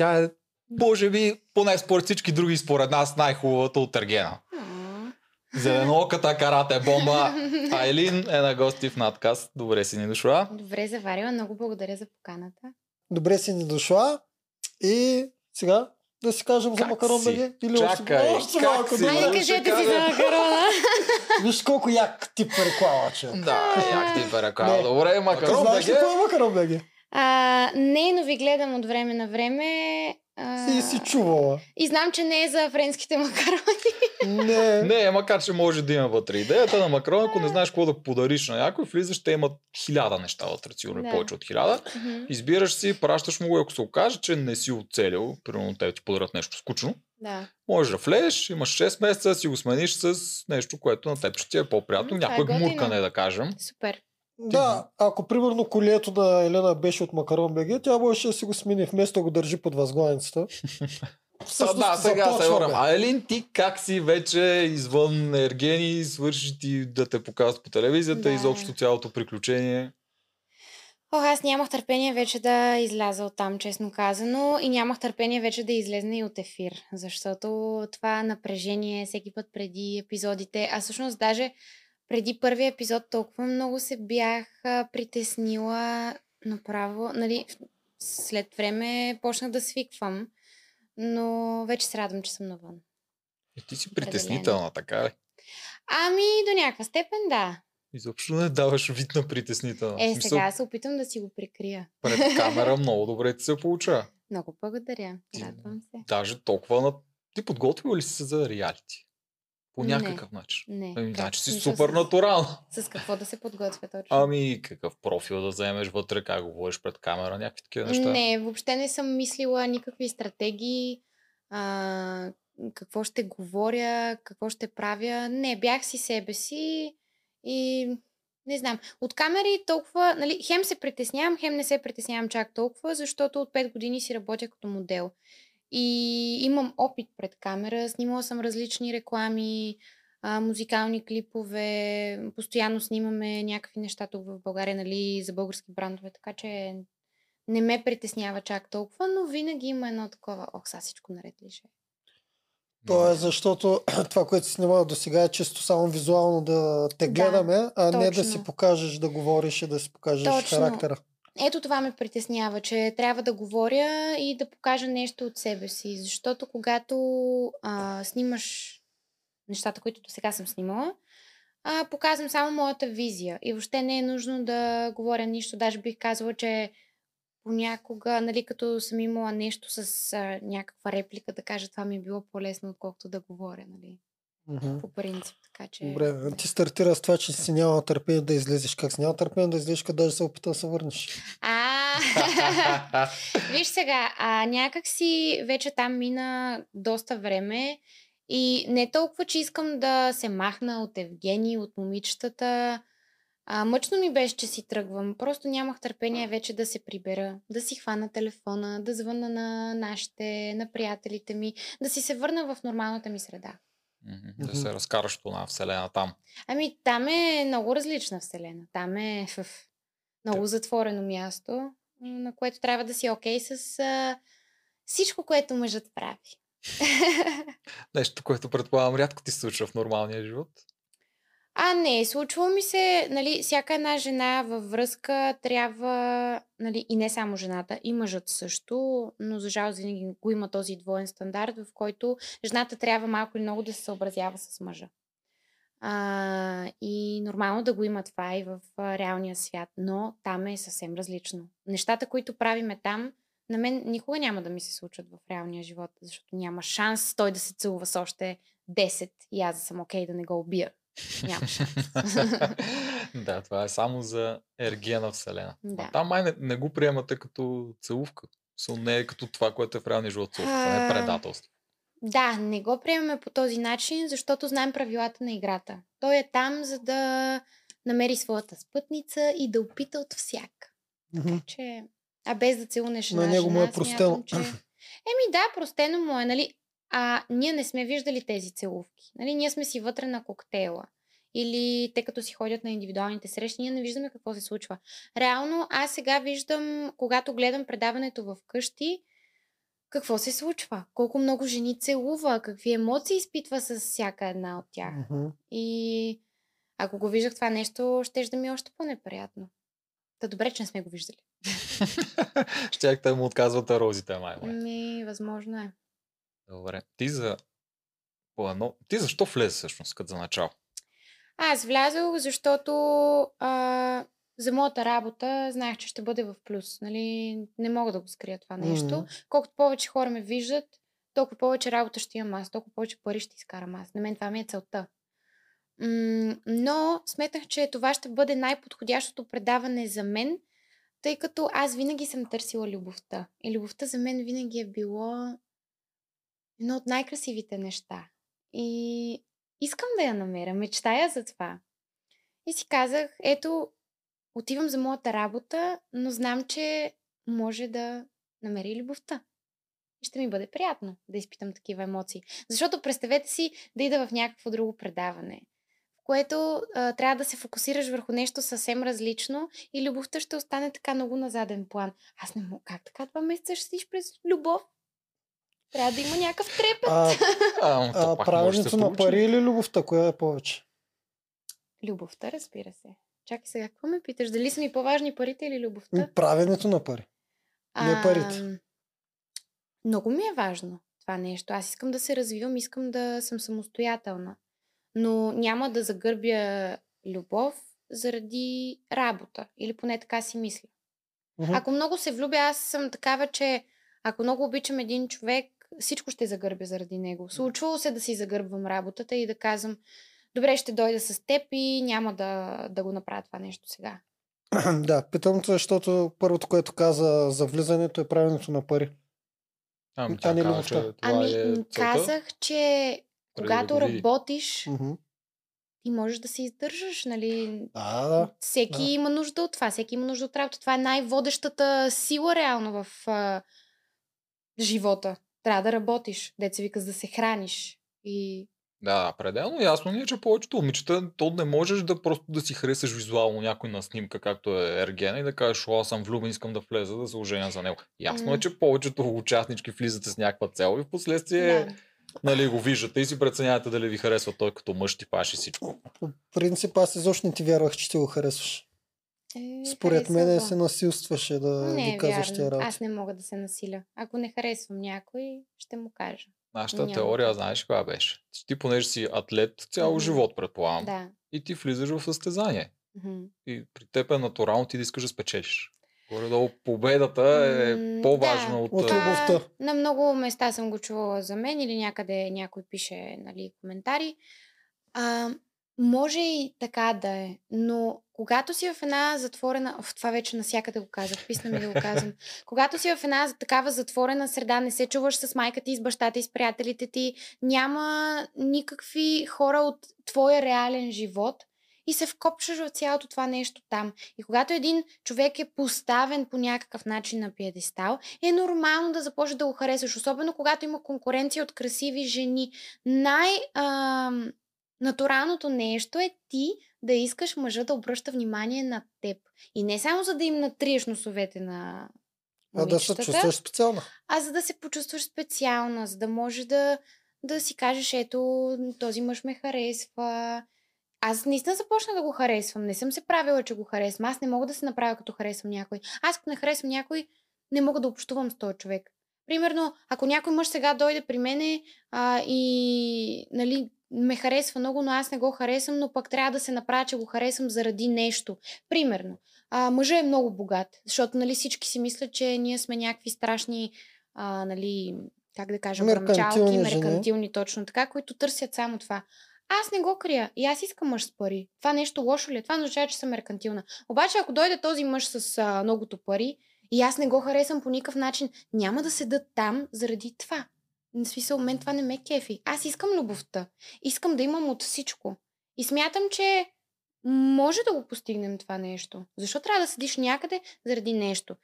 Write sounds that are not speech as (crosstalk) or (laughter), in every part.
Тя е, може би, поне според всички други, според нас, най-хубавата от Ергена. Зеленоката карате бомба. Айлин е на гости в надкаст. Добре си ни дошла. Добре заварила, много благодаря за поканата. Добре си ни дошла. И сега да си кажем за Как Макарон си? БГ? Или Чакай, още, малко си? да Айде, Добре, кажете си за макарона. (laughs) Виж колко як тип реклама, че. Да, як ти перека. Не. Добре, Макарон знаеш ли това е Макарон? А, не, но ви гледам от време на време. А, Си си чувала. И знам, че не е за френските макарони. Не. Не, макар че може да има вътре. Идеята на Макарон, ако не знаеш какво да подариш на някой, влизаш, те имат хиляда неща вътре, сигурно Да. повече от хиляда. Избираш си, пращаш му го, и ако се окаже, че не си оцелил, примерно те ти подарят нещо скучно, Да. можеш да влезеш, имаш 6 месеца, си го смениш с нещо, което на теб ще ти е по-приятно, е някой готино. гмуркане да кажем. Супер. Да, ако примерно колието на Елена беше от Макарон БГ, тя можеше да си го смени, вместо да го държи под възглавницата. (laughs) Са, да, сега се върнем. А Елин, ти как си вече извън Ергени, свърши ти да те показват по телевизията, Да. изобщо цялото приключение. Ох, аз нямах търпение вече да изляза от там, честно казано, и нямах търпение вече да излезна и от ефир, защото това напрежение всеки път преди епизодите, а всъщност даже преди първия епизод толкова много се бях притеснила направо, нали, след време почнах да свиквам, но вече се радвам, че съм навън. И ти си притеснителна, така ли? Ами, до някаква степен да. Изобщо не даваш вид на притеснителна. Е, смисъл, сега се опитам да си го прикрия. Пред камера (laughs) много добре ти се получава. Много благодаря. Радвам се. Даже толкова на... Ти подготвила ли си се за реалити? По Не. някакъв начин. Не. Ами, значи си супер с- натурална. С какво да се подготвя точно? Ами, какъв профил да вземеш вътре, как говориш пред камера, някакви такива неща. Не, въобще не съм мислила никакви стратегии, а, какво ще говоря, какво ще правя. Не, бях си себе си и не знам. От камери толкова, нали, хем се притеснявам, хем не се притеснявам чак толкова, защото от 5 години си работя като модел. И имам опит пред камера, снимала съм различни реклами, а, музикални клипове, постоянно снимаме някакви неща тук в България, нали, за български брандове, така че не ме притеснява чак толкова, но винаги има едно такова, ох, сега всичко наред ли ще е?» То е защото (clears throat) това, което си снимала до сега е чисто само визуално да те Да, гледаме, а не да точно. си покажеш, да говориш и да си покажеш Точно. характера. Ето това ме притеснява, че трябва да говоря и да покажа нещо от себе си. Защото когато а, снимаш нещата, които до сега съм снимала, а, показвам само моята визия. И въобще не е нужно да говоря нищо. Даже бих казала, че понякога, нали, като съм имала нещо с а, някаква реплика, да кажа това ми е било по-лесно, отколкото да говоря, нали, Мгм. по принцип. Така че... Добре, ти стартира с това, че си няма търпение да излезеш. Как си няма търпение да излезеш, къде да се опита да се върнеш? А, (laughs) виж сега, а, някак си вече там мина доста време и не толкова, че искам да се махна от Евгений, от момичетата. А, мъчно ми беше, че си тръгвам. Просто нямах търпение вече да се прибера, да си хвана телефона, да звъна на нашите, на приятелите ми, да си се върна в нормалната ми среда. Мгм, Да се разкараш по една вселена там. Ами там е много различна вселена. Там е в много затворено място, на което трябва да си окей с а, всичко, което мъжът прави. (laughs) Нещо, което предполагам рядко ти се случва в нормалния живот. А, не, случва ми се, нали, всяка една жена във връзка трябва, нали, и не само жената, и мъжът също, но за жалост винаги го има този двоен стандарт, в който жената трябва малко или много да се съобразява с мъжа. А, и нормално да го има това и в реалния свят, но там е съвсем различно. Нещата, които правиме там, на мен никога няма да ми се случат в реалния живот, защото няма шанс той да се целува с още 10 и аз да съм окей да не го убия. Няма шанс. (laughs) да, това е само за ергена вселена. Да. А там май не, не го приемате като целувка. Со не е като това, което е в реалния живот. Това не е предателство. Да, не го приемаме по този начин, защото знаем правилата на играта. Той е там, за да намери своята спътница и да опита от всяк. Мгм. Че... А без да целунеш На него му е простено. смятам, че... Еми да, простено му е, нали? А ние не сме виждали тези целувки. Нали? Ние сме си вътре на коктейла. Или те като си ходят на индивидуалните срещи, ние не виждаме какво се случва. Реално, аз сега виждам, когато гледам предаването в къщи, какво се случва, колко много жени целува, какви емоции изпитва с всяка една от тях. Мгм. И ако го виждах това нещо, ще да ми е още по-неприятно. Та добре, че не сме го виждали. (laughs) Щях да му отказвате розите, май. Ми, възможно е. Добре. Ти за... По едно... Ти защо влезе всъщност, като за начало? Аз влязох, защото а, за моята работа знаех, че ще бъде в плюс. Нали? Не мога да го скрия това нещо. Мгм. Колкото повече хора ме виждат, толкова повече работа ще имам аз, толкова повече пари ще изкарам аз. На мен това ми е целта. М, но сметнах, че това ще бъде най-подходящото предаване за мен, тъй като аз винаги съм търсила любовта. И любовта за мен винаги е било едно от най-красивите неща. И искам да я намеря, мечтая за това. И си казах, ето, отивам за моята работа, но знам, че може да намери любовта. И ще ми бъде приятно да изпитам такива емоции. Защото представете си да ида в някакво друго предаване, в което а, трябва да се фокусираш върху нещо съвсем различно и любовта ще остане така много на заден план. Аз не мога. Как така два месеца ще седиш през любов? Трябва да има някакъв трепет. А, (laughs) А, а да правенето се на пари или любовта, коя е повече? Любовта, разбира се. Чакай сега, какво ме питаш? Дали са ми по-важни парите или любовта? Правенето на пари. Не парите. Много ми е важно това нещо. Аз искам да се развивам, искам да съм самостоятелна. Но няма да загърбя любов заради работа. Или поне така си мисля. Ако много се влюбя, аз съм такава, че ако много обичам един човек, всичко ще загърбя заради него. Случвало се да си загърбвам работата и да казвам, добре, ще дойда с теб и няма да, да го направя това нещо сега. (clears throat) да, питам те, защото първото, което каза за влизането е правенето на пари. Ами, А тя не каза, че това Ами, е казах, че преди да когато види. работиш, ти можеш да се издържаш, нали? Да, да. Всеки да. има нужда от това, всеки има нужда от работа. Това е най-водещата сила реално в а, живота. Трябва да работиш, деца вика, за да се храниш. И Да, пределно ясно ни е, че повечето момичета, то не можеш да просто да си харесаш визуално някой на снимка, както е Ергена и да кажеш, о, аз съм влюбен, искам да влеза, да се оженя за него. Ясно е, М. че повечето участнички влизате с някаква цел и в последствие да. нали, го виждате и си преценявате дали ви харесва той като мъж, ти паши всичко. По принцип аз изобщо не ти вярвах, че ти го харесваш. Е, Според мен го. се насилстваше да Не ги е казваш тия работи. Аз не мога да се насиля. Ако не харесвам някой, ще му кажа. Нашата Няма теория, знаеш каква беше? Ти, понеже си атлет цял Мгм. живот, предполагам, Да. и ти влизаш в състезание. Мгм. И при теб е натурално ти да искаш да спечелиш. Горе-долу победата е по-важна да. от... От любовта. На много места съм го чувала за мен или някъде някой пише нали, коментари. А, може и така да е, но когато си в една затворена... Оф, това вече насякъде го казах, писна ми да го казвам. (laughs) Когато си в една такава затворена среда, не се чуваш с майка ти, с баща ти, с приятелите ти, няма никакви хора от твоя реален живот и се вкопчаш в цялото това нещо там. И когато един човек е поставен по някакъв начин на пиедестал, е нормално да започнеш да го харесваш, особено когато има конкуренция от красиви жени. Най- ам, натуралното нещо е ти да искаш мъжа да обръща внимание на теб. И не само за да им натриеш носовете на А да се момичетата, чувстваш специално. а за да се почувстваш специална, за да можеш да, да си кажеш, ето, този мъж ме харесва. Аз наистина започна да го харесвам. Не съм се правила, че го харесвам. Аз не мога да се направя като харесвам някой. Аз ако не харесвам някой, не мога да общувам с този човек. Примерно, ако някой мъж сега дойде при мене а, и нали, ме харесва много, но аз не го харесвам, но пък трябва да се направя, че го харесвам заради нещо. Примерно, а, мъжът е много богат, защото нали, всички си мислят, че ние сме някакви страшни, а, нали, как да кажа, Меркантилни жени. меркантилни, точно така, които търсят само това. Аз не го крия. И аз искам мъж с пари. Това нещо лошо ли е? Това означава, че съм меркантилна. Обаче, ако дойде този мъж с а, многото пари и аз не го харесвам по никакъв начин, няма да седа там заради това. В смисъл, мен това не ме кефи. Аз искам любовта. Искам да имам от всичко. И смятам, че може да го постигнем това нещо. Защо трябва да седиш някъде заради нещо?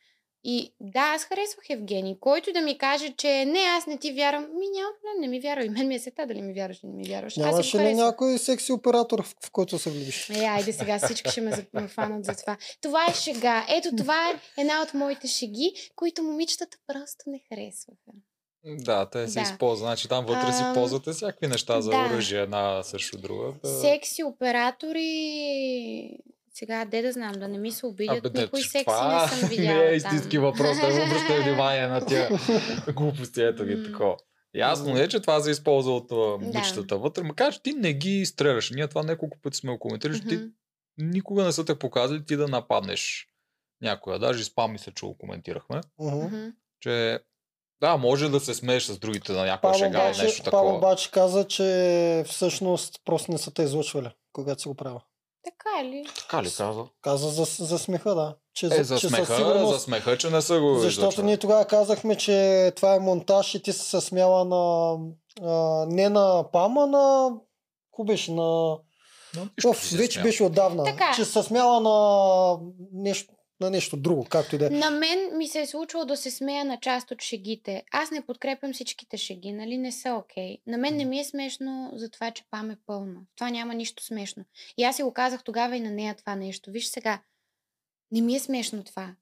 И да, аз харесвах Евгений. Който да ми каже, че не, аз не ти вярвам, ми няма проблем, не ми вярва. И мен ми е сета дали ми вярваш или не ми вярваш. Нямаше ли някой секси оператор, в, в който се влюбиш? Е, айде сега всички ще ме фанат за това. Това е шега. Ето това е една от моите шеги, които момичетата просто не харесваха. Да, те се Да. използват. Значи там вътре си Ам, ползвате всякакви неща за да. оръжие, една срещу друга. Да... Секси оператори... Сега, де да знам, да не ми се обидят. Абе, Никой секси това не съм видяла (laughs) не е истински въпрос, да обръщай внимание на тия (laughs) глупости, ето ги такова. Ясно е, че това се използва от а, Да. момичетата вътре, макар че ти не ги стреляш. Ние това няколко пъти сме коментирали, че ти никога не са те показали ти да нападнеш някоя. Даже и спам мисля, че го коментирахме. Мгм. Че да, може да се смееш с другите на някоя Павел шега обаче, нещо Павел такова. обаче каза, че всъщност просто не са те излъчвали, когато си го правил. Така е ли? Така ли каза? Каза за, за смеха, да. Че, Е, за че смеха, със сигурност, за смеха, че не са го Защото излъчвали. ние тогава казахме, че това е монтаж и ти се съсмяла на... А, не на Пама, на... Ко беше? На... Оф, вече беше отдавна. Така. Че се съсмяла на нещо, на нещо друго, както и да е. На мен ми се е случило да се смея на част от шегите. Аз не подкрепям всичките шеги, нали? Не са окей. На мен не ми е смешно за това, че пам е пълна. В Това няма нищо смешно. И аз си го казах тогава и на нея това нещо. Виж сега, не ми е смешно това.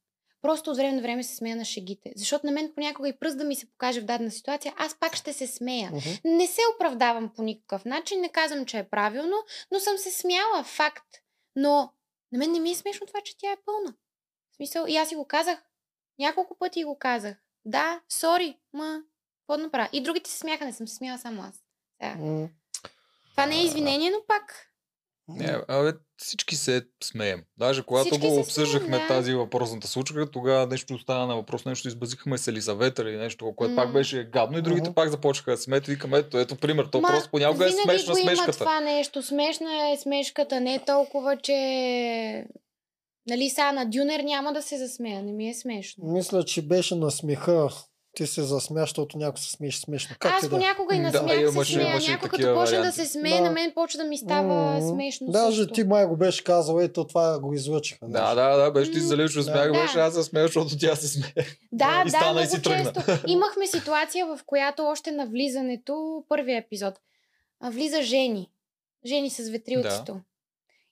Просто от време на време се смея на шегите. Защото на мен понякога и пръст да ми се покаже в дадена ситуация, аз пак ще се смея. Мгм. Не се оправдавам по никакъв начин, не казвам, че е правилно, но съм се смяла, факт. Но на мен не ми е смешно това, че тя е пълна. В смисъл, и аз си го казах, няколко пъти го казах. Да, сори, ма, какво да направя? И другите се смяха, не съм се смяла само аз. М. Това не е извинение, но пак. Не, абе, всички се смеем. Даже когато Всички го обсъждахме смеем, да. тази въпросната случка, тогава нещо остана на въпрос, нещо избазихме с Елизавета или нещо, което пак М. беше гадно и другите Мгм. пак започнаха да смеят викаме, ето, ето пример, то Ма, просто понякога е смешна го има смешката. това нещо. Смешна е смешката, не е толкова, че... Нали, сега на Дюнер няма да се засмея, не ми е смешно. Мисля, че беше на смеха. Ти се засмя, защото някой се смееше смешно. Как Аз понякога и на Да, смях се имаше- смея. имаше Някой като почне да се смее, Да. на мен почва да ми става смешно Даже също. ти май го беше казал, ето това го излъчиха. Да, да, да, беше ти от да. смях, Да. беше аз се смея, защото тя се смее. Да, И да, стана и много си тръгна. често. Имахме ситуация, в която още на влизането, първия епизод, а, влиза Жени. Жени с ветрилцето.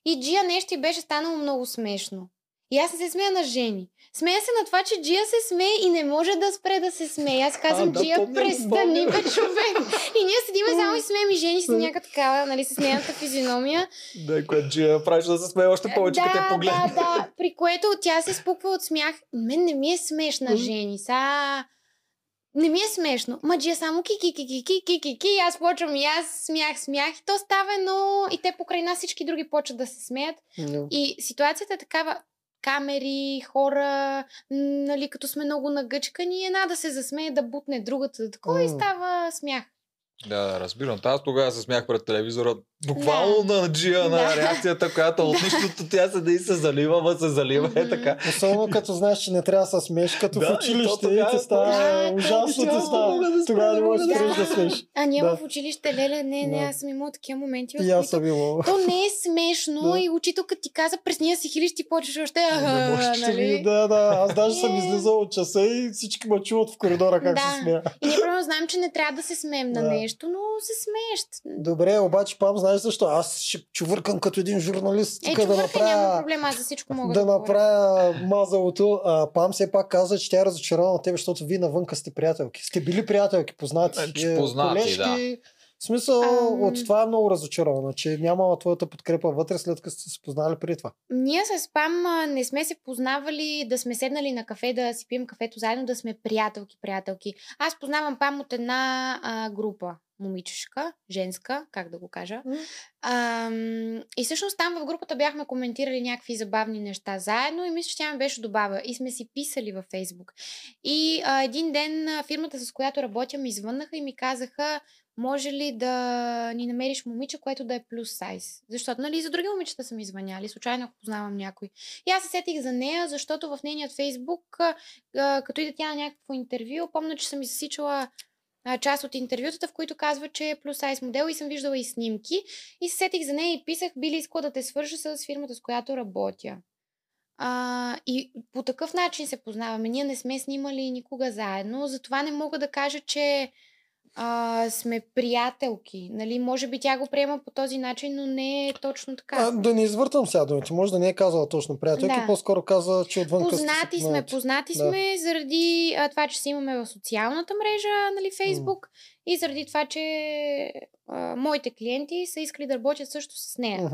И Джия нещо и беше станало много смешно. И аз не се смея на Жени. Смея се на това, че Джия се смее и не може да спре да се смее. Аз казвам, А, да, Джия, помня, престани, бе, човек. И ние седиме само и смеем и Жени с някаква такава, нали, с нейната физиономия. Да, което Джия правиш да се смее още повече, като те да, погледне. да, да. При което тя се спуква от смях. Мен не ми е смешна. Жени. Са... Не ми е смешно. Ма Джия само ки ки ки ки ки ки ки ки и аз почвам и аз смях, смях и то става едно и те покрай нас всички други почват да се смеят Да. и ситуацията е такава камери, хора, нали, като сме много нагъчкани, една да се засмее, да бутне другата, такова и М. става смях. Да, да, разбирам. Аз тогава се смях пред телевизора. Буквално на Джия, на Да. реакцията, която от нищото тя се да и се залива, ма се залива. Е така. Особено като знаеш, че не трябва да се смееш, като Да, в и то училище и ти става Да, ужасно ти става. да Тогава не не можеш да да смееш. А ние Да. в училище, леле, не, не, Да. аз съм имала такива моменти, И аз съм имал. То не е смешно Да. и учителка ти каза, през ния си хилиш, ти почваш още, Не аха, можеш, нали? Да, да, аз даже съм излизал от часа и всички ме чуват в коридора как Да. се смея. И ние правилно знаем, че не трябва да се смеем на Да. Нещо, но се смееш. Добре, обаче пам, знаеш защо? Аз ще чувъркам като един журналист, Е, да чувъркай, няма направя, проблема, аз за всичко мога да, да направя мазалото. А, пам все пак каза, че тя е разочарована от тебе, защото вие навънка сте приятелки. Сте били приятелки, познати. Значи, е, познати, колежки. В смисъл, Ам. от това е много разочарована, че няма твоята подкрепа вътре, след като сте се познали преди това. Ние с Пам не сме се познавали да сме седнали на кафе, да си пием кафето заедно, да сме приятелки, приятелки. Аз познавам Пам от една а, група момичешка, женска, как да го кажа. Ам, и всъщност там в групата бяхме коментирали някакви забавни неща заедно и мисля, че тя ме беше добавя. И сме си писали във Фейсбук. И а, един ден фирмата, с която работя, ми звъннаха и ми казаха, може ли да ни намериш момиче, което да е плюс сайз? Защото, нали, за други момичета са ми случайно ако познавам някой. И аз се сетих за нея, защото в нейният Фейсбук, като иде тя на някакво интервю, помня, че съм ми засичала а, част от интервютата, в които казва, че е плюс сайз модел и съм виждала и снимки. И се сетих за нея и писах, би ли искала да те свържа с фирмата, с която работя. А, и по такъв начин се познаваме. Ние не сме снимали никога заедно, затова не мога да кажа, че а, сме приятелки. Нали? Може би тя го приема по този начин, но не е точно така. А, да не извъртам сега думите. Може да не е казала точно приятелки, Да. по-скоро каза, че отвън Познати сме, познати Да. сме заради а, това, че се имаме в социалната мрежа, нали, Фейсбук, и заради това, че а, моите клиенти са искали да работят също с нея.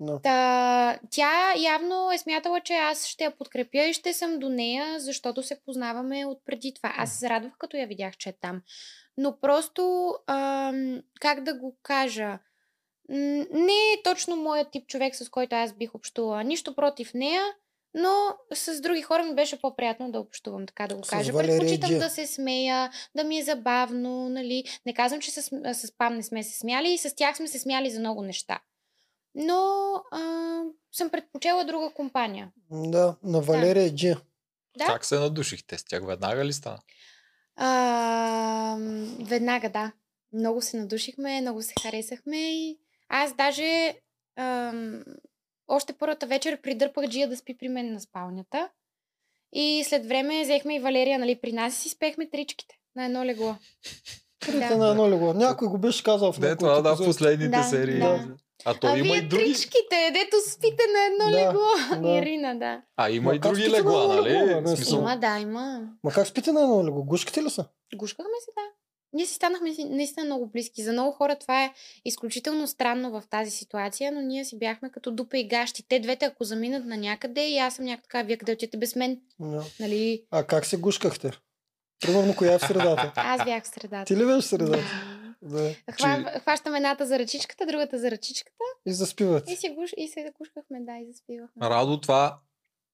Да. Та, тя явно е смятала, че аз ще я подкрепя и ще съм до нея, защото се познаваме от преди това. Аз се зарадвах, като я видях, че е там. Но просто, ам, как да го кажа, не е точно моят тип човек, с който аз бих общувала. Нищо против нея, но с други хора ми беше по-приятно да общувам, така да го кажа. Предпочитам да се смея, да ми е забавно, нали. Не казвам, че с, с Пам не сме се смяли и с тях сме се смяли за много неща. Но а, съм предпочела друга компания. Да, на Валерия Джи. Да? Как се надушихте с тях? Веднага ли стана? А, веднага, да. Много се надушихме, много се харесахме и аз даже ам, още първата вечер придърпах Джия да спи при мен на спалнята. И след време взехме и Валерия нали, при нас и си спехме тричките на едно легло. Трите на едно легло. Някой го беше казал в Не, някой това да, в епизод. последните Да, серии. да. А то а има вие и други. тричките, дето спите на едно Да, легло. да. Ирина, да. А, има Ма и други легла, нали? легло, смисъл, Има, да, има. Ма как спите на едно легло? Гушките ли са? Гушкахме се, да. Ние си станахме наистина много близки. За много хора това е изключително странно в тази ситуация, но ние си бяхме като дупа и гащи. Те двете, ако заминат на някъде, и аз съм някак така, вие къде отидете без мен, Да. нали? А как се гушкахте? Примерно, коя е в средата? Аз бях в средата. Ти ли беше в средата? Да. Хва, хващам едната за ръчичката, другата за ръчичката И заспивате. и се, гуш, и се гушкахме, да, и заспивахме. Радо, това...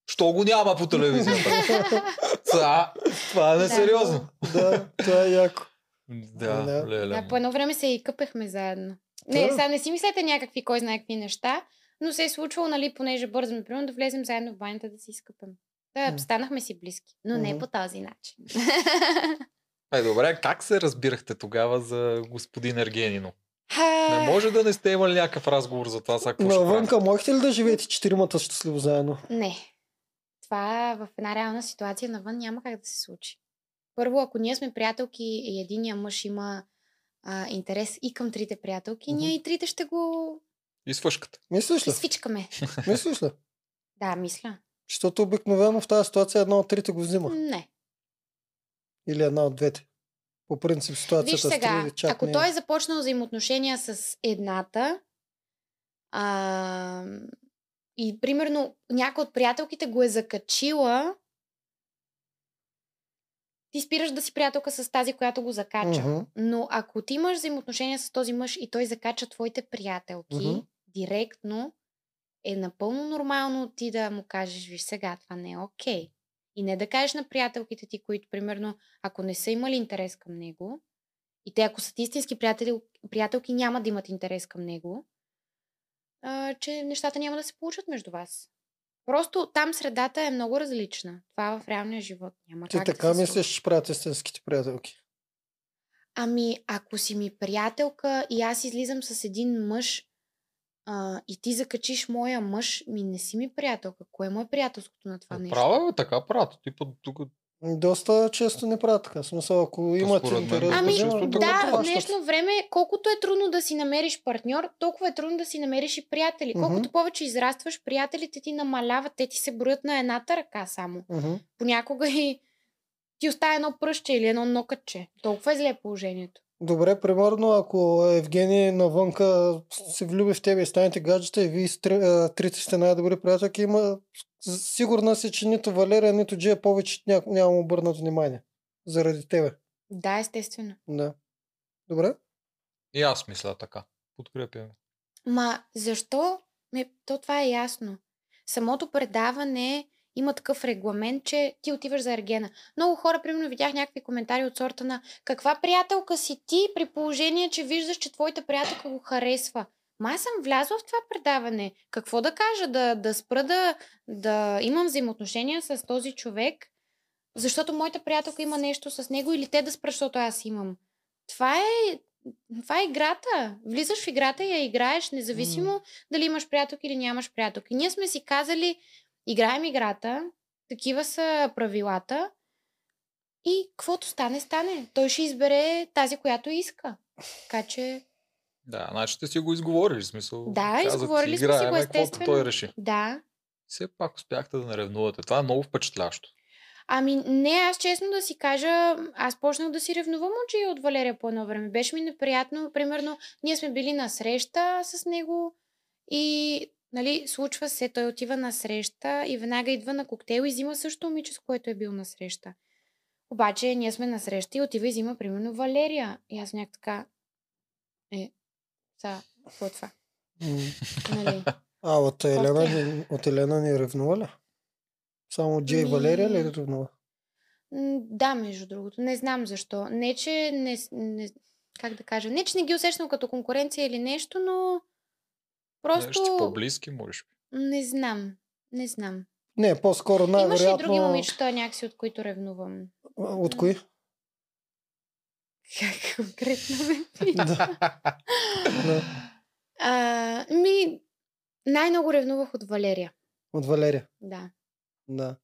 Що го няма по телевизията? (laughs) Това, това е Да. несериозно. да, това е яко. Да, Да. леле. Да, по едно време се и къпехме заедно. Не, Да. сега не си мислете някакви кой знае какви неща, но се е случвало, нали, понеже бързаме, примерно, да влезем заедно в банята да си изкъпем. Да, станахме си близки, но не по този начин. (laughs) Е, добре, как се разбирахте тогава за господин Ергенино? Не може да не сте имали някакъв разговор за това, сега? Навънка, можете ли да живеете четиримата щастливо заедно? Не. Това в една реална ситуация навън няма как да се случи. Първо, ако ние сме приятелки и единия мъж има а, интерес и към трите приятелки, Мгм. ние и трите ще го И свъшката. Мислиш ли? свичкаме. Мислиш ли? Да, мисля. Защото обикновено в тази ситуация една от трите го взима. Не. Или една от двете. По принцип ситуацията Виж сега, три чак ако не е. той е започнал взаимоотношения с едната а, и примерно някой от приятелките го е закачила, ти спираш да си приятелка с тази, която го закача. Мгм. Но ако ти имаш взаимоотношения с този мъж и той закача твоите приятелки Мгм. директно, е напълно нормално ти да му кажеш, виж сега, това не е окей. И не да кажеш на приятелките ти, които, примерно, ако не са имали интерес към него, и те, ако са ти истински приятели, приятелки, няма да имат интерес към него, а, че нещата няма да се получат между вас. Просто там средата е много различна. Това в реалния живот няма Ти как така да мислиш, че правят истинските приятелки. Ами, ако си ми приятелка и аз излизам с един мъж а, и ти закачиш моя мъж, ми не си ми приятелка. Кое му е приятелското на това нещо? Права, бе, така правят. Ти път тук Доста често не правят така. Смисъл, ако имат интерес да Ами, го да, в днешно време, колкото е трудно да си намериш партньор, толкова е трудно да си намериш и приятели. Мгм. Колкото повече израстваш, приятелите ти намаляват, те ти се броят на едната ръка само. Мгм. Понякога и ти остава едно пръще или едно нокътче. Толкова е зле положението. Добре, примерно, ако Евгений навънка се влюби в тебе и станете гаджета и вие трите сте най-добри приятелки, има сигурна си, че нито Валерия, нито Джия повече ня, няма му обърнат внимание. Заради тебе. Да, естествено. Да. Добре? и аз мисля така. Подкрепям. Ма, защо? Ме, то това е ясно. Самото предаване има такъв регламент, че ти отиваш за Ергена. Много хора, примерно, видях някакви коментари от сорта на каква приятелка си ти, при положение, че виждаш, че твоята приятелка го харесва. Ма аз съм влязла в това предаване. Какво да кажа? Да, да спра да, да имам взаимоотношения с този човек, защото моята приятелка има нещо с него или те да спра, защото аз имам. Това е, това е играта. Влизаш в играта и я играеш, независимо М. дали имаш приятелки или нямаш приятелки. Ние сме си казали, играем играта, такива са правилата И каквото стане, стане. Той ще избере тази, която иска. Така че, Да, значи сте си го изговорили, в смисъл. Да, казах изговорили сме си го, естествено. той реши. да. Все пак успяхте да не ревнувате. Това е много впечатляващо. Ами не, аз честно да си кажа, аз почнах да си ревнувам Джи от Валерия по едно време. Беше ми неприятно. Примерно, ние сме били на среща с него и нали, случва се, той отива на среща и веднага идва на коктейл и взима също момиче, с което е бил на среща. Обаче ние сме на среща и отива и взима примерно Валерия. И аз някак така, е, са, какво е това? Нали? А от Елена, ни- от Елена ни ревнува ли? Само Джей Ми- Валерия ли ревнува? М, Да, между другото. Не знам защо. Не, че не, не... Как да кажа? Не, че не ги усещам като конкуренция или нещо, но... Просто... Нещо по-близки, можеш. Не знам. Не знам. Не, по-скоро Имаше и най-вероятно... други момичета някакси, от които ревнувам. От кои? Как конкретно ме пита? да. (laughs) ми, най-много ревнувах от Валерия. От Валерия. Да. Да.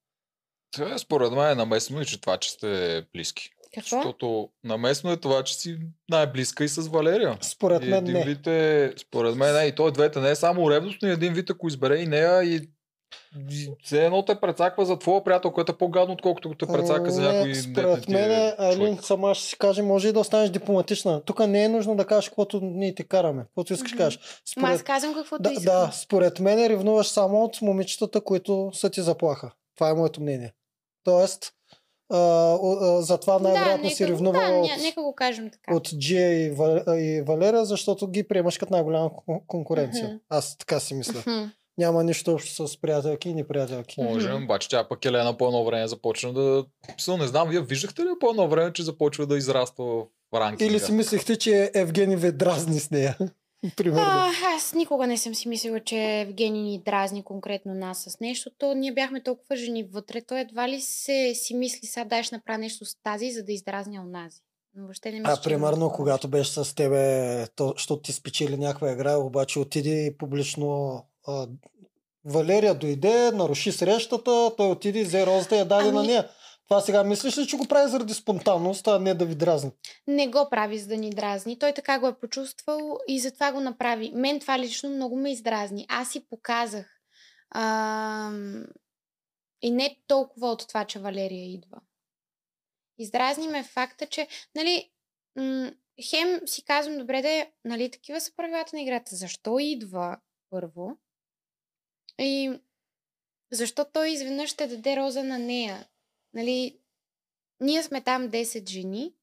Това, според мен е наместно и че това, че сте близки. Какво? Защото наместно е това, че си най-близка и с Валерия. Според и мен един не. вид е, според мен е, и той двете не е само ревност, но и един вид, ако избере и нея и все едно те прецаква за твоя приятел, който е по-гадно, отколкото те прецака за Не, някой Според мен, Айлин, сама ще си каже, може и да останеш дипломатична. Тук не е нужно да кажеш каквото ние ти караме. Каквото искаш да кажеш. Ма аз Според, казвам каквото да, искам. да, според мен ревнуваш само от момичетата, които са ти заплаха. Това е моето мнение. Тоест, затова най-вероятно да, си ревнува да, от, нека го кажем така. от Джия и, и Валера, защото ги приемаш като най-голяма кон- конкуренция. Мгм. Аз така си мисля. Мгм. Няма нищо общо с приятелки и неприятелки. Може, обаче тя пък Елена по едно време започна да... Мисъл, не знам, вие виждахте ли по едно време, че започва да израства в ранкинга? Или си мислихте, че Евгений ви дразни с нея? Примерно. А, аз никога не съм си мислила, че Евгений ни дразни конкретно нас с нещо. То ние бяхме толкова жени вътре. Той едва ли се си мисли, сега дай ще направя нещо с тази, за да издразня онази. Но въобще не мисля, А че примерно, такова когато беше с тебе, то, защото ти спечели някаква игра, обаче отиде и публично а, Валерия дойде, наруши срещата, той отиде, взе розата и я даде Ами- на нея. Това сега мислиш ли, че го прави заради спонтанност, а не да ви дразни? Не го прави, за да ни дразни. Той така го е почувствал и затова го направи. Мен това лично много ме издразни. Аз си показах. А, и не толкова от това, че Валерия идва. Издразни ме факта, че, нали, м- хем си казвам, добре да е, нали, такива са правилата на играта. Защо идва първо? И защо той изведнъж ще даде роза на нея? Нали, ние сме там 10 жени,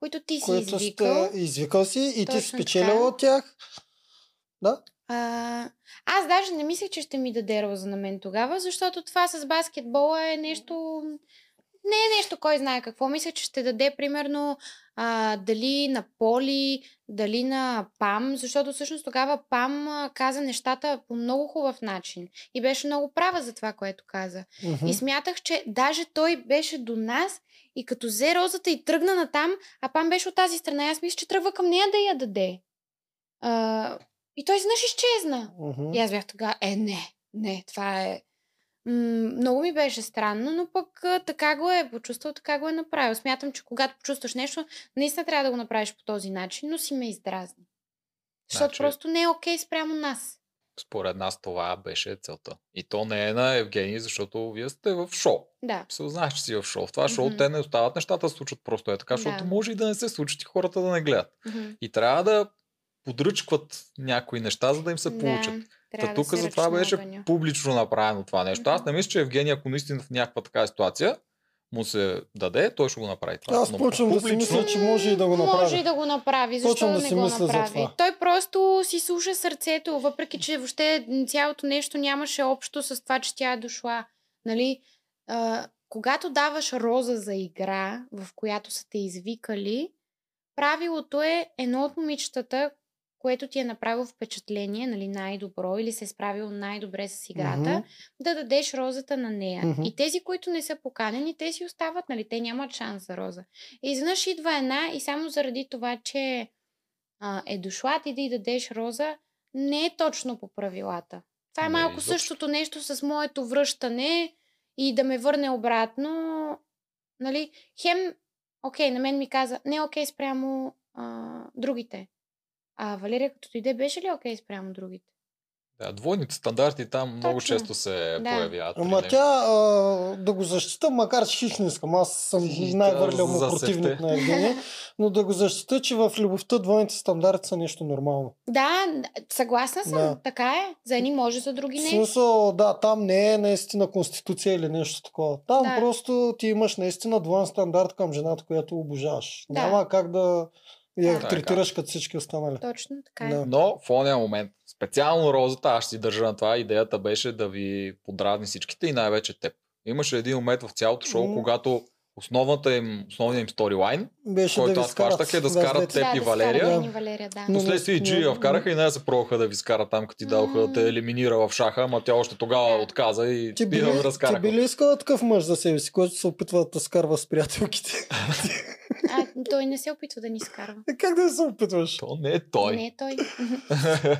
които ти си Което извикал. сте извикал си и ти си спечелила от тях. Да? А, аз даже не мислех, че ще ми даде роза на мен тогава, защото това с баскетбола е нещо... Не е нещо, кой знае какво. Мисля, че ще даде примерно а, дали на Поли, дали на Пам, защото всъщност тогава Пам а, каза нещата по много хубав начин. И беше много права за това, което каза. Мгм. И смятах, че даже той беше до нас и като взе розата и тръгна натам, а Пам беше от тази страна. Аз мисля, че тръгва към нея да я даде. А, и той изведнъж изчезна. Мгм. И аз бях тогава, е, не, не, това е... Много ми беше странно, но пък така го е почувствал, така го е направил. Смятам, че когато почувстваш нещо, наистина трябва да го направиш по този начин, но си ме издразни. Защото Значи- просто не е окей спрямо нас. Според нас това беше целта. И то не е на Евгений, защото вие сте в шоу. Да. Се знаеш, че си в шоу. В това шоу Мгм. те не остават нещата да се случват просто е така, Да. защото може и да не се случат и хората да не гледат. Мгм. И трябва да подръчкват някои неща, за да им се получат. Да, Та трябва тук да затова ръчна беше огъня. публично направено това нещо. Аз не мисля, че Евгений, ако наистина в някаква така ситуация му се даде, той ще го направи това. Аз почвам да си публично- мисля, че може и да го направи. Може и да го направи. Защо Почвам да не си го за направи? това. Той просто си слуша сърцето, въпреки че въобще цялото нещо нямаше общо с това, че тя е дошла. Нали? А, когато даваш роза за игра, в която са те извикали, правилото е едно от момичетата, което ти е направило впечатление, нали, най-добро или се е справил най-добре с играта, Мгм. да дадеш розата на нея. Мгм. И тези, които не са поканени, те си остават, нали? Те нямат шанс за роза. И изведнъж идва една и само заради това, че а, е дошла ти да й дадеш роза, не е точно по правилата. Това е Не, малко изобщо. същото нещо с моето връщане и да ме върне обратно. Нали, хем, окей, на мен ми каза, не окей спрямо а, другите. А Валерия като дойде, беше ли окей спрямо другите? Да, двойните стандарти там много Точно. често се Да. появяват. Ама него. тя а, да го защита, макар че хищно искам. Аз съм тя му противник на Евгения. Но да го защита, че в любовта двойните стандарти са нещо нормално. Да, съгласна съм. Да. Така е. За едни може, за други В не. смисъл, да, там не е наистина конституция или нещо такова. Там Да. просто ти имаш наистина двоен стандарт към жената, която обожаваш. Да. Няма как да я Да. третираш като всички останали. Точно така е. Да. Но в ония момент, специално розата, аз ще си държа на това, идеята беше да ви подразни всичките и най-вече теб. Имаше един момент в цялото шоу, М. когато основната им, основният им сторилайн, Беше който да аз хващах е да скарат теб да, и да Валерия. Дени Валерия, да. Но- Последствие и Джия вкараха и нея се пробваха да ви скарат там, като ти даваха да те елиминира в шаха, ама тя още тогава Да. отказа и Ти ти би, я ли, ти разкараха. би ли искала такъв мъж за себе си, който се опитва да скарва с приятелките? А, той не се опитва да ни скарва. Е, как да се опитваш? То не е той. Не, той. (laughs)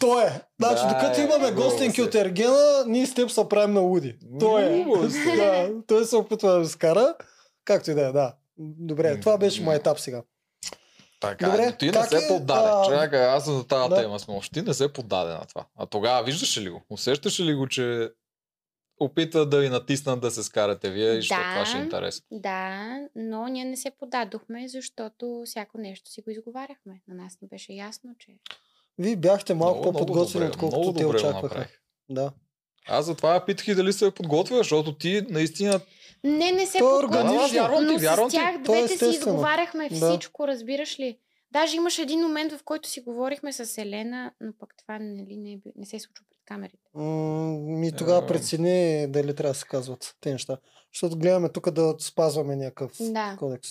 Той е. Значи, Да, докато е, имаме гостенки се. от Ергена, ние с теб се правим на луди. Той е. (laughs) Да, той се опитва да скара. Както и да е, да. Добре, това беше моят етап сега. Така, Добре, ти не се е, поддаде. а, Чакай, аз съм за тази да. тема сме. Ти не се поддаде на това. А тогава виждаш ли го? Усещаш ли го, че опита да ви натиснат да се скарате вие и защото Да. това ще е интересно. Да, но ние не се подадохме, защото всяко нещо си го изговаряхме. На нас ни беше ясно, че... Вие бяхте малко Много, по-подготвени, отколкото те очакваха. Да. Аз затова питах и дали се подготвя, защото ти наистина... Не, не се е ти, но вярвам с ти. тях е двете си изговаряхме Да. всичко, разбираш ли? Даже имаше един момент, в който си говорихме с Елена, но пък това нали, не, е не се е случва пред камерите. Ми тогава Е. прецени дали трябва да се казват те неща. Защото гледаме тук да спазваме някакъв Да. кодекс.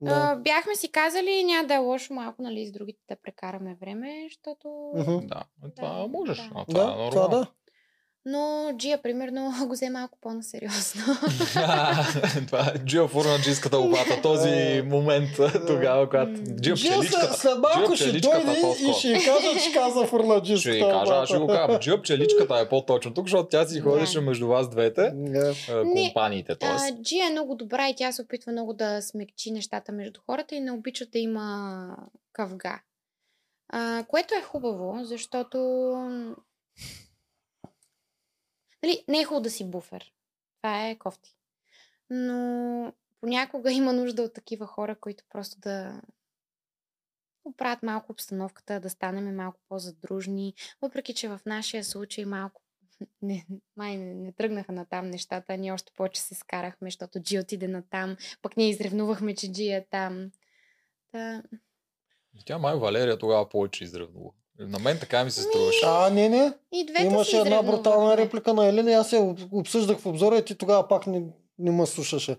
Да. А, бяхме си казали, няма да е лошо малко нали, с другите да прекараме време, защото... Мгм. Да, това Да, можеш. да. А, това е Да, нормално. това да. Но Джия, примерно, (laughs) го взе малко по-насериозно. (laughs) това е Джио Фурнаджийската лопата, (laughs) този момент тогава, когато след, пчеличката. след малко ще дойде и ще кажа, че каза фурнаджиста. Ще ви кажа, аз ще го кажа. Джио пчеличката е по-точно тук, защото тя си ходеше между вас двете компаниите. Джия е много добра и тя се опитва много да смекчи нещата между хората и не обича да има къвга. А, което е хубаво, защото нали, не е хубаво да си буфер. Това е кофти. Но понякога има нужда от такива хора, които просто да оправят малко обстановката, да станем малко по-задружни. Въпреки, че в нашия случай малко (laughs) не, май не, не тръгнаха на там нещата, ние още повече се скарахме, защото Джи отиде на там, пък ние изревнувахме, че Джи е там. Та, Тя май Валерия тогава повече издръвнува. На мен така ми се струваше. А, не, не. и двете Имаше една брутална реплика на Елена аз я об- обсъждах в обзора и ти тогава пак не, не ме слушаше.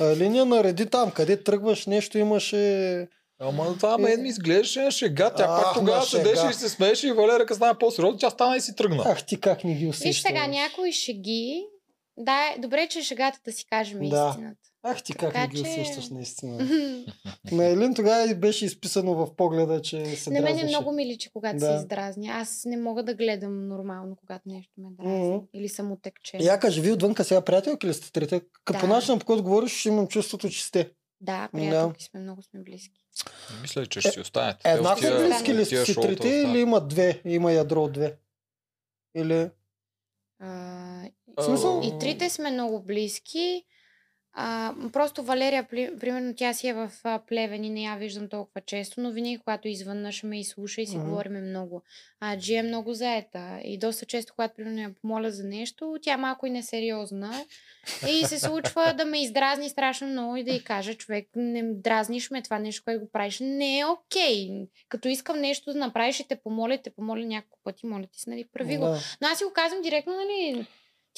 А Еления нареди там, къде тръгваш, нещо имаше... Ама това мен ми изглеждаше на шега. Тя пак Ах, тогава седеше и се смееше и Валерия като стана по-сериозно, тя стана и си тръгна. Ах, ти как не ги усеща. Виж сега, някои шеги, да, е добре, че шегата да си кажем Да. истината. Ах, ти как Така не ги че- усещаш наистина. (laughs) На Елин тогава беше изписано в погледа, че се На мен е много ми личи, когато Да. се издразня. Аз не мога да гледам нормално, когато нещо ме дразни. Мгм. Или съм отекчена. Я кажи, вие отвънка сега приятелки ли сте трите? Като Да. по начина, по който говориш, имам чувството, че сте. Да, приятелки сме, много сме близки. Мисля, че ще си останете. Те в Еднакво тия- близки ли сте трите или има две? Има ядро от две? Или... А, смисъл? И трите сме много близки. А, просто Валерия, примерно, тя си е в а, Плевен и не я виждам толкова често, но винаги, когато извънна, ще ме изслуша и си Мгм. говориме много. А Джи е много заета и доста често, когато примерно я помоля за нещо, тя малко и несериозна и се случва да ме издразни страшно много и да й кажа, човек, не дразниш ме това нещо, което го правиш. Не е окей. Като искам нещо да направиш и те помоля, те помоля няколко пъти, моля ти се, нали, прави го. Да. Но аз си го казвам директно, нали,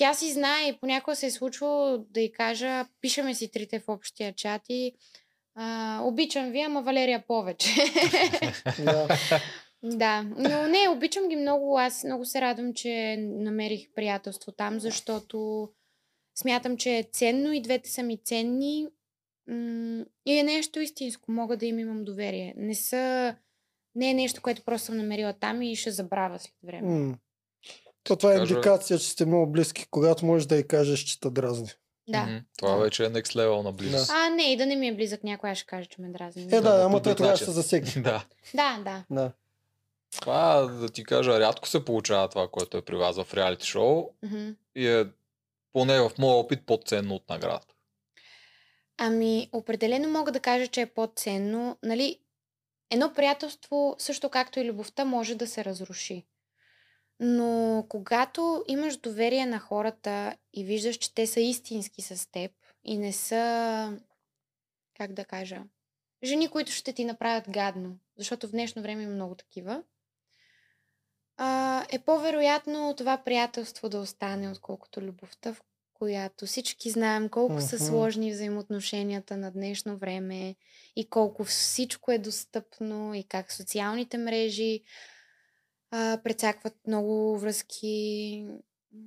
тя си знае и понякога се е случвало да й кажа, пишеме си трите в общия чат и а, обичам ви, ама Валерия повече. (laughs) да. но не, обичам ги много. Аз много се радвам, че намерих приятелство там, защото смятам, че е ценно и двете са ми ценни. И е нещо истинско. Мога да им имам доверие. Не са... Не е нещо, което просто съм намерила там и ще забравя след време. М. То това е кажа- индикация, че сте много близки, когато можеш да й кажеш, че те дразни. Да. Мгм. Това Да. вече е next level на близост. А, не, и да не ми е близък някой, аз ще кажа, че ме дразни. Е, да, Да, ама той тогава ще се засегне. (laughs) да. Да, да. Да. Това, да ти кажа, рядко се получава това, което е при вас в реалити шоу Мгм. и е поне в моя опит по-ценно от наградата. Ами, определено мога да кажа, че е по-ценно. Нали, едно приятелство, също както и любовта, може да се разруши. Но когато имаш доверие на хората и виждаш, че те са истински с теб и не са, как да кажа, жени, които ще ти направят гадно, защото в днешно време има много такива, е по-вероятно това приятелство да остане, отколкото любовта, в която всички знаем колко са сложни взаимоотношенията на днешно време и колко всичко е достъпно и как социалните мрежи а, прецакват много връзки.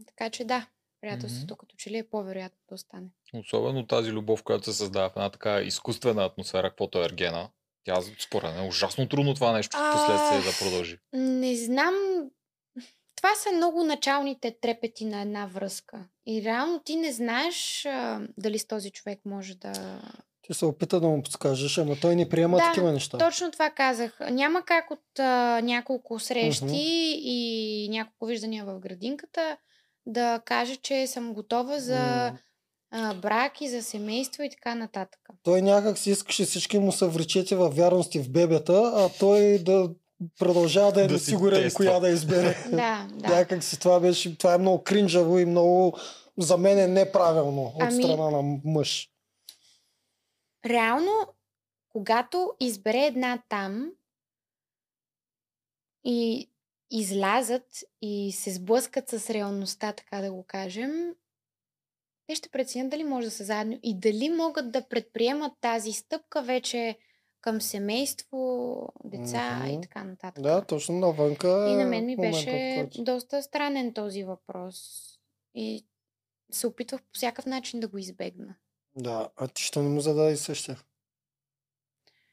Така че да, приятелството като че ли е по-вероятно да остане. Особено тази любов, която се създава в една така изкуствена атмосфера, каквото е Ергена. Тя според мен е ужасно трудно това нещо в последствие да продължи. Не знам. (laughs) Това са много началните трепети на една връзка. И реално ти не знаеш а, дали с този човек може да. Ти се опита да му подскажеш, ама той не приема Да, такива неща. Точно това казах. Няма как от а, няколко срещи Мгм. и няколко виждания в градинката да кажа, че съм готова за а, брак и за семейство и така нататък. Той някак си искаше всички му се вречете във вярности в бебета, а той да продължава да е Да си несигурен коя да избере. (laughs) Да, да. Някак си това беше, това е много кринжаво и много за мен е неправилно от Ами- страна на мъж. Реално, когато избере една там и излязат и се сблъскат с реалността, така да го кажем, те ще преценят дали може да са заедно и дали могат да предприемат тази стъпка вече към семейство, деца Мгм. и така нататък. Да, точно навънка. И на е мен ми момента, беше доста странен този въпрос. И се опитвах по всякакъв начин да го избегна. Да, а ти що не му зададе същия?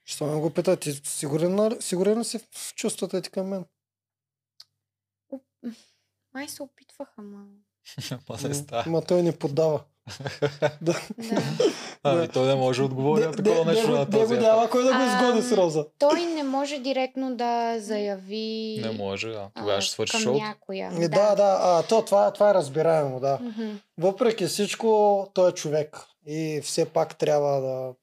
Що не го пита? Ти сигурен, сигурен си в чувствата ти към мен? Май се опитвах, (laughs) ама... Ма не става. Ма той не поддава. (laughs) да. Да. (laughs) Ами той не може да отговори на такова не, нещо не, на не, този го няма кой да го изгоди с Роза. Той не може директно да заяви Не може, да. а, Тогава ще свърши шоуто. някоя. Е, да, да, а, то, това, това е разбираемо, да. Въпреки всичко, той е човек. И все пак трябва да...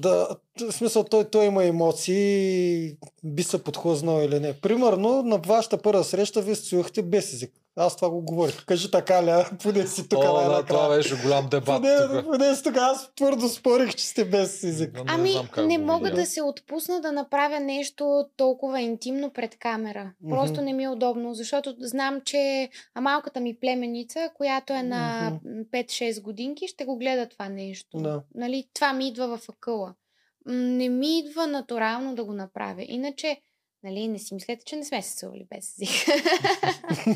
Да, в смисъл, той, той има емоции, би се подхлъзнал или не. Примерно, на вашата първа среща вие се чуехте без език. Аз това го говорих. Кажи така а? (laughs) поне си тук О, да, това беше голям дебат Поне, тук. поне си тук. Аз твърдо спорих, че сте без език. Не Ами, как не го мога видя. да се отпусна да направя нещо толкова интимно пред камера. Просто Мгм. не ми е удобно, защото знам, че а малката ми племеница, която е на Мгм. 5-6 годинки, ще го гледа това нещо. Да. Нали, това ми идва в акъла. Не ми идва натурално да го направя. Иначе, нали, не си мислете, че не сме се целували без език.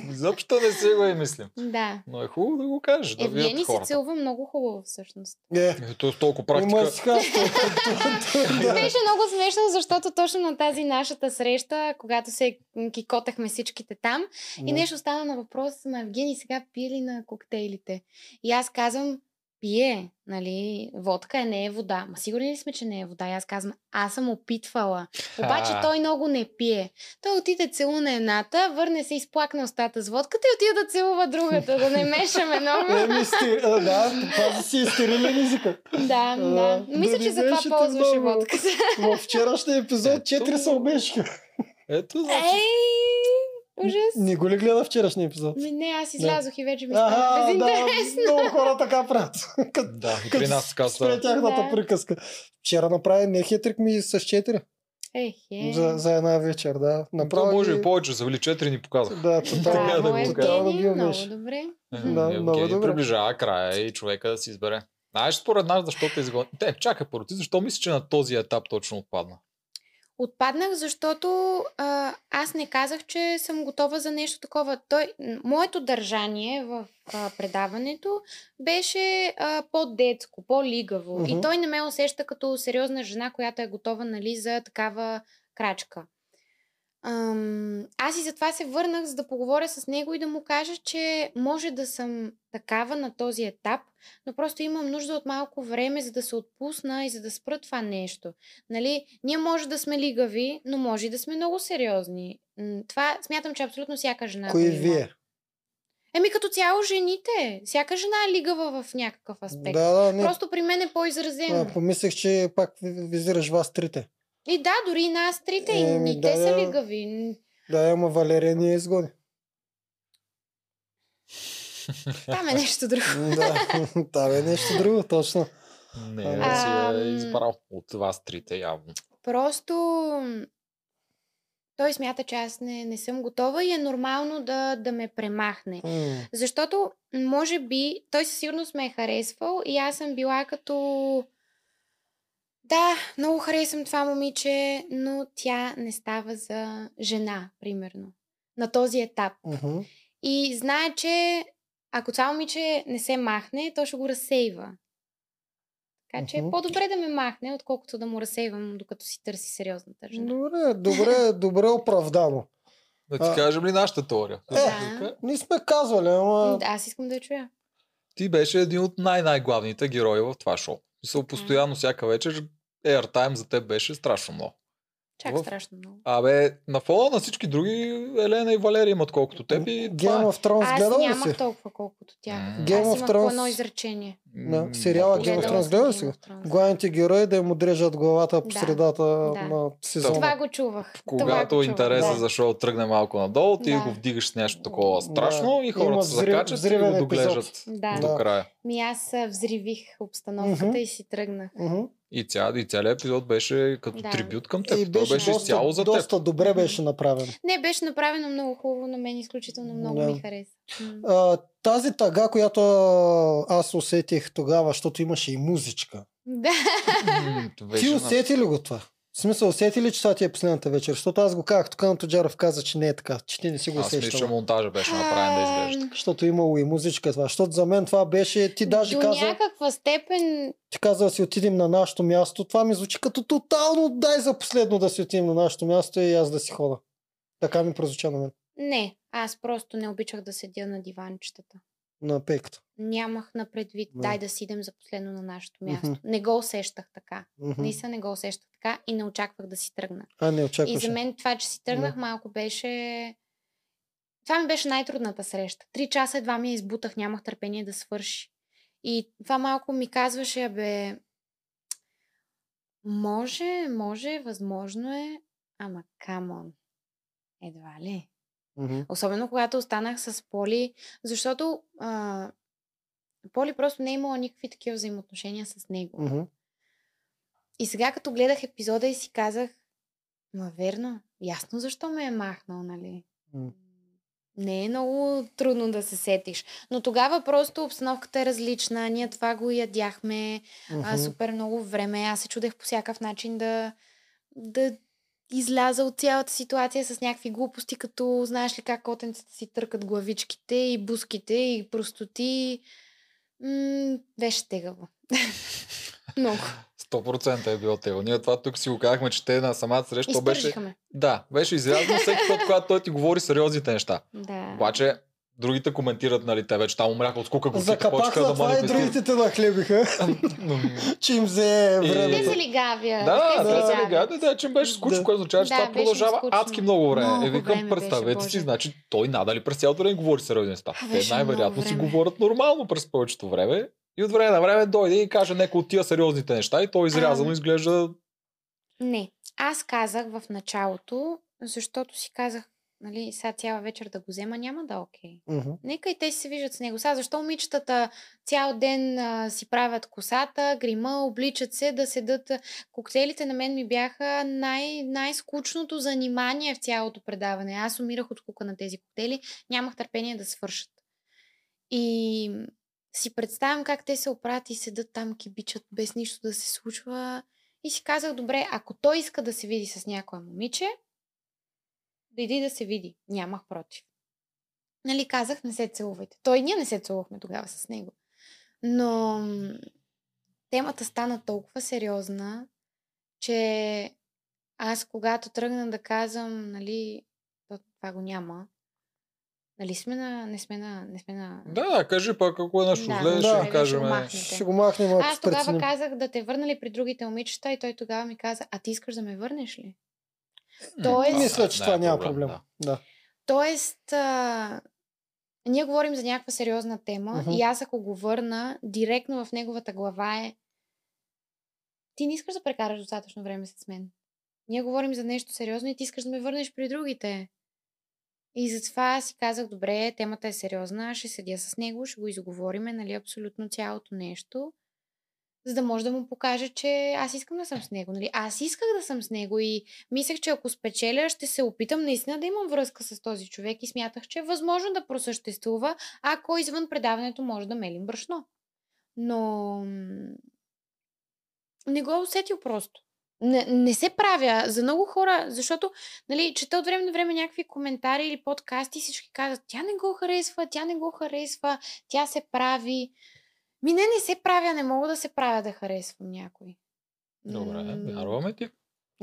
(laughs) Изобщо не си го и мислим. да. Но е хубаво да го кажеш, да Евгений се целува много хубаво всъщност. Е, Ето е толкова практика. Беше много смешно, защото точно на тази нашата среща, когато се кикотахме всичките там, и нещо стана на въпрос, на Евгений сега пие ли на коктейлите? И аз казвам, пие, нали, водка е, не е вода. Ма сигурни ли сме, че не е вода? И аз казвам, аз съм опитвала. Обаче той много не пие. Той отиде целуна едната, върне се, изплакна устата с водката и отиде да целува другата, да не мешаме много. (laughs) А, да, пази си стерилен езика. Да, да. Мисля, че за това ползваше водката. В вчерашния епизод Ето. 4 се обешиха. Ето, значи. Ей, ужас. Не го ли гледа вчерашния епизод? Ми не, аз излязох и вече ми стана Ага, да, безинтересно. много хора така правят. (laughs) Като Да, при нас така спре тяхната Да. приказка. Вчера направи не хитрик ми с 4 Ехе. за, за една вечер, да. То може и повече, завели 4 ни показах. Да, тотално. Така да тотално Евгений, ги много добре. Е, Да, много Евгений добре. приближава края и човека да си избере. Знаеш според нас защо те изгони? Те, чакай първо, ти защо мислиш, че на този етап точно отпадна? Отпаднах, защото а, аз не казах, че съм готова за нещо такова. Той, моето държание в а, предаването беше а, по-детско, по-лигаво. Мгм. И той не ме усеща като сериозна жена, която е готова нали, за такава крачка. Ам, аз и затова се върнах, за да поговоря с него и да му кажа, че може да съм такава на този етап, но просто имам нужда от малко време, за да се отпусна и за да спра това нещо. Нали? Ние може да сме лигави, но може и да сме много сериозни. Това смятам, че абсолютно всяка жена. Кои вие? Еми като цяло жените. Всяка жена е лигава в някакъв аспект. Да, да, не. Просто при мен е по-изразено. А, помислех, че пак ви- визираш вас трите. И да, дори и нас трите, и, и да, те са лигави. Да, ама Валерия ни е изгони. Там е нещо друго. (laughs) да, там е нещо друго, точно. Не, А, си е избрал от вас трите явно. Просто той смята, че аз не, не съм готова и е нормално да, да ме премахне. М, Защото, може би, той със сигурност ме е харесвал и аз съм била като... Да, много харесвам това момиче, но тя не става за жена, примерно. На този етап. мгм. И знае, че ако това момиче не се махне, то ще го разсейва. Така че Мгм. е по-добре да ме махне, отколкото да му разсейвам, докато си търси сериозната жена. Добре, добре, добре оправдано. Да ти А. кажем ли нашата теория? Да. Ние сме казвали, ама... Да, аз искам да я чуя. Ти беше един от най-най-главните герои в това шоу. Мисъл, постоянно всяка вечер airtime за теб беше страшно много. Чак В- страшно много. Абе, на фона на всички други, Елена и Валерия имат колкото теб и Game е. of Thrones Аз гледал ли нямах си? толкова колкото тях. М. Game аз of Thrones- едно изречение. Да, сериала Game of Thrones гледал си. Главните герои да им отрежат главата по Да. средата Да. на сезона. Това го чувах. Когато го интереса да. за шоу тръгне малко надолу, ти Да. го вдигаш с нещо такова Да. страшно и Има хората се взрив- закачат и го доглеждат. Да. до Да. края. Ми аз взривих обстановката и си тръгнах. И, ця, и целият епизод беше като Да. трибют към теб. И Той беше, беше доста, изцяло за теб. доста добре беше направен. Не, беше направено много хубаво, на мен изключително много Да. ми хареса. А, тази тъга, която аз усетих тогава, защото имаше и музичка. Да. Ти беше усети ли го това? В смисъл, усети ли, че това ти е последната вечер? Защото аз го казах, тук на Тоджаров каза, че не е така, че ти не си го Аз мисля, че монтажа беше направен да изглежда. Защото имало и музичка това. Защото за мен това беше, ти даже До каза, някаква степен ти каза да си отидем на нашето място. Това ми звучи като тотално дай за последно да си отидем на нашето място и аз да си хода. Така ми прозвуча на мен. не. Аз просто не обичах да седя на диванчетата. На пейката. Нямах на предвид, Да. дай да си идем за последно на нашето място. Не го усещах така. Мгм. Наистина не го усещах така и не очаквах да си тръгна. А, не И очакваше. за мен това, че си тръгнах малко беше... Това ми беше най-трудната среща. Три часа едва ми я избутах, нямах търпение да свърши. И това малко ми казваше, бе, може, може, възможно е, ама камон. Едва ли? Мгм. Особено когато останах с Поли, защото а, Поли просто не е имала никакви такива взаимоотношения с него. Мгм. И сега като гледах епизода и си казах, ма верно, ясно защо ме е махнал, нали? М. Не е много трудно да се сетиш. Но тогава просто обстановката е различна. Ние това го ядяхме а, Мгм. супер много време. Аз се чудех по всякакъв начин да, да изляза от цялата ситуация с някакви глупости, като знаеш ли как котенцата си търкат главичките и буските и простоти. М- беше тегаво. (laughs) много. 100% е било тегло. Ние това тук си го казахме, че те на самата среща беше... Да, беше изрязано всеки път, когато той ти говори сериозните неща. Да. Обаче, другите коментират, нали, те вече там умряха от скука, го на да това и другите те нахлебиха, (laughs) че им взе И- Те се лигавя. Да, те се да, лигавят. да, да, да, че им беше скучно, Да. което означава, че Да, това продължава скучно. адски много време. Много е, викам, време представете си, значи той надали през цялото време говори сериозни неща. Те най-вероятно си време. говорят нормално през повечето време. И от време на време дойде и каже някои от тия сериозните неща и той изрязано изглежда Не. Аз казах в началото, защото си казах, нали, сега цяла вечер да го взема, няма да е окей. Мгм. Нека и те се виждат с него. Сега защо момичетата цял ден а, си правят косата, грима, обличат се да седат. Коктейлите на мен ми бяха най- най-скучното занимание в цялото предаване. Аз умирах от скука на тези коктейли. Нямах търпение да свършат. И си представям как те се оправят и седат там, кибичат без нищо да се случва. И си казах, добре, ако той иска да се види с някое момиче, да иди да се види. Нямах против. Нали, казах, не се целувайте. Той ние не се целувахме тогава с него. Но темата стана толкова сериозна, че аз когато тръгна да казвам, нали, то, това го няма, нали сме на, не сме на, не сме на... Да, да, кажи пък ако е нещо Да, зле, да, ще да, го кажем. ще го махнете. Ще го махнем, Аз тогава преценим. казах да те върна ли при другите момичета и той тогава ми каза, а ти искаш да ме върнеш ли? Тоест- Мисля, че не това е няма проблем. да. Да. Тоест, а, ние говорим за някаква сериозна тема Мгм. и аз ако го върна, директно в неговата глава е ти не искаш да прекараш достатъчно време с мен. Ние говорим за нещо сериозно и ти искаш да ме върнеш при другите. И затова си казах, добре, темата е сериозна, ще седя с него, ще го изговориме, нали, абсолютно цялото нещо, за да може да му покажа, че аз искам да съм с него. Нали? Аз исках да съм с него и мислех, че ако спечеля, ще се опитам наистина да имам връзка с този човек и смятах, че е възможно да просъществува, ако извън предаването може да мелим брашно. Но не го е усетил просто. Не, не се правя за много хора, защото нали, чета от време на време някакви коментари или подкасти и всички казват, тя не го харесва, тя не го харесва, тя се прави. Ми не, не се правя, не мога да се правя да харесвам някой. Добре, вярваме ти.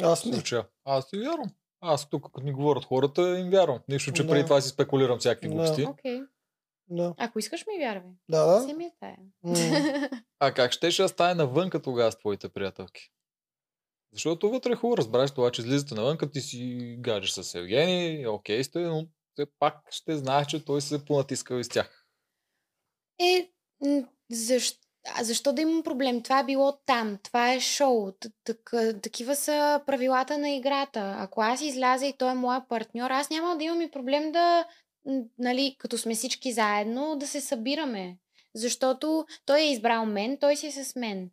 Аз не. случая. Аз ти вярвам. Аз тук, като ми говорят хората, им вярвам. Нищо, че Да. преди това си спекулирам всякакви Да. глупости. Окей. Да. Ако искаш ми вярвай. Да, Си да. ми е тая. А как щеше да стане навънка тогава с твоите приятелки? Защото вътре е хубаво, разбраш това, че излизате навънка, ти си гаджеш с Евгений, окей сте, но все пак ще знаеш, че той се понатискал из тях. Е, защо, защо да имам проблем? Това е било там. Това е шоу. Так- Такива са правилата на играта. Ако аз изляза и той е моя партньор, аз няма да имам и проблем да, нали, като сме всички заедно, да се събираме. Защото той е избрал мен, той си е с мен.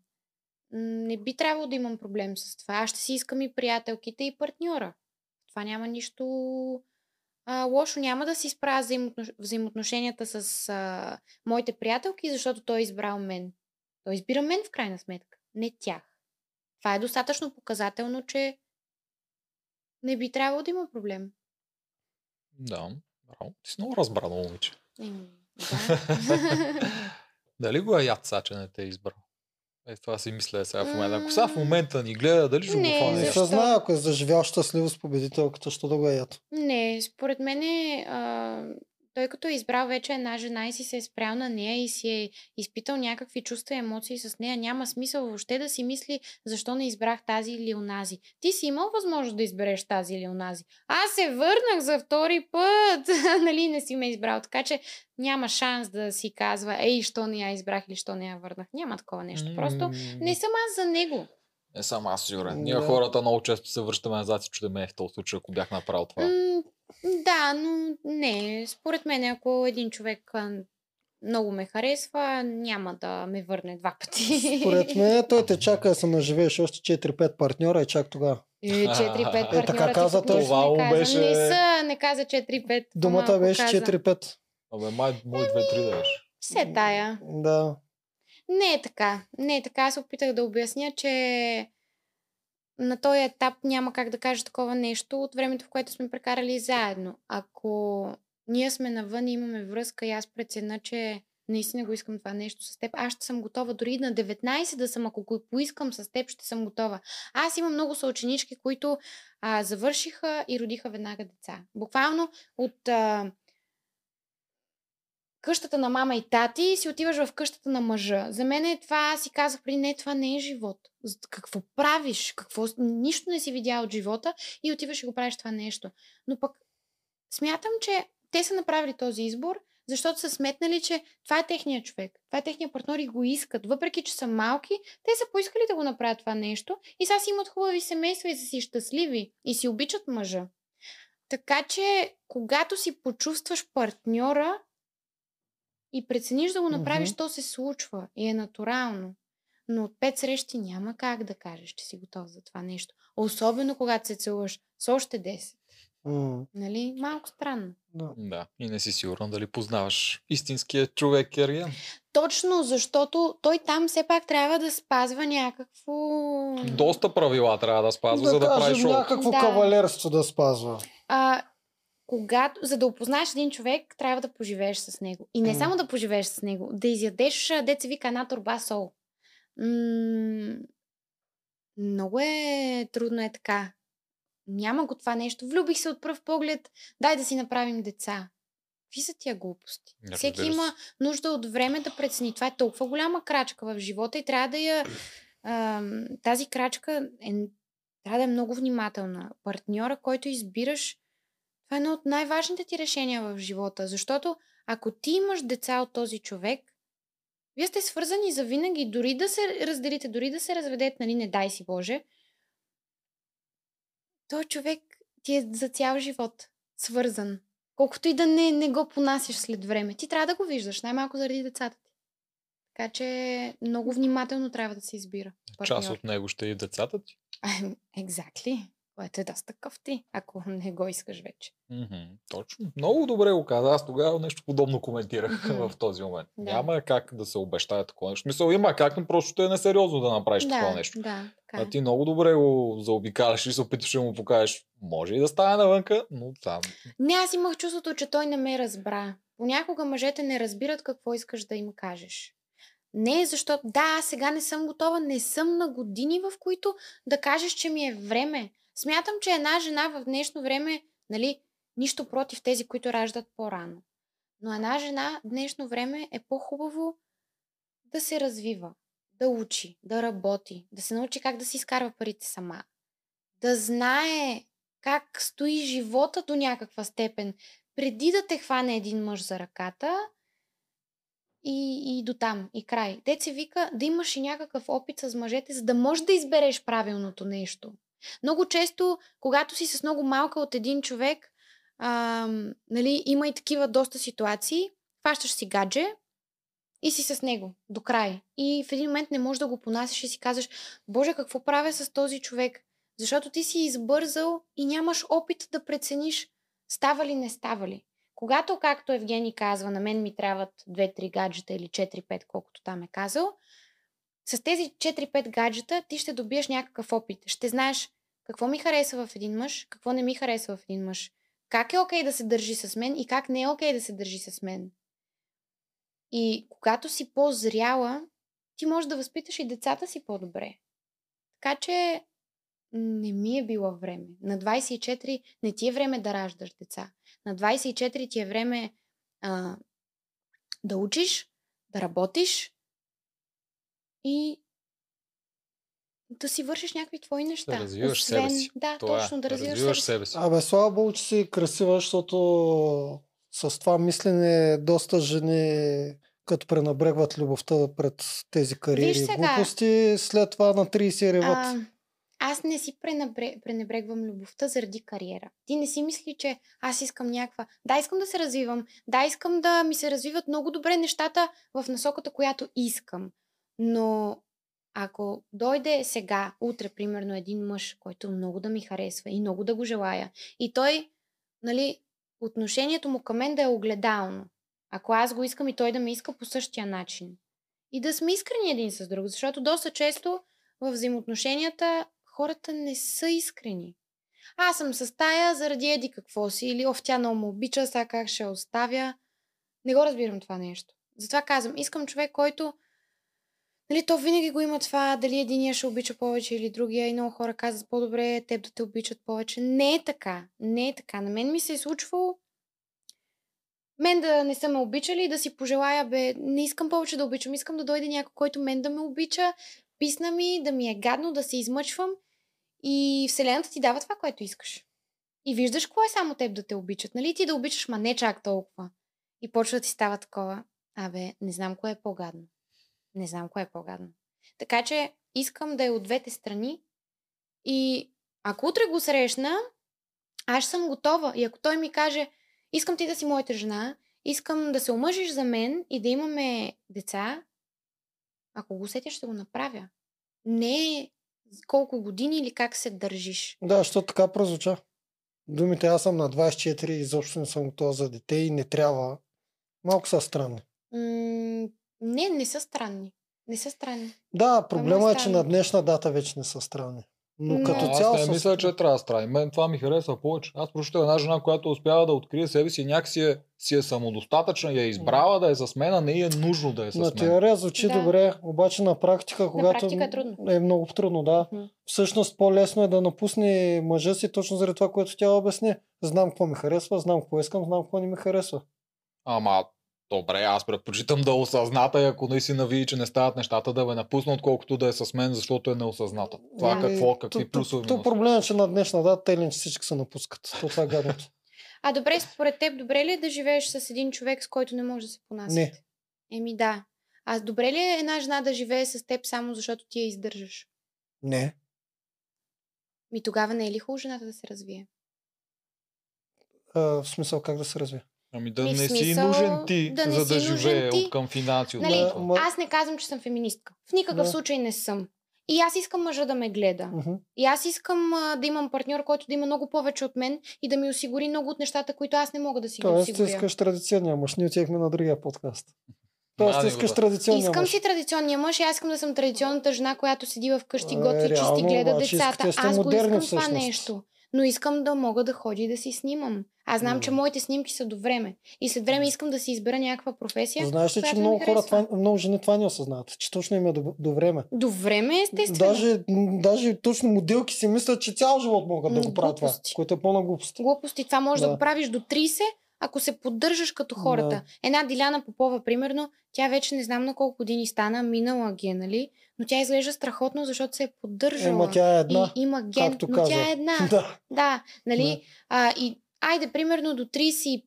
Не би трябвало да имам проблем с това. Аз ще си искам и приятелките, и партньора. Това няма нищо а, лошо. Няма да си справя взаимоотнош... взаимоотношенията с а, моите приятелки, защото той е избрал мен. Той избира мен в крайна сметка, не тях. Това е достатъчно показателно, че не би трябвало да има проблем. Да, браво. Ти си много разбрано, момиче. Еми, (laughs) да. (laughs) Дали го е яд са, че не те е избрал? Е, това си мисля сега в момента. Ако сега в момента ни гледа, дали ще го фане? Не защо? се знае, ако е заживял щастливо с победителката, що да го е ято. Не, според мен е, а, той като е избрал вече една жена и си се е спрял на нея и си е изпитал някакви чувства и емоции с нея, няма смисъл въобще да си мисли защо не избрах тази или онази. Ти си имал възможност да избереш тази или онази. Аз се върнах за втори път, (laughs) нали не си ме избрал, така че няма шанс да си казва, ей, що не я избрах или що не я върнах. Няма такова нещо. Просто не съм аз за него. Не съм аз сигурен. Ние Да. хората много често се връщаме назад и чудеме е в този случай, ако бях направил това. М, да, но не. Според мен, ако един човек много ме харесва, няма да ме върне два пъти. Според (laughs) мен той те чака да се наживееш още 4-5 партньора и чак тогава. Е, 4-5 Е, партньора. така ти каза нищо Това не каза. беше- Не са, не каза 4-5. Думата беше каза. 4-5. Абе, май, мой 2-3 да беше. Все тая. Да. Не е така. Не е така. Аз се опитах да обясня, че на този етап няма как да кажа такова нещо от времето, в което сме прекарали заедно. Ако ние сме навън и имаме връзка и аз преценя, че наистина го искам това нещо с теб, аз ще съм готова дори на 19 да съм, ако го поискам с теб, ще съм готова. Аз имам много съученички, които а, завършиха и родиха веднага деца. Буквално от а, къщата на мама и тати и си отиваш в къщата на мъжа. За мен е това, аз си казах преди, не, това не е живот. Какво правиш? Какво, нищо не си видял от живота и отиваш и го правиш това нещо. Но пък смятам, че те са направили този избор, защото са сметнали, че това е техният човек, това е техният партньор и го искат. Въпреки, че са малки, те са поискали да го направят това нещо и сега си имат хубави семейства и са си щастливи и си обичат мъжа. Така че, когато си почувстваш партньора и прецениш да го направиш, Мгм. то се случва и е натурално. Но от пет срещи няма как да кажеш, че си готов за това нещо. Особено когато се целуваш с още 10. М, Нали? Малко странно. да. Да. И не си сигурен дали познаваш истинския човек Ерген. Точно защото той там все пак трябва да спазва някакво... Доста правила трябва да спазва, за да да прави кажем шоу. някакво Да. кавалерство да спазва. А, когато, за да опознаеш един човек, трябва да поживееш с него. И не М. само да поживееш с него, да изядеш, деца вика, една турба сол. М- много е трудно е така. Няма го това нещо. Влюбих се от пръв поглед, дай да си направим деца. Какви са тия глупости? Не, Всеки има нужда от време да прецени. Това е толкова голяма крачка в живота и трябва да я... тази крачка е, трябва да е много внимателна. Партньора, който избираш, това е едно от най-важните ти решения в живота. Защото ако ти имаш деца от този човек, вие сте свързани за винаги, дори да се разделите, дори да се разведете, нали, не дай си Боже, той човек ти е за цял живот свързан. Колкото и да не, не го понасяш след време. Ти трябва да го виждаш, най-малко заради децата ти. Така че много внимателно трябва да се избира. Част партньор. от него ще и децата ти. (laughs) Exactly. Което е доста къвти, ако (laughs) не го искаш вече. Мгм, точно. Много добре го каза. Аз тогава нещо подобно коментирах Мгм. в този момент. Да. Няма как да се обещае такова нещо. Мисъл, има как, но просто е несериозно да направиш такова да, нещо. да, така. А ти много добре го заобикаляш и се опитваш да му покажеш. Може и да стане навънка, но там. Не, аз имах чувството, че той не ме разбра. Понякога мъжете не разбират какво искаш да им кажеш. Не, защото да, сега не съм готова, не съм на години, в които да кажеш, че ми е време. Смятам, че една жена в днешно време, нали, нищо против тези, които раждат по-рано. Но една жена в днешно време е по-хубаво да се развива, да учи, да работи, да се научи как да си изкарва парите сама, да знае как стои живота до някаква степен, преди да те хване един мъж за ръката и, и до там, и край. Дет се вика да имаш и някакъв опит с мъжете, за да можеш да избереш правилното нещо. Много често, когато си с много малка от един човек, а, нали, има и такива доста ситуации, фащаш си гадже и си с него до край. И в един момент не можеш да го понасяш и си казваш, Боже, какво правя с този човек? Защото ти си избързал и нямаш опит да прецениш става ли, не става ли. Когато, както Евгений казва, на мен ми трябват 2-3 гаджета или 4-5, колкото там е казал, с тези 4-5 гаджета ти ще добиеш някакъв опит. Ще знаеш какво ми харесва в един мъж, какво не ми харесва в един мъж. Как е окей да се държи с мен и как не е окей да се държи с мен. И когато си по-зряла, ти можеш да възпиташ и децата си по-добре. Така че не ми е било време. На 24 не ти е време да раждаш деца. На 24 ти е време а, да учиш, да работиш и да си вършиш някакви твои неща. Да развиваш себе си. Да, Това точно, е. да развиваш, развиваш себе си. Абе, слава богу, че си красива, защото с това мислене доста жени като пренабрегват любовта пред тези кариери Виж сега. глупости, след това на 30 реват. А, аз не си пренабре, пренебрегвам любовта заради кариера. Ти не си мисли, че аз искам някаква... Да, искам да се развивам. Да, искам да ми се развиват много добре нещата в насоката, която искам. Но ако дойде сега, утре, примерно, един мъж, който много да ми харесва и много да го желая, и той, нали, отношението му към мен да е огледално. Ако аз го искам и той да ме иска по същия начин. И да сме искрени един с друг, защото доста често в взаимоотношенията хората не са искрени. Аз съм с тая заради еди какво си, или ов тя много му обича, сега как ще оставя. Не го разбирам това нещо. Затова казвам, искам човек, който Нали, то винаги го има това, дали единия ще обича повече или другия и много хора казват по-добре теб да те обичат повече. Не е така. Не е така. На мен ми се е случвало мен да не са ме обичали и да си пожелая, бе, не искам повече да обичам, искам да дойде някой, който мен да ме обича, писна ми, да ми е гадно, да се измъчвам и Вселената ти дава това, което искаш. И виждаш кое е само теб да те обичат, нали? Ти да обичаш, ма не чак толкова. И почва да ти става такова. Абе, не знам кое е по-гадно. Не знам кое е по-гадно. Така че искам да е от двете страни и ако утре го срещна, аз съм готова. И ако той ми каже, искам ти да си моята жена, искам да се омъжиш за мен и да имаме деца, ако го усетя, ще го направя. Не е колко години или как се държиш. Да, защото така прозвуча. Думите аз съм на 24 и изобщо не съм готова за дете и не трябва. Малко са странни. М- не, не са странни. Не са странни. Да, проблема е, че на днешна дата вече не са странни. Но Не. като Аз цяло... не с- мисля, че трябва да страни. Мен това ми харесва повече. Аз прочитам една жена, която успява да открие себе си, някакси е, си е самодостатъчна, я е избрала да е с мен, а не е нужно да е с На мен. теория звучи Да. добре, обаче на практика, когато практика е трудно. е много трудно, да. Всъщност по-лесно е да напусне мъжа си точно заради това, което тя обясни. Знам какво ми харесва, знам какво искам, знам какво не ми харесва. Ама, добре, аз предпочитам да е осъзната и ако наистина види, че не стават нещата, да ме напусна, отколкото да е с мен, защото е неосъзната. Това Ами, какво, какви плюсове То има? проблем е, че на днешна дата те че всички се напускат. То това е гадното. А добре, според теб, добре ли е да живееш с един човек, с който не може да се понасяте? Не. Еми да. А добре ли е една жена да живее с теб само защото ти я издържаш? Не. Ми тогава не е ли хубаво жената да се развие? А, в смисъл как да се развие. Ами да не си смисъл, нужен ти, да не за да си живее ти. от към финанси. Нали, Да, това. аз не казвам, че съм феминистка. В никакъв Да. случай не съм. И аз искам мъжа да ме гледа. Мгм. И аз искам а, да имам партньор, който да има много повече от мен и да ми осигури много от нещата, които аз не мога да си ги Тоест ти осигуря. искаш традиционния мъж. Ние отивахме на другия подкаст. (laughs) Тоест го искаш да. традиционния Искам мъж. си традиционния мъж и аз искам да съм традиционната жена, която седи в къщи, Е, готви, чисти, гледа обаче децата. да Аз го искам това всъщност. нещо. Но искам да мога да ходя и да си снимам. Аз знам, че моите снимки са до време. И след време искам да си избера някаква професия. Знаеш ли, че много хора, това, много жени това не осъзнават, че точно им е до, до време. До време, естествено. Даже, даже точно моделки си мислят, че цял живот могат да го правят това, което е пълна глупост. Глупости. Това можеш да. Да. го правиш до 30, ако се поддържаш като хората. Да. Една Диляна Попова, примерно, тя вече не знам на колко години стана, минала ги е, нали? Но тя изглежда страхотно, защото се е поддържала. Ема тя е една. И има ген, както но каза. тя е една. (laughs) Да. Да, нали? А, и айде, примерно до 35,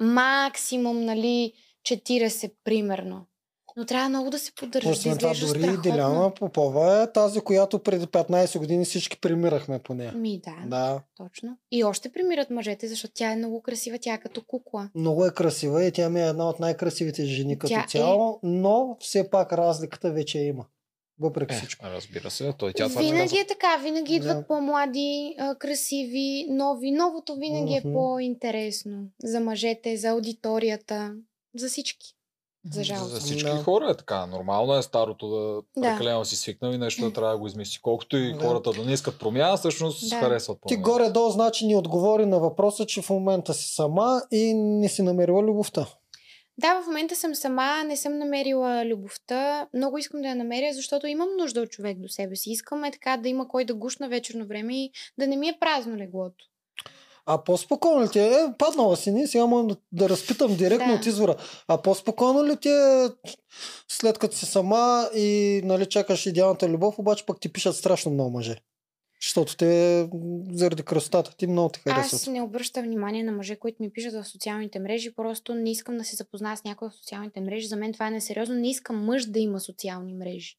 максимум, нали, 40, примерно. Но трябва много да се поддържаш, да Освен това, дори страхотно. Диляна Попова е тази, която преди 15 години всички примирахме по нея. Ми да, Да. точно. И още примират мъжете, защото тя е много красива, тя е като кукла. Много е красива и тя ми е една от най-красивите жени като Тя е. цяло, но все пак разликата вече има. Въпреки Е, всичко. разбира се, той тя това винаги е така, винаги идват Да. по-млади, красиви, нови. Новото винаги Мгм. е по-интересно. За мъжете, за аудиторията, за всички. За жалост. За всички Да. хора е така. Нормално е старото да Да. прекалено си свикнал и нещо да трябва да го измисли. Колкото и Да. хората да не искат промяна, всъщност Да. харесват Ти промяна. горе-долу значи ни отговори на въпроса, че в момента си сама и не си намерила любовта. Да, в момента съм сама, не съм намерила любовта. Много искам да я намеря, защото имам нужда от човек до себе си. Искам е така да има кой да гушна вечерно време и да не ми е празно леглото. А по-спокойно ли ти е? е паднала си ни, сега мога да, да разпитам директно Да. от извора. А по-спокойно ли ти е след като си сама и нали, чакаш идеалната любов, обаче пък ти пишат страшно много мъже? Защото те заради красотата ти много те харесват. Аз не обръщам внимание на мъже, които ми пишат в социалните мрежи. Просто не искам да се запозная с някой в социалните мрежи. За мен това е несериозно. Не искам мъж да има социални мрежи.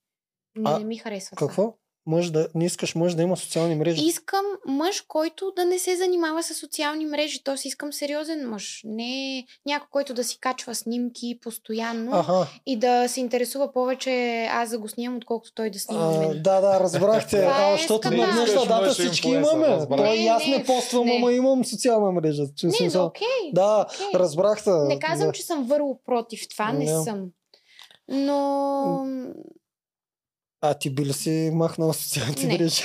Не, А, не ми харесва това. Мъж да, не искаш мъж да има социални мрежи? Искам мъж, който да не се занимава с социални мрежи. Тоест искам сериозен мъж. Не някой, който да си качва снимки постоянно Аха. и да се интересува повече аз да го снимам, отколкото той да снима А, мен. да, да, разбрахте. Е а, защото скандал. на днешна дата всички имаме. Той и аз Не, не поствам, не. ама имам социална мрежа. Че Не, смисъл- да, окей. Да, окей. разбрахте. Не казвам, да. че съм върл против това, не Не. съм. Но А ти би ли си махнала социалните Не. мрежи?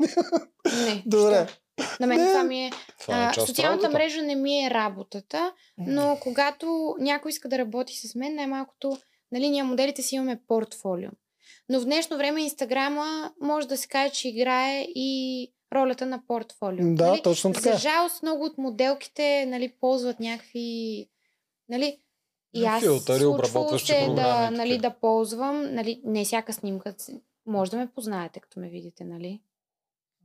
не. (laughs) Добре. що? На мен Не. това ми е... Това е А, социалната мрежа не ми е работата, но когато някой иска да работи с мен, най-малкото, нали, ние моделите си имаме портфолио. Но в днешно време Инстаграма може да се каже, че играе и ролята на портфолио. Да, нали? точно така. За жалост, много от моделките нали, ползват някакви... Нали, и аз Филтъри, случвало се да, нали, да ползвам, нали, не всяка снимка, може да ме познаете, като ме видите, нали?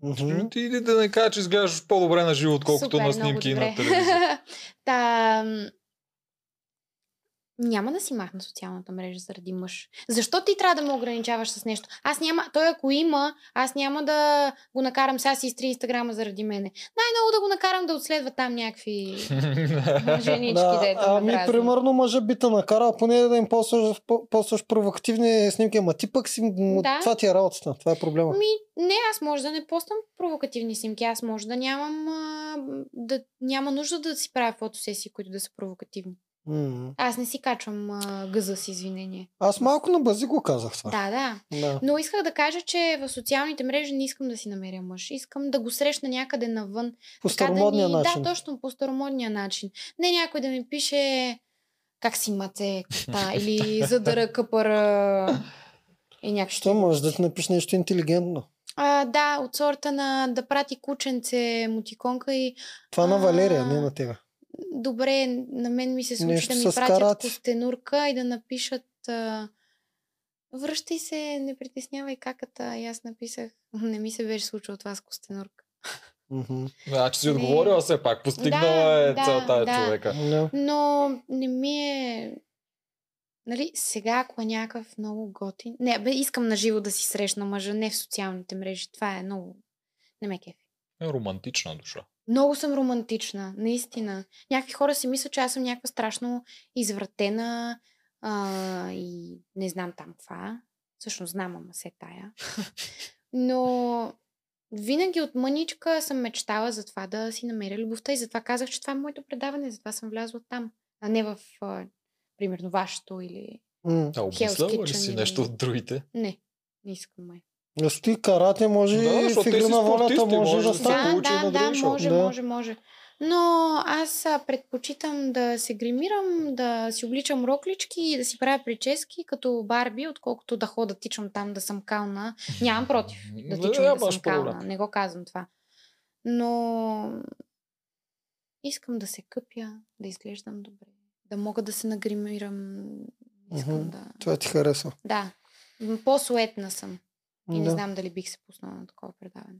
Мгм. Ти иди да не кажа, че изглеждаш по-добре на живо, отколкото Супер, на снимки и на телевизия. (laughs) Та, няма да си махна социалната мрежа заради мъж. Защо ти трябва да ме ограничаваш с нещо? Аз няма, той ако има, аз няма да го накарам сега си изтри инстаграма заради мене. Най-много да го накарам да отследва там някакви (laughs) женички, Да, дето ами, примерно, мъжа би те накара, поне да им постваш, по- постваш провокативни снимки, ама ти пък си, Да. това ти е работата, това е проблема. Ми, не, аз може да не постам провокативни снимки, аз може да нямам, а, да няма нужда да си правя фотосесии, които да са провокативни. М. Аз не си качвам а, гъза с извинение. Аз малко на бази го казах това. Да, да. Да. Но исках да кажа, че в социалните мрежи не искам да си намеря мъж. Искам да го срещна някъде навън. По старомодния да ни... начин. Да, точно по старомодния начин. Не някой да ми пише как си маце, кота, (laughs) или задъра къпъра и някакви. Що може да ти напишеш нещо интелигентно? А, да, от сорта на да прати кученце, мутиконка и Това на А. Валерия, не на тебе. Добре, на мен ми се случи Нещо да ми пратят костенурка и да напишат а, връщай се, не притеснявай каката. И аз написах, (laughs) не ми се беше случило това с костенурка. Мгм. Значи си Не. отговорила все пак. Постигнала Да, е да, целта да. човека. Да. Но не ми е... Нали, сега, ако е някакъв много готин... Не, бе, искам на живо да си срещна мъжа, не в социалните мрежи. Това е много... Не ме кефи. Е, романтична душа. Много съм романтична, наистина. Някакви хора си мислят, че аз съм някаква страшно извратена а, и не знам там каква. Всъщност знам, ама се тая. (laughs) Но винаги от мъничка съм мечтала за това да си намеря любовта и затова казах, че това е моето предаване, затова съм влязла там, а не в, а, примерно, вашето или... М. А обмислява ли си или- нещо от другите? Не, не искам май. Защото ти карате може Да, и в игра на волята може, може да да се стане. Да, да, да, шоу. може, Да. може, може. Но аз предпочитам да се гримирам, да си обличам роклички и да си правя прически като Барби, отколкото да хода тичам там да съм кална. Нямам против (laughs) да Да, тичам да, нямаш съм кална. Не го казвам това. Но искам да се къпя, да изглеждам добре, да мога да се нагримирам. Искам Мгм. да... Това ти харесва. Да. По-суетна съм. И не Да. знам дали бих се пуснала на такова предаване.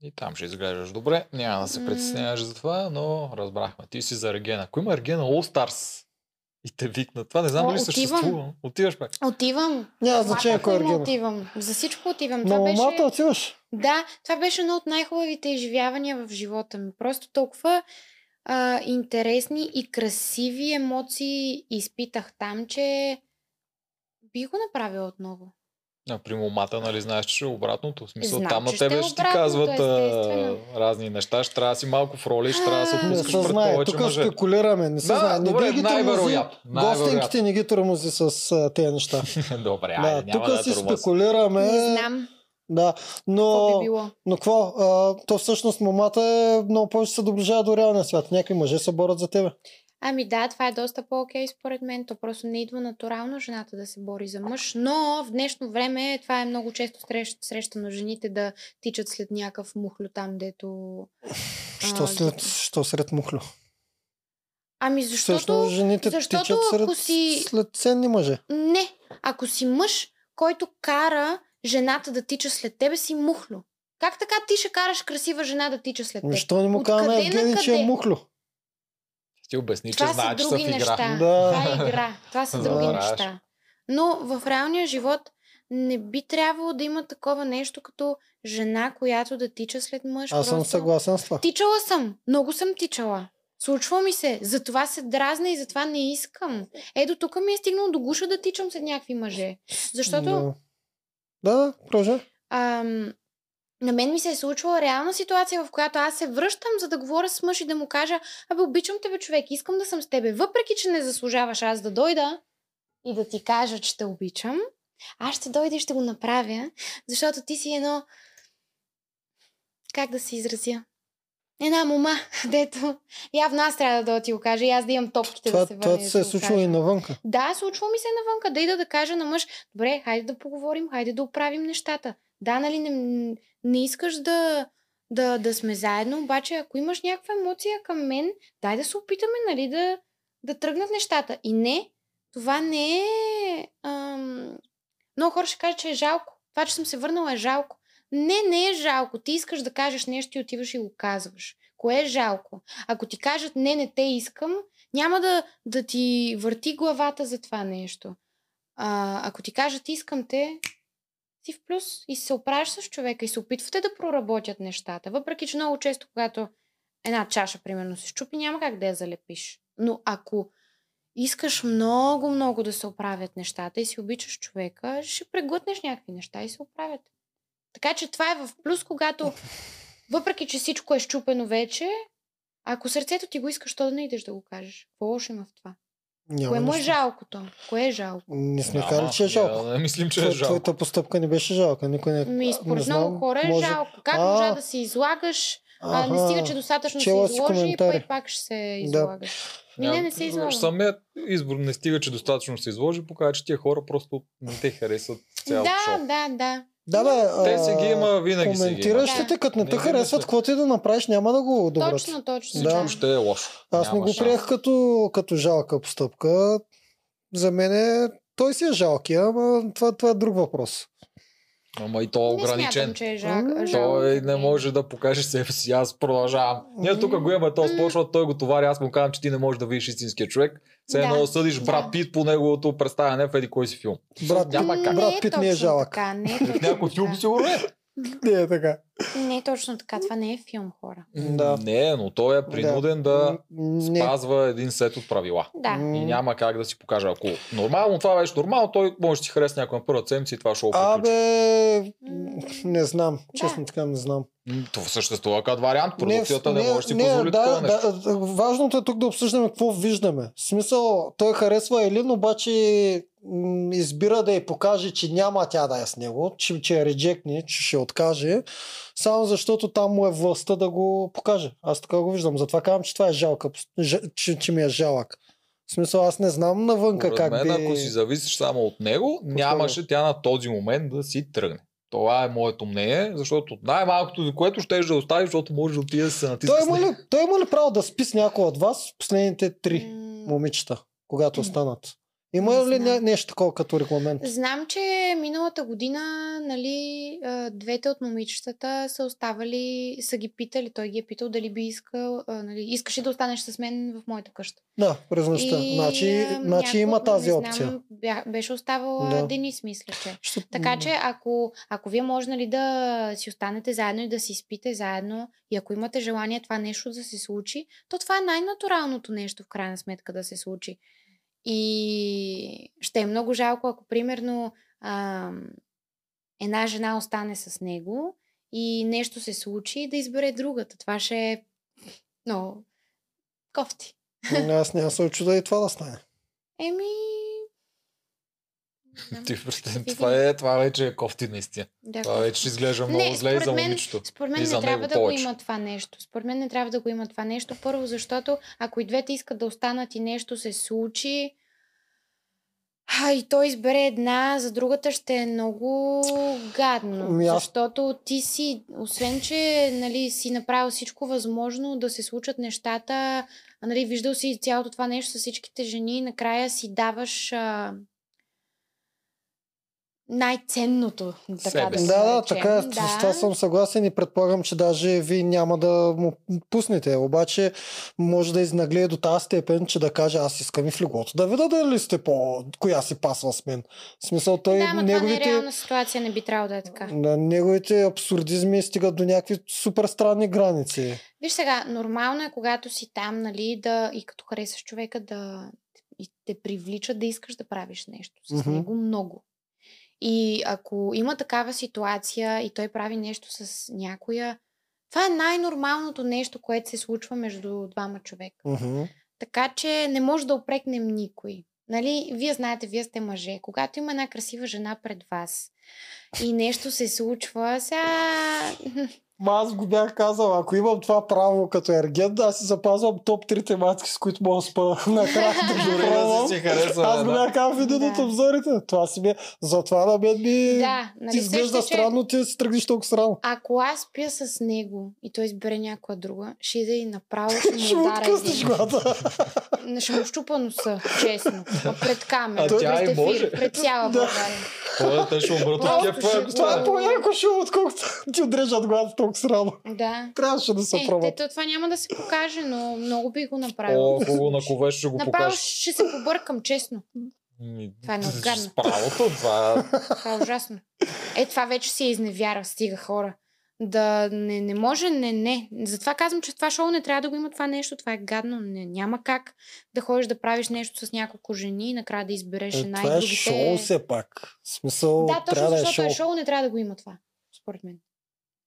И там ще изглеждаш добре. Няма да се притесняваш за това, но разбрахме. Ти си за Регена. Ако има Регена All Stars и те викнат, това не знам О, дали отивам. съществува. Отиваш пак. Отивам. Няма значение кой е ме Ергена. отивам. За всичко отивам. Това беше... отиваш. Да, това беше едно от най-хубавите изживявания в живота ми. Просто толкова а, интересни и красиви емоции изпитах там, че би го направила отново. А при момата, нали, знаеш, че е обратното. В смисъл, Знам, там на че ще тебе ще ти казват а, разни неща. Ще трябва да си малко в роли, ще трябва да се отпускаш пред знае. повече Тук мъже. спекулираме. Не се Да, знае. Не добре, би ги тормози. Гостинките не ги тормози с а, тези неща. (laughs) Добре, да, айде, няма тук да си спекулираме. Не знам Да, какво но, би било. но какво? А, то всъщност момата е много повече се доближава до реалния свят. Някакви мъже се борят за тебе. Ами да, това е доста по-окей според мен. То просто не идва натурално жената да се бори за мъж. Но в днешно време това е много често срещ, срещано жените да тичат след някакъв мухлю там, дето... Що, а, след, дето- що сред мухлю? Ами Защото защото... жените защото тичат сред, ако си- след ценни мъже. Не, ако си мъж, който кара жената да тича след тебе, си мухлю. Как така ти ще караш красива жена да тича след теб? Защо не му казваме Евгений, че е мухлю? Ти обясни, Това са че са други в игра. неща. Да. Това е игра. Това са други Забравяш. неща. Но в реалния живот не би трябвало да има такова нещо като жена, която да тича след мъж. Аз съм съгласен с това. Тичала съм. Много съм тичала. Случва ми се. Затова се дразна и затова не искам. Е, до тук ми е стигнало до гуша да тичам след някакви мъже. Защото Да, да продължа. ам, на мен ми се е случвала реална ситуация, в която аз се връщам, за да говоря с мъж и да му кажа, абе, обичам тебе, човек, искам да съм с тебе. Въпреки, че не заслужаваш аз да дойда и да ти кажа, че те обичам, аз ще дойда и ще го направя, защото ти си едно... Как да се изразя? Една мома, (laughs) дето явно аз трябва да дойда ти го кажа и аз да имам топките Това, да се върна. това да се е случило и навънка. Да, случва ми се навънка да ида да кажа на мъж, добре, хайде да поговорим, хайде да оправим нещата. Да, нали, не, не искаш да, да, да сме заедно, обаче ако имаш някаква емоция към мен, дай да се опитаме, нали, да, да тръгнат нещата. И не, това не е... Ам... Много хора ще кажат, че е жалко. Това, че съм се върнала е жалко. Не, не е жалко. Ти искаш да кажеш нещо и отиваш и го казваш. Кое е жалко? Ако ти кажат не, не те искам, няма да, да ти върти главата за това нещо. А, ако ти кажат искам те, си в плюс и се оправиш с човека и се опитвате да проработят нещата. Въпреки, че много често, когато една чаша, примерно, се щупи, няма как да я залепиш. Но ако искаш много, много да се оправят нещата и си обичаш човека, ще преглътнеш някакви неща и се оправят. Така че това е в плюс, когато въпреки, че всичко е щупено вече, ако сърцето ти го искаш, то да не идеш да го кажеш. Какво лошо има в това? Няма Кое му е нищо. жалкото? Кое е жалко? Не сме Няма, казали, че е жалко. Не, не мислим, че е Тво- жалко. Твоята постъпка не беше жалка. Никой не, Ми, не според знам, много хора е може- жалко. Как А, можа да се излагаш, а, не аха, стига, че достатъчно се чела си изложи, коментари. пък пак ще се излагаш. Ми не, не се излага. Самият избор не стига, че достатъчно се изложи, показва, че тия хора просто не те харесват цялото Да, шоу. да, да. Да, бе, Те си ги има, винаги си ги. Коментиращите, Да. като не те Не, харесват, не, каквото и да направиш, няма да го одобрят. Точно, точно. Да. Въобще е лошо. Аз не Няма го шанс. приех като, като жалка постъпка. За мен е, той си е жалкия, ама това, това е друг въпрос. Ама и то е Не ограничен. смятам, че е жал, жалко. Той не може да покаже себе си, аз продължавам. Ние тук го имаме този спор, защото той го товари, аз му казвам, че ти не можеш да видиш истинския човек. Все Да. едно да съдиш Брат Да. Пит по неговото представяне в еди кой си филм. Брат, Няма как. брат Пит не е жалък. Така, не е В някой филм сигурно е. Не е така. Не е точно така. Това не е филм, хора. Да. Не, но той е принуден да Не. спазва един сет от правила. Да. И няма как да си покаже. Ако нормално това беше нормално, той може да си хареса някой на първата седмица и това шоу приключи. Абе, не знам. Да. Честно така не знам. Това съществува като вариант. Продукцията не, може да си позволи да, такова нещо. да, важното е тук да обсъждаме какво виждаме. В смисъл, той харесва Елин, обаче избира да й покаже, че няма тя да е с него, че, че е реджектни, че ще откаже, само защото там му е властта да го покаже. Аз така го виждам. Затова казвам, че това е жалка, че, че ми е жалък. В смисъл, аз не знам навънка Според как мен, би... ако си зависиш само от него, нямаше тя на този момент да си тръгне. Това е моето мнение, защото най-малкото, за което ще да оставиш, защото може да отиде да се натиска Той има, ли, той има ли право да спи с някой от вас последните три момичета, когато останат? Има Не ли знам. нещо такова като регламент? Знам, че миналата година, нали, двете от момичетата са оставали, са ги питали, той ги е питал дали би искал, нали, искаш ли да останеш с мен в моята къща. Да, през нощта. Значи, значи има тази не опция. Знам, беше оставала да. Денис, мисля, че. Що- Така че, ако, ако вие може нали, да си останете заедно и да си спите заедно, и ако имате желание това нещо да се случи, то това е най-натуралното нещо в крайна сметка да се случи. И ще е много жалко, ако примерно а, една жена остане с него и нещо се случи, да избере другата. Това ще е много кофти. М, Аз няма се очуда и това да стане. Еми... знам. Ти, това, е, това вече е кофти наистина. Да, Това вече изглежда много Не, зле и за момичето. Според мен И за не трябва да повече. го има това нещо. Според мен не трябва да го има това нещо. Първо, защото ако и двете искат да останат и нещо се случи, а, и той избере една, за другата ще е много гадно. Ами аз- Защото ти си, освен че нали, си направил всичко възможно да се случат нещата, а, нали, виждал си цялото това нещо с всичките жени, накрая си даваш а, най-ценното, така Себе да Да, да, така е. С това съм съгласен и предполагам, че даже ви няма да му пуснете. Обаче може да изнаглее до тази степен, че да каже аз искам и в леглото да видя дали сте по... коя си пасва с мен. В смисъл той Да, ама това не е неговите... реална ситуация, не би трябвало да е така. на неговите абсурдизми стигат до някакви супер странни граници. Виж сега, нормално е, когато си там, нали, да и като харесаш човека, да и те привлича да искаш да правиш нещо с Мгм. него много. И ако има такава ситуация и той прави нещо с някоя, това е най-нормалното нещо, което се случва между двама човека. Мгм. Така че не може да опрекнем никой. Нали, вие знаете, вие сте мъже. Когато има една красива жена пред вас и нещо се случва, сега... Ма аз го бях казал, ако имам това право като ерген, аз си запазвам топ 3 тематики, с които мога да спа (laughs) накрая да ги да пробвам. Аз го бях казал в един от Да. обзорите. Това си ми... Затова на мен ми да, нали, изглежда сещаш, че странно, ти си тръгнеш толкова срано. Ако аз спя с него и той избере някоя друга, ще иде и направо (laughs) ще Ще му удара откъснеш един. Не ще му щупа носа, честно. А пред камера, А пред тя и ефир, може. пред цяла Да. България. Това те ще умрат от Това е по-яко шоу, отколкото (laughs) ти отрежат главата толкова срано. Да. Трябваше да се Е, те, това няма да се покаже, но много би го направил. О, ако го наковеш, ще го Направо покажеш. ще се побъркам, честно. Ми, Това е много гадно. С правото, това Това е ужасно. Е, това вече си е изневяра, стига хора. Да не, не може, не, не. Затова казвам, че това шоу не трябва да го има това нещо. Това е гадно. Не, няма как да ходиш да правиш нещо с няколко жени и накрая да избереш Е, една и това е другите. шоу все пак. В смисъл, Да, точно трябва да е защото шоу. е шоу, не трябва да го има това. Според мен.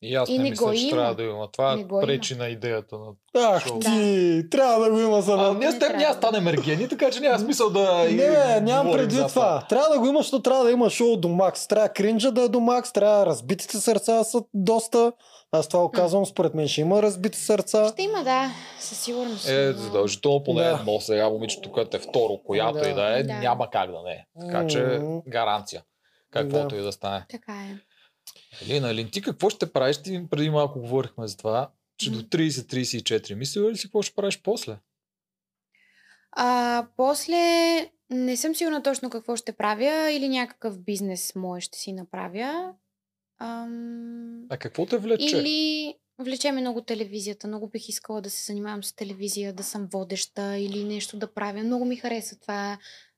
И аз И не, не мисля, го че има. трябва да има. Това Не го пречи на идеята на... Ах Шоу. ти, трябва да го има за А, мен. ние с теб няма да станем ергени, така че няма смисъл да... Не, нямам предвид това. Трябва да го има, защото трябва да има шоу до макс. Трябва кринджа да е до макс, трябва разбитите сърца да са доста. Аз това го казвам, според мен ще има разбити сърца. Ще има, да, със сигурност. Е, но- задължително поне Да. да. едно сега момичето, което е второ, която Да. и да е, Да. няма как да не е. Така че гаранция. Каквото Да. и да стане. Така е. Елина, Елин, ти какво ще правиш? Ти преди малко говорихме за това, че до Мгм. 30-34 мислила ли си какво ще правиш после? А, после не съм сигурна точно какво ще правя или някакъв бизнес мой ще си направя. Ам... А какво те влече? Или влече ме много телевизията. Много бих искала да се занимавам с телевизия, да съм водеща или нещо да правя. Много ми хареса това.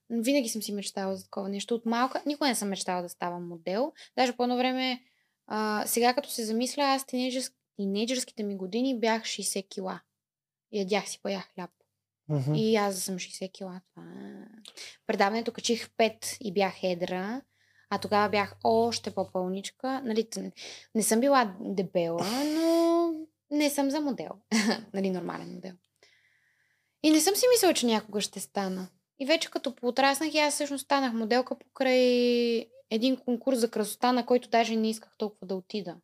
Винаги съм си мечтала за такова нещо. От малка никога не съм мечтала да ставам модел. Даже по едно време, а, сега като се замисля, аз тинейджърс, тинейджърските ми години бях 60 кила. Ядях си, паях хляб. Мгм. И аз съм 60 кила. Това. е- Предаването качих 5 и бях едра. А тогава бях още по-пълничка. Нали, не съм била дебела, но не съм за модел. (laughs) нали, нормален модел. И не съм си мислила, че някога ще стана. И вече като поотраснах, аз всъщност станах моделка покрай един конкурс за красота, на който даже не исках толкова да отида.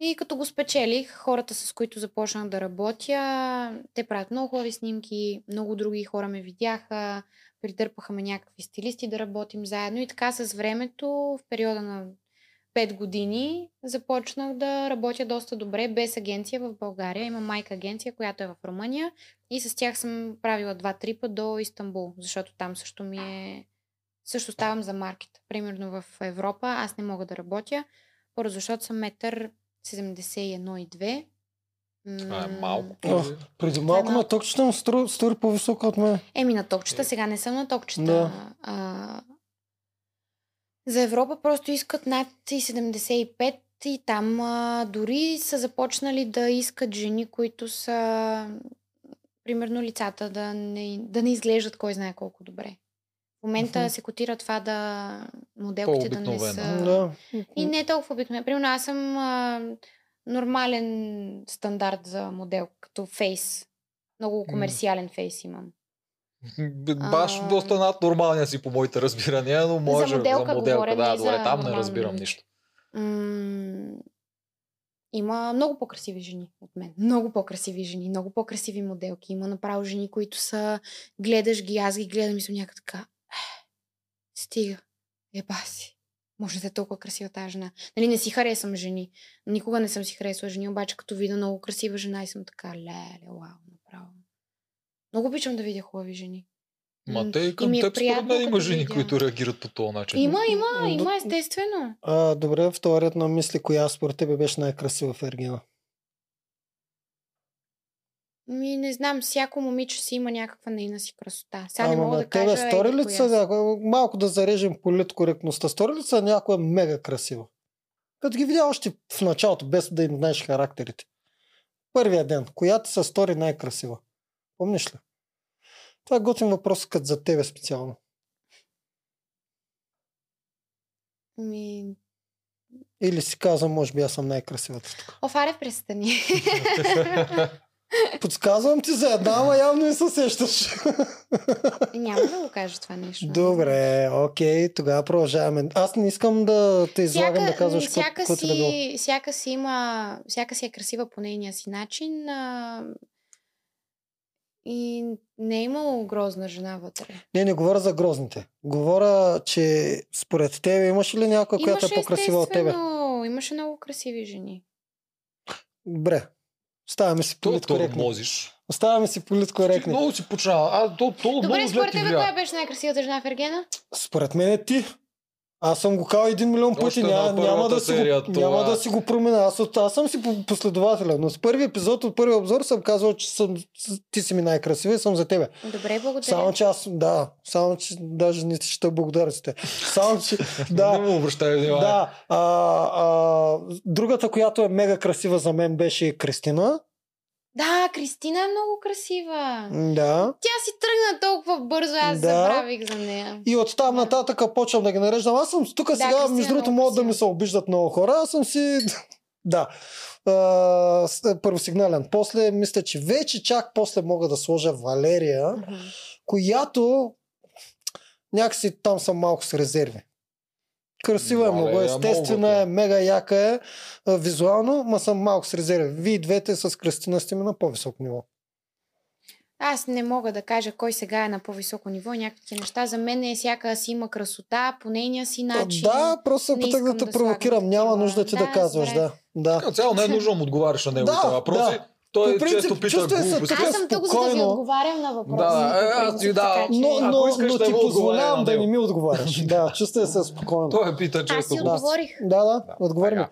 И като го спечелих, хората с които започнах да работя, те правят много хубави снимки, много други хора ме видяха, придърпаха ме някакви стилисти да работим заедно и така с времето, в периода на 5 години, започнах да работя доста добре без агенция в България. Има майка агенция, която е в Румъния и с тях съм правила два трипа до Истанбул, защото там също ми е... Също ставам за маркет. Примерно в Европа аз не мога да работя, първо защото съм метър 71 и 2. Това е малко. Ох, преди малко е на токчета му стру- стори по-висока от мен. Еми на токчета, сега не съм на токчета. Да. А, за Европа просто искат над и 75 и там а, дори са започнали да искат жени, които са примерно лицата да не, да не изглеждат кой знае колко добре. В момента Мгм. се котира това да моделките да не са... Да. И не е толкова обикновено. Примерно аз съм а, нормален стандарт за модел, като фейс. Много комерциален фейс имам. Баш А. доста над нормалния си по моите разбирания, но може моделка за моделка говоря, да, добре, за там не разбирам нищо. М- има много по-красиви жени от мен. Много по-красиви жени, много по-красиви моделки. Има направо жени, които са... Гледаш ги, аз ги гледам и съм някак така... «Ех, Стига. Еба си. Може да е толкова красива тази жена. Нали, не си харесвам жени. Никога не съм си харесвала жени, обаче като видя много красива жена и съм така, леле, вау, направо. Много обичам да видя хубави жени. Ма те и и към ми е теб според мен има жени, видя. които реагират по този начин. Има, има, има, естествено. А, добре, вторият на мисли, коя според тебе беше най-красива в Ергена? Ми, не знам, всяко момиче си има някаква нейна си красота. Сега не Ама мога на да тебе кажа. стори ли са някоя, малко да зарежем политкоректността, стори ли са някоя мега красива? Като ги видя още в началото, без да им знаеш характерите. Първия ден, която се стори най-красива? Помниш ли? Това е готин въпрос като за тебе специално. Ми... Или си казвам, може би аз съм най-красивата тук. О, Фарев, престани. (laughs) Подсказвам ти за една, ама явно не се сещаш. Няма да го кажа това нещо. Добре, окей, тогава продължаваме. Аз не искам да те излагам да казваш всяка, каквото и да било. си, всяка си има, всяка си е красива по нейния си начин. И не е имало грозна жена вътре. Не, не говоря за грозните. Говоря, че според тебе имаше ли някоя, която е Имаше по-красива от тебе? имаше много красиви жени. Добре. Оставяме си политкоректни. тормозиш. Оставяме си политкоректни. Много си почнава. А, то, то Добре, много според тебе, коя беше най-красивата жена в Ергена? Според мен е ти. Аз съм го казал един милион пъти. Няма, няма, да си серия, го, това- няма да си го променя. Аз, аз съм си по- последователен. Но с първи епизод от първи обзор съм казал, че съм, ти си ми най-красива и съм за тебе. Добре, благодаря. Само, че аз, да, само, че даже не ще благодаря за те. Само, че, (laughs) Не да, му обръщай внимание. да. А, а, другата, която е мега красива за мен беше Кристина. Да, Кристина е много красива. Да. Тя си тръгна толкова бързо, аз Да. забравих за нея. И оттам Да. нататък почвам да ги нареждам. Аз съм тук Да, сега, Кристина между е другото, много могат да ми се обиждат много хора. Аз съм си (laughs) Да. С- първосигнален. После, мисля, че вече чак после мога да сложа Валерия, Мгм. която някакси там съм малко с резерви. Красива е много, Валерия, естествена е, мега яка е визуално, ма съм малко с резерви. Вие двете с Кристина сте ми на по-високо ниво. Аз не мога да кажа кой сега е на по-високо ниво и някакви неща. За мен е всяка си има красота по нейния си начин. да, просто не опитах да те да провокирам. Няма нужда ти да, Да, казваш. Да, да. Цяло не е нужно да му отговаряш на неговите Да, въпроси. да. Той По принцип, често пита глупости. Аз съм тук, за да ви отговарям на въпроси. Да, е, аз принцип, ти да, Но, но, искаш но да ти позволявам да не ми отговаряш. (laughs) да, чувствай се спокойно. Той пита Аз често. си глупости. отговорих. Да, да, Да, отговори ми.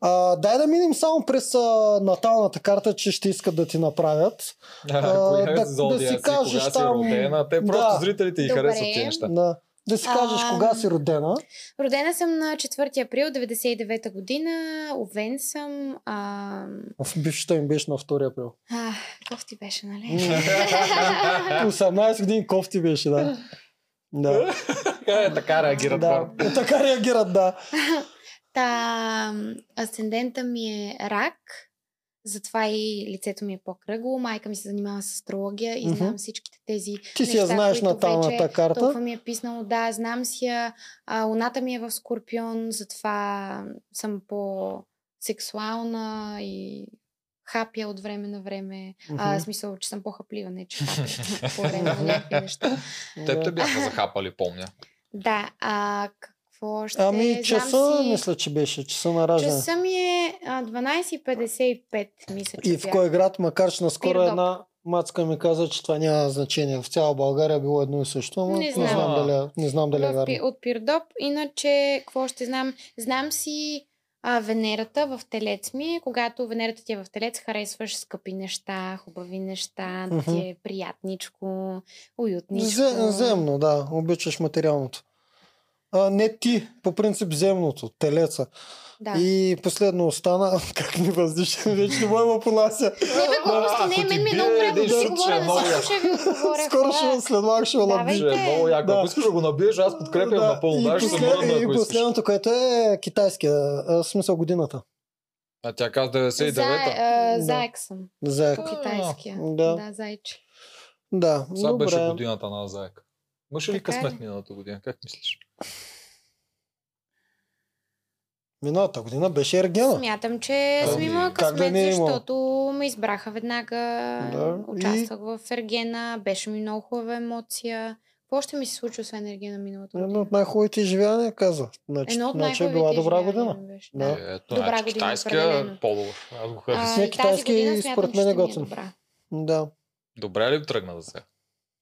А, дай да минем само през а, наталната карта, че ще искат да ти направят. (laughs) А, А, да- е зодия да си кажеш там- родена. Те Да. просто зрителите ги харесват тези неща. Да. Да си кажеш А, кога си родена. Родена съм на 4 април 99 година. Овен съм. А, В бившата им беше на 2 април. а, кофти беше, нали? 18 (laughs) години кофти беше, да. Да. Е, така реагират да. хората. Така реагират, да. Та, асцендента ми е рак, затова и лицето ми е по-кръгло. Майка ми се занимава с астрология и знам всичките тези Ти си я неща, знаеш които наталната вече карта. Толкова ми е писнало, да, знам си я. А, луната ми е в Скорпион, затова съм по-сексуална и хапя от време на време. А, Мгм. в смисъл, че съм по-хаплива, не че хапя по време на някакви неща. Теб те бяха захапали, помня. Да, а какво ще... Ами знам часа, си... мисля, че беше. Часа на раждане. Часа ми е а, 12.55, мисля, че И в кой град, макар че наскоро Пирдоп. една мацка ми каза, че това няма значение. В цяла България е било едно и също, но Не не, знам. знам дали, е- не знам дали е вярно. от Пирдоп. Иначе, какво ще знам? Знам си а, Венерата в Телец ми. Когато Венерата ти е в Телец, харесваш скъпи неща, хубави неща, да ти е приятничко, уютничко. Зе- Земно, да. Обичаш материалното. А, не ти, по принцип земното, телеца. Да. И последно остана, (laughs) как ми въздиша, вече не мога да понася. Не бе, глупости, не, мен ми е много време да си говоря, за всичко ще ви отговоря. (laughs) Скоро ще след малко ще. Ще е много яко. Да. Ако искаш да го набиеш, аз подкрепям напълно. Да, и, ще се послед... мръдна, и последното, което е китайския, в смисъл годината. А тя каза За, 99-та. а, Да. заек съм. Заек. Китайския. Да. Да, зайче. Да, Сега беше годината на заека. Имаше ли е. късмет миналата година? Как мислиш? Миналата година беше Ергена. Смятам, че съм Ами, имала да късмет, не е защото ме избраха веднага. Да, и- Участвах в Ергена, беше ми много хубава емоция. Какво ще ми се случи, освен Ергена миналата Едно година? от най-хубавите изживявания, каза. Значи, Едно от значи е била добра година. беше, Да. Да. Ето, Добра значи, година, китайския определено. по-добър. Аз го А, харесвам. И тази китайски според мен е е готин. Да. Добре ли тръгна за сега?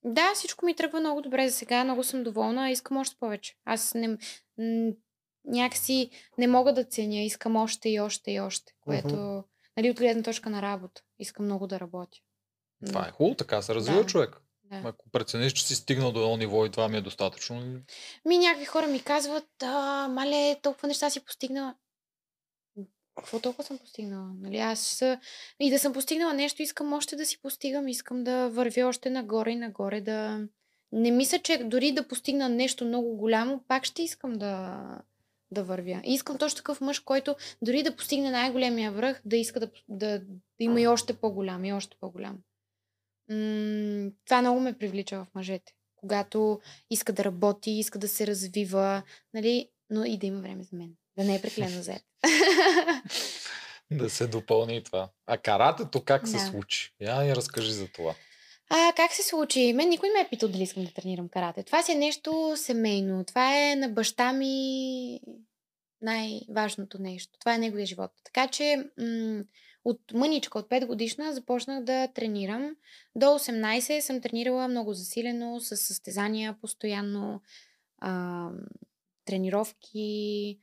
Да, всичко ми тръгва много добре за сега. Много съм доволна. Искам още повече. Аз не, някакси не мога да ценя. Искам още и още и още. Което, Мгм. нали, от гледна точка на работа. Искам много да работя. Това е хубаво, така се развива Да. човек. Да. Ако прецениш, че си стигнал до едно ниво и това ми е достатъчно. Ми някакви хора ми казват, а, мале, толкова неща си постигнала. Какво толкова съм постигнала? Нали, аз и да съм постигнала нещо, искам още да си постигам, искам да вървя още нагоре и нагоре, да... Не мисля, че дори да постигна нещо много голямо, пак ще искам да, да вървя. И искам точно такъв мъж, който дори да постигне най-големия връх, да иска да, да, да има и още по-голям, и още по-голям. М- това много ме привлича в мъжете. Когато иска да работи, иска да се развива, нали, но и да има време за мен. Да не е преклено зает. (laughs) Да се допълни и това. А каратето как се Да. случи? Я ни разкажи за това. А, как се случи? Мен никой не ме е питал дали искам да тренирам карате. Това си е нещо семейно. Това е на баща ми най-важното нещо. Това е неговия живот. Така че м- от мъничка, от 5 годишна, започнах да тренирам. До 18 съм тренирала много засилено, с състезания постоянно, а, тренировки.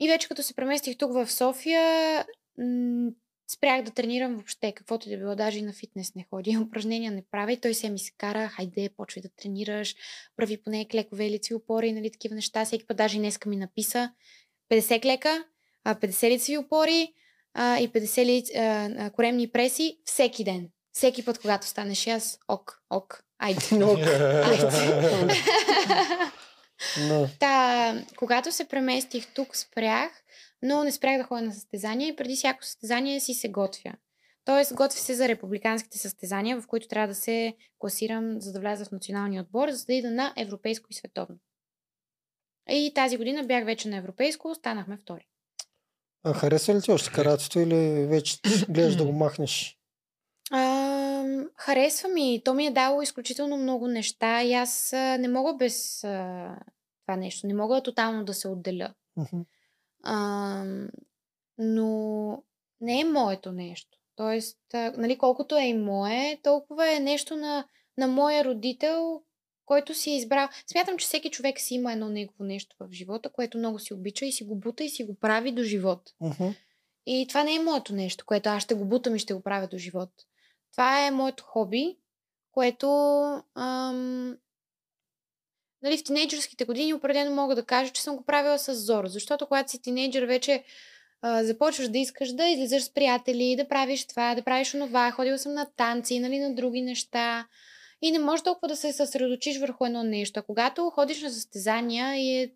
И вече като се преместих тук в София, спрях да тренирам въобще, каквото и да било, даже и на фитнес не ходи, (laughs) упражнения не правя и той се ми се кара, хайде, почвай да тренираш, прави поне клекове, лицеви опори, нали, такива неща, всеки път даже днеска ми написа. 50 клека, а, 50 лицеви опори и 50 ли, а, а, коремни преси всеки ден. Всеки път, когато станеш аз, ок, ок, айде. (laughs) (laughs) Да. Та, когато се преместих тук, спрях, но не спрях да ходя на състезания и преди всяко състезание си се готвя. Тоест, готвя се за републиканските състезания, в които трябва да се класирам, за да вляза в националния отбор, за да ида на европейско и световно. И тази година бях вече на европейско, станахме втори. А харесва ли ти още каратето или вече (clears throat) гледаш да го махнеш? Харесва ми. То ми е дало изключително много неща и аз не мога без а, това нещо. Не мога тотално да се отделя. Мгм. А, но не е моето нещо. Тоест, а, нали, колкото е и мое, толкова е нещо на, на моя родител, който си е избрал. Смятам, че всеки човек си има едно негово нещо в живота, което много си обича и си го бута и си го прави до живот. Мгм. И това не е моето нещо, което аз ще го бутам и ще го правя до живот. Това е моето хоби, което ам, нали, в тинейджърските години определено мога да кажа, че съм го правила с зор. Защото когато си тинейджър вече а, започваш да искаш да излизаш с приятели, да правиш това, да правиш онова. Ходила съм на танци, нали, на други неща. И не можеш толкова да се съсредоточиш върху едно нещо. А когато ходиш на състезания и е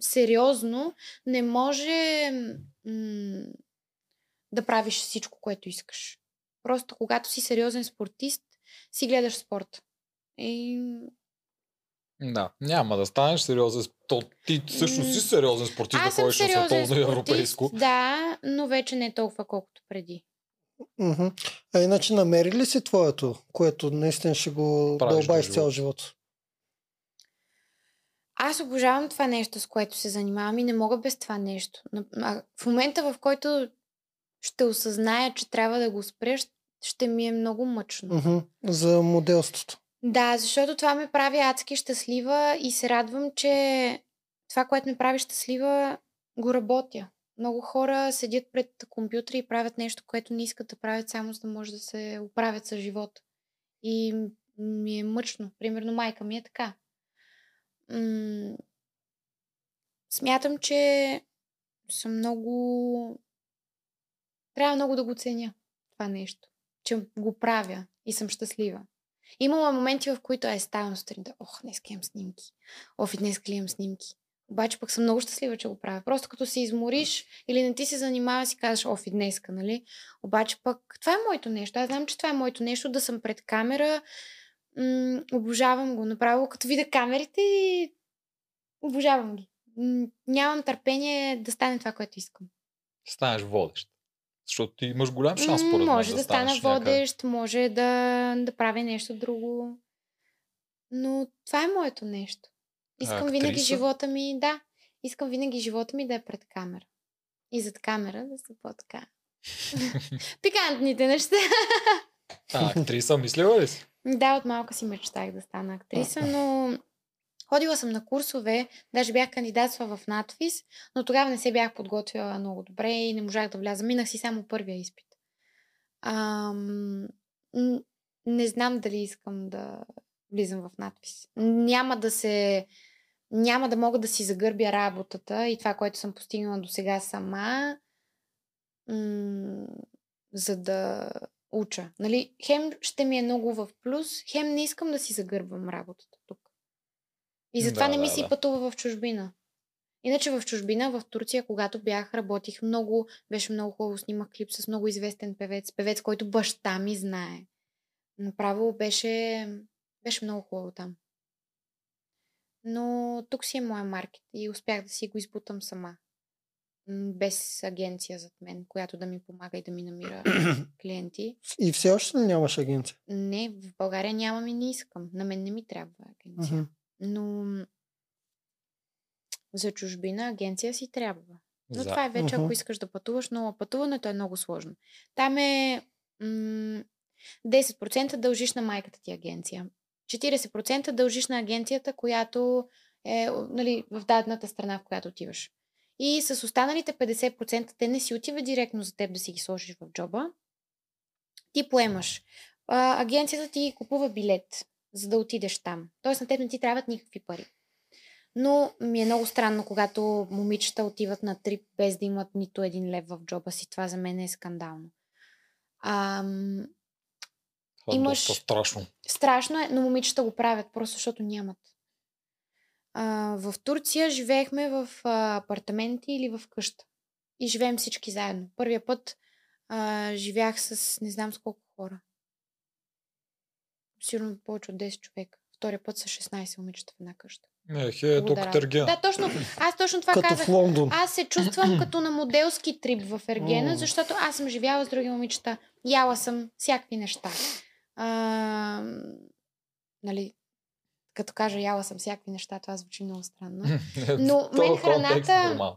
сериозно, не може м- да правиш всичко, което искаш. Просто когато си сериозен спортист, си гледаш спорт. И Да, няма да станеш сериозен. То, ти също си сериозен спортист, да ходиш на сериозен световно и европейско. да, но вече не толкова колкото преди. А иначе намери ли си твоето, което наистина ще го дълбаеш цял живот. Аз обожавам това нещо, с което се занимавам и не мога без това нещо. В момента, в който ще осъзная, че трябва да го спря, щ- ще ми е много мъчно. Мгм. За моделството. Да, защото това ме прави адски щастлива и се радвам, че това, което ме прави щастлива, го работя. Много хора седят пред компютъра и правят нещо, което не искат да правят, само за да може да се оправят с живота. И ми е мъчно. Примерно майка ми е така. М- смятам, че съм много... Трябва много да го ценя това нещо. Че го правя и съм щастлива. Имала моменти, в които е ставам сутринта, ох, днес имам снимки. Оф, и днес имам снимки. Обаче пък съм много щастлива, че го правя. Просто като се измориш или не ти се занимава, си казваш, оф, и днеска, нали? Обаче пък това е моето нещо. Аз знам, че това е моето нещо, да съм пред камера. М- обожавам го. Направо като видя камерите и обожавам ги. М- нямам търпение да стане това, което искам. Станеш водещ. Защото ти имаш голям шанс, според мен, може да, стана станеш някъде. водещ, може да, да правя нещо друго. Но това е моето нещо. Искам винаги актриса? живота ми, да, искам винаги живота ми да е пред камера. И зад камера да са по-така. (laughs) Пикантните неща. А, актриса, мислила ли си? Да, от малка си мечтах да стана актриса, но ходила съм на курсове, даже бях кандидатства в надфис, но тогава не се бях подготвила много добре и не можах да вляза. Минах си само първия изпит. Ам, не знам дали искам да влизам в надпис. Няма да се... Няма да мога да си загърбя работата и това, което съм постигнала до сега сама, м- за да уча. Нали, хем ще ми е много в плюс, хем не искам да си загърбвам работата. И затова Да, не ми да, се да. пътува в чужбина. Иначе в чужбина, в Турция, когато бях, работих много, беше много хубаво, снимах клип с много известен певец, певец, който баща ми знае. Направо беше, беше много хубаво там. Но тук си е моя маркет и успях да си го избутам сама. Без агенция зад мен, която да ми помага и да ми намира (clears throat) клиенти. И все още нямаш агенция? Не, в България нямам и не искам. На мен не ми трябва агенция. Мгм. Но за чужбина агенция си трябва. Но За. това е вече, ако искаш да пътуваш, но пътуването е много сложно. Там е м- 10% дължиш на майката ти агенция. 40% дължиш на агенцията, която е нали, в дадената страна, в която отиваш. И с останалите 50% те не си отиват директно за теб да си ги сложиш в джоба. Ти поемаш. А, агенцията ти купува билет, за да отидеш там. Тоест на теб не ти трябват никакви пари. Но ми е много странно, когато момичета отиват на трип без да имат нито един лев в джоба си. Това за мен е скандално. Ам, Това е Имаш- доста страшно. Страшно е, но момичета го правят, просто защото нямат. А, в Турция живеехме в а, апартаменти или в къща. и живеем всички заедно. Първия път а, живях с не знам с колко хора. Сигурно повече от 10 човека. Втория път са 16 момичета в една къща. Не, хе, тук. Да, точно. Аз точно това Като казах. в Лондон. Аз се чувствам (clears throat) като на моделски трип в Ергена, защото аз съм живяла с други момичета. Яла съм всякакви неща. А, нали, като кажа яла съм всякакви неща, това звучи много странно. (laughs) Но мен контекст храната-.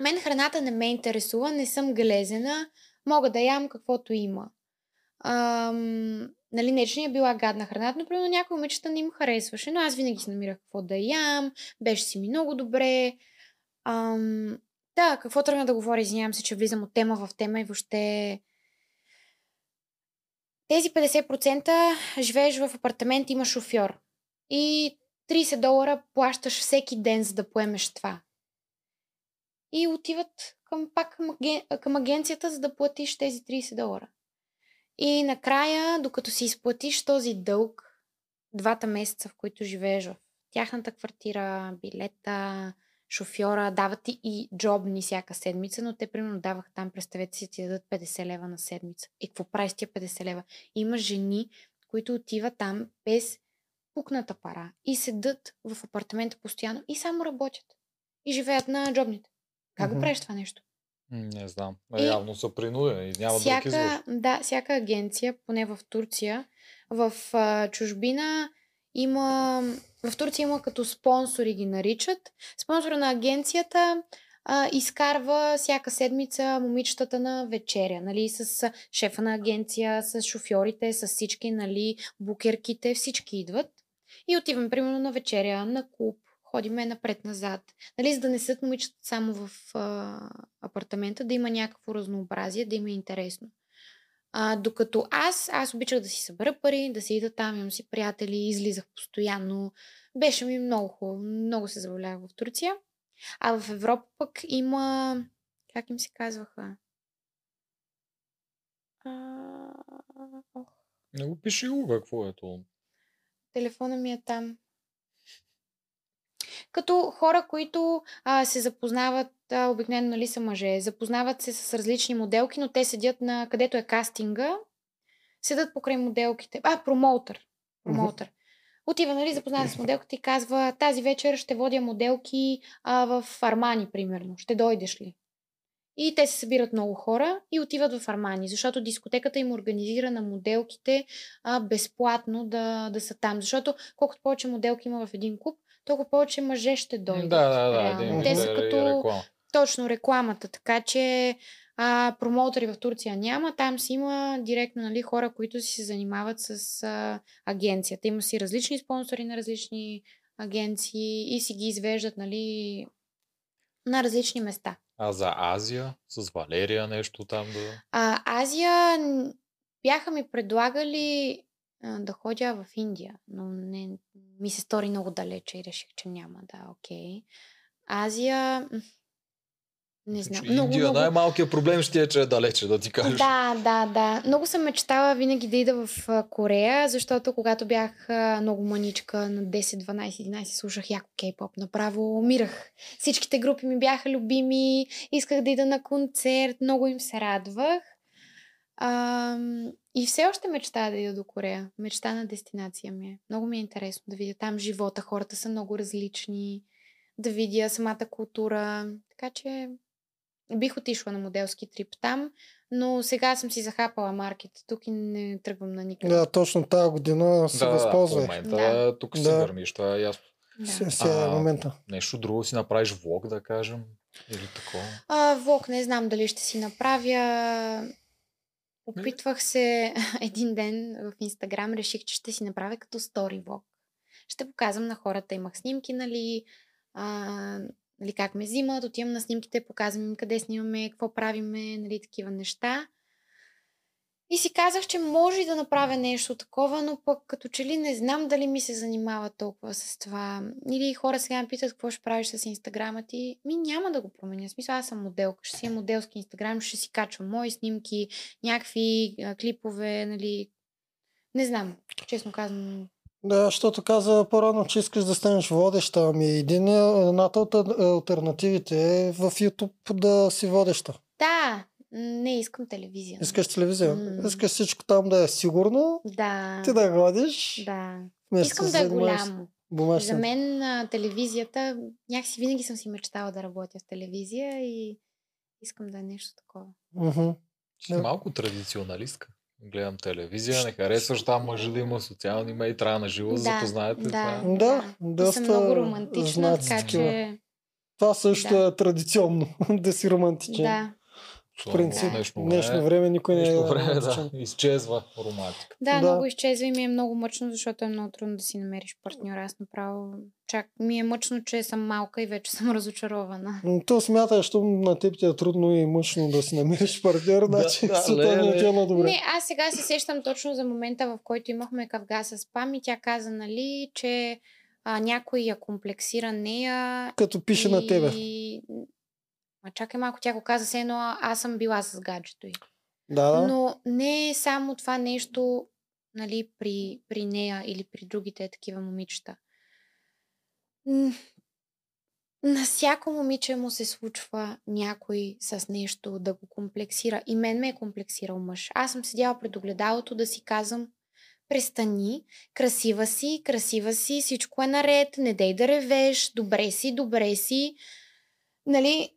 Мен храната не ме интересува, не съм глезена, мога да ям каквото има. Ам, нали, не, че не е била гадна храната, но примерно някои момичета не им харесваше, но аз винаги си намирах какво да ям, беше си ми много добре. Ам, да, какво тръгна да говоря, извинявам се, че влизам от тема в тема и въобще... Тези 50% живееш в апартамент, има шофьор. И 30 долара плащаш всеки ден, за да поемеш това и отиват към, пак към агенцията, за да платиш тези 30 долара. И накрая, докато си изплатиш този дълг, двата месеца, в които живееш в тяхната квартира, билета, шофьора, дават ти и джобни всяка седмица, но те примерно даваха там, представете си, ти дадат 50 лева на седмица. И какво правиш тия 50 лева? Има жени, които отиват там без пукната пара и седат в апартамента постоянно и само работят. И живеят на джобните. Как го Мгм. правиш това нещо? Не знам. И- Явно са принудени няма друг избор. всяка, да, всяка агенция, поне в Турция, в а, чужбина има, в Турция има като спонсори ги наричат. Спонсора на агенцията а, изкарва всяка седмица момичетата на вечеря, нали, с шефа на агенция, с шофьорите, с всички, нали, букерките, всички идват. И отиваме, примерно, на вечеря, на клуб, ходиме напред-назад. Нали, за да не седат момичета само в а, апартамента, да има някакво разнообразие, да има интересно. А, докато аз, аз обичах да си събера пари, да си ида там, имам си приятели, излизах постоянно. Беше ми много хубаво, много се забавлявах в Турция. А в Европа пък има, как им се казваха? А, ох, Не го пиши го какво е то. телефона ми е там. Като хора, които а, се запознават, а, обикновено нали са мъже, запознават се с различни моделки, но те седят на където е кастинга, седат покрай моделките. А, промоутър. Промоутър. Отива, нали, запознава с моделката и казва, тази вечер ще водя моделки а, в Армани, примерно. Ще дойдеш ли? И те се събират много хора и отиват в Армани, защото дискотеката им организира на моделките а, безплатно да, да са там. Защото колкото повече моделки има в един клуб, толкова повече мъже ще Да, дойдат. да, да. реално. Един Те са като реклама. точно рекламата, така че а, промоутери в Турция няма, там си има директно нали, хора, които си се занимават с а, агенцията. Има си различни спонсори на различни агенции и си ги извеждат нали, на различни места. А за Азия, с Валерия нещо там да... А, Азия бяха ми предлагали а, да ходя в Индия, но не, ми се стори много далече и реших, че няма да, окей. Азия, м, не знам. Че Индия най-малкият проблем ще е, че е далече, да ти кажеш. Да, да, да. Много съм мечтала винаги да ида в Корея, защото когато бях много маничка на 10, 12, 11, слушах яко кей-поп. Направо умирах. Всичките групи ми бяха любими, исках да ида на концерт, много им се радвах. А, и все още мечтая да ида до Корея. Мечта на дестинация ми е. Много ми е интересно да видя там живота. Хората са много различни. Да видя самата култура. Така че бих отишла на моделски трип там, но сега съм си захапала маркет тук и не тръгвам на никъде. Да, точно тази година се да, да, в възползвай. момента Да. тук си Да. гърмиш, това е ясно. Да. Се- Сега е А, момента. Нещо друго си направиш влог, да кажем. Или такова. А, влог не знам дали ще си направя. Опитвах се (laughs) един ден в Инстаграм, реших, че ще си направя като стори влог. Ще показвам на хората, имах снимки, нали, а, нали как ме взимат, отивам на снимките, показвам им къде снимаме, какво правиме, нали, такива неща. И си казах, че може да направя нещо такова, но пък като че ли не знам дали ми се занимава толкова с това. Или хора сега ме питат какво ще правиш с инстаграма ти. Ми няма да го променя. В смисъл, аз съм моделка. Ще си имам моделски инстаграм, ще си качвам мои снимки, някакви а, клипове, нали. Не знам. Честно казвам. Да, защото каза по-рано, че искаш да станеш водеща. Ами един, едната от альтернативите е в YouTube да си водеща. Да, не искам телевизия. Искаш телевизия. М. Искаш всичко там да е сигурно, Да. ти да водиш. Да. Искам да е голямо. бумажни. За мен а, телевизията, някакси винаги съм си мечтала да работя в телевизия и искам да е нещо такова. Си Да. малко традиционалистка. Гледам телевизия, не харесваш там мъжа да има социални медии, трябва на живо да, Да, запознаете. да. това. Да, И доста съм много романтична, знаци така че... Това също Да. е традиционно, (laughs) да си романтичен. Да. В принцип, днешно днешно време, време никой не е време да, изчезва романтика. Да, Да. много изчезва и ми е много мъчно, защото е много трудно да си намериш партньор. Аз направо чак ми е мъчно, че съм малка и вече съм (laughs) разочарована. То смята, що на теб ти е трудно и мъчно да си намериш (laughs) партньор, Да, значи да, света не на добре. Не, аз сега се сещам точно за момента, в който имахме кавга с Пам и тя каза, нали, че а, някой я комплексира нея. Като пише на тебе. Ма чакай малко, тя го каза се едно, аз съм била с гаджето й. Да, да. Но не е само това нещо нали, при, при нея или при другите такива момичета. На всяко момиче му се случва някой с нещо да го комплексира. И мен ме е комплексирал мъж. Аз съм седяла пред огледалото да си казвам престани, красива си, красива си, всичко е наред, не дей да ревеш, добре си, добре си. Нали,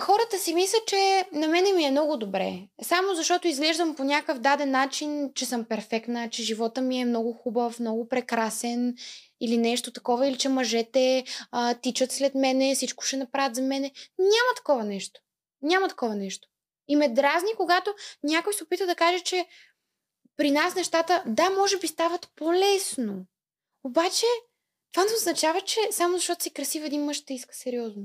хората си мислят, че на мене ми е много добре. Само защото изглеждам по някакъв даден начин, че съм перфектна, че живота ми е много хубав, много прекрасен или нещо такова, или че мъжете а, тичат след мене, всичко ще направят за мене. Няма такова нещо. Няма такова нещо. И ме дразни, когато някой се опита да каже, че при нас нещата, да, може би стават по-лесно. Обаче, това не означава, че само защото си красив един мъж те иска сериозно.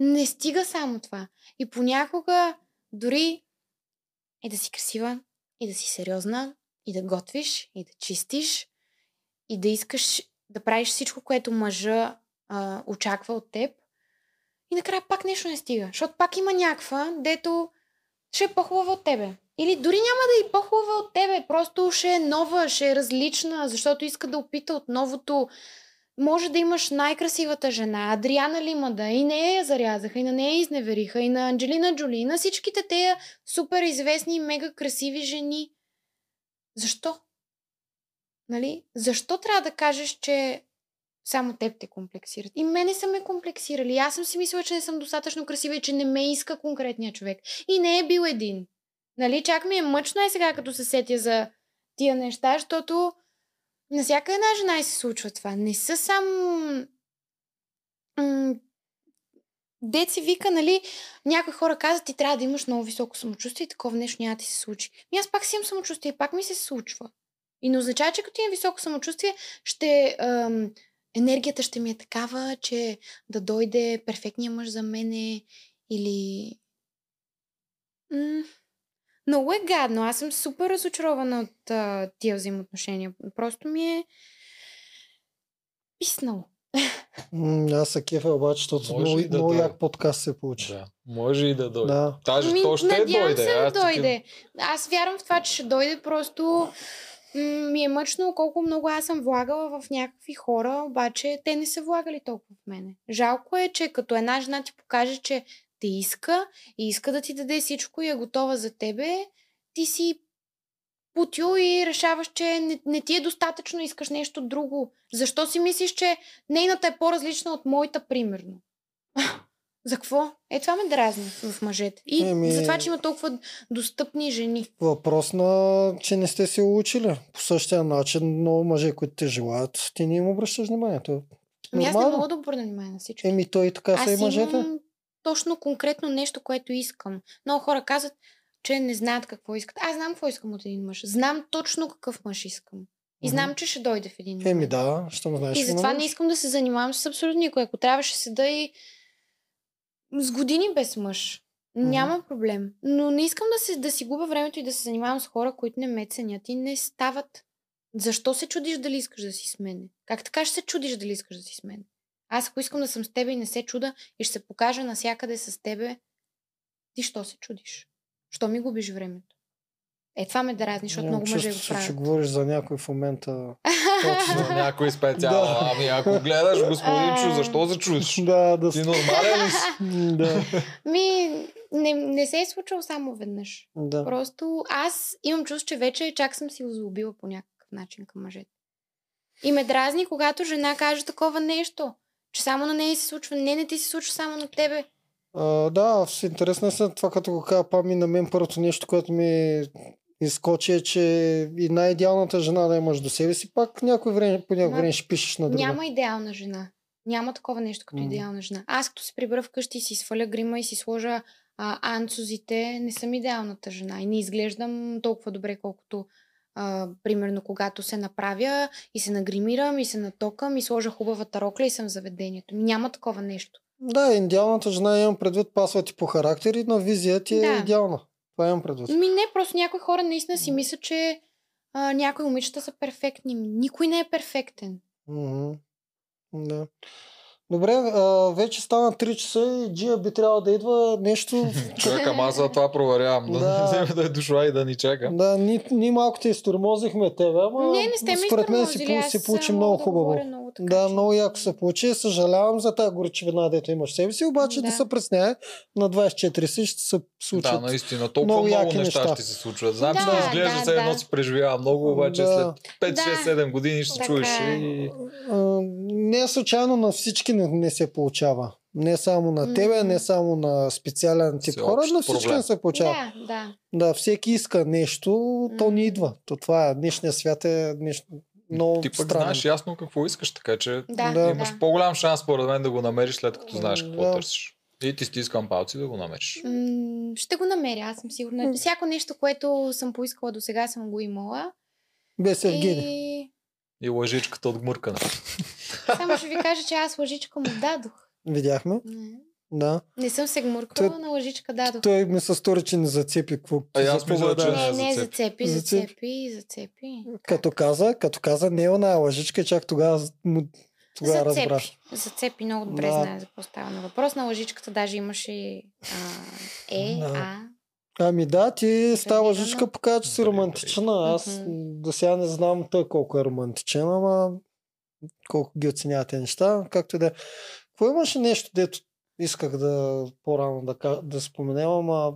Не стига само това. И понякога дори и да си красива, и да си сериозна, и да готвиш, и да чистиш, и да искаш да правиш всичко, което мъжа а, очаква от теб. И накрая пак нещо не стига. Защото пак има някаква, дето ще е по-хубава от тебе. Или дори няма да е по-хубава от тебе, просто ще е нова, ще е различна, защото иска да опита от новото. Може да имаш най-красивата жена, Адриана Лимада, и нея я зарязаха, и на нея изневериха, и на Анджелина Джоли, и на всичките тея супер известни и мега красиви жени. Защо? Нали? Защо трябва да кажеш, че само теб те комплексират? И мене са ме комплексирали. Аз съм си мислила, че не съм достатъчно красива и че не ме иска конкретния човек. И не е бил един. Нали? Чак ми е мъчно е сега, като се сетя за тия неща, защото на всяка една жена и се случва това. Не са само... М- Деци вика, нали, някои хора казват, ти трябва да имаш много високо самочувствие и такова нещо няма да ти се случи. Ми аз пак си имам самочувствие и пак ми се случва. И не означава, че като имам високо самочувствие, ще, ам, енергията ще ми е такава, че да дойде перфектния мъж за мене или... М- много е гадно. Аз съм супер разочарована от а, тия взаимоотношения. Просто ми е писнало. М, Аз се кефа обаче, защото Може много, и да много дойде. як подкаст се получи. Да. Може и да дойде. Да. Даже Ми, то ще надявам дойде. се да Аз тук- дойде. Аз вярвам в това, че ще дойде. Просто м, ми е мъчно колко много аз съм влагала в някакви хора, обаче те не са влагали толкова в мене. Жалко е, че като една жена ти покаже, че те иска и иска да ти даде всичко и е готова за тебе, ти си путил и решаваш, че не, не ти е достатъчно, искаш нещо друго. Защо си мислиш, че нейната е по-различна от моята, примерно? (laughs) За какво? Е, това ме дразни в мъжете. И Еми- за това, че има толкова достъпни жени. Въпрос на, че не сте се учили. По същия начин, много мъже, които те желаят, ти не им обръщаш внимание. То е Ами аз не мога да обърна внимание на всички. Еми, той и така са и аз мъжете. имам точно конкретно нещо, което искам. Много хора казват, че не знаят какво искат. Аз знам какво искам от един мъж. Знам точно какъв мъж искам. И знам, че ще дойде в един момент. Еми да, щом знаеш. И ще затова не искам да се занимавам с абсолютно никой. Ако трябваше седа и с години без мъж, няма проблем. Но не искам да, се, да си губя времето и да се занимавам с хора, които не ме ценят и не стават. Защо се чудиш дали искаш да си с мен? Как така ще се чудиш дали искаш да си с мен? Аз ако искам да съм с тебе и не се чуда и ще се покажа навсякъде с тебе, ти що се чудиш? Що ми губиш времето? Е, това ме дразни, защото Имам много мъже го правят. говориш за някой в момента. Точно. (laughs) някой специално. Да. Ами ако гледаш господин Чу, защо се чудиш? да, да. Ти нормален ли си? (laughs) Да, Ми, не, не се е случило само веднъж. да. Просто аз имам чувство, че вече чак съм си озлобила по някакъв начин към мъжете. И ме дразни, когато жена каже такова нещо. Че само на нея се случва. Не, не ти се случва само на тебе. А, да, в интерес на са, това като го каза Пами, на мен първото нещо, което ми изкочи е, че и най-идеалната жена да имаш до себе си, пак някой време, по някое време ще пишеш на друга. Няма идеална жена. Няма такова нещо като идеална жена. Аз като се прибра вкъщи и си сваля грима и си сложа а, анцузите, не съм идеалната жена. И не изглеждам толкова добре, колкото а, примерно когато се направя и се нагримирам и се натокам и сложа хубавата рокля и съм заведението. Няма такова нещо. Да, идеалната жена имам предвид, пасва ти по характер и на визия ти е Да. идеална. Това имам предвид. Ми не, просто някои хора наистина си мислят, че а, някои момичета са перфектни. Никой не е перфектен. Мгм. Да. Добре, а, вече стана 3 часа и Джия би трябвало да идва нещо. (laughs) Човек, ама аз за това проверявам. Да, (laughs) Да. да. да е дошла и да ни чака. да, ни, ни малко те изтормозихме тебе, ама не, не сте според мен си, си получи много да хубаво. говоря много така, Да, че- много яко се получи. Съжалявам за тази горчевина, дето имаш себе си, обаче да, Да. се пресняе на 24 си ще се случат. Да, наистина. Толкова много много, неща, неща. ще се случват. Знам, че Да, да, изглежда да, все едно да. си преживява много, обаче Да. след 5, Да. 6, 7 години ще Така чуеш. е. И... А, не е случайно на всички не, не се получава. Не само на тебе, Мгм. не само на специален тип Всеобщ хора, на всички проблем. не се получава. Да, да. Да, всеки иска нещо, то М. ни идва. То това е. Днешният свят е нещо много Ти пък странен. знаеш ясно какво искаш, така че Да, Да. да. имаш по-голям шанс, според мен, да го намериш след като знаеш какво Да. търсиш. И ти стискам палци да го намериш. М, Ще го намеря, аз съм сигурна. Всяко нещо, което съм поискала до сега, съм го имала. Без Евгений. И И лъжичката от гмуркане. само ще ви кажа, че аз лъжичка му дадох. Видяхме. Не, Да. не съм се гмуркала, на лъжичка дадох. Той ми се стори, че не зацепи какво. А аз мисля, че да- не. Не, не, зацепи. зацепи, Зацепи. Като каза, като каза, не е оная лъжичка, чак тогава, му- тогава разбра. Зацепи. Зацепи много добре Да. знае за какво става на въпрос. На лъжичката даже имаше а, Е, Да. А. Ами да, ти с тази Разбирано. лъжичка показва, че си романтична. Аз Мгм. до сега не знам той колко е романтичен, ама колко ги оценява тези неща. Както и да е. Какво имаше нещо, дето исках да по-рано да, ка- да споменем, ама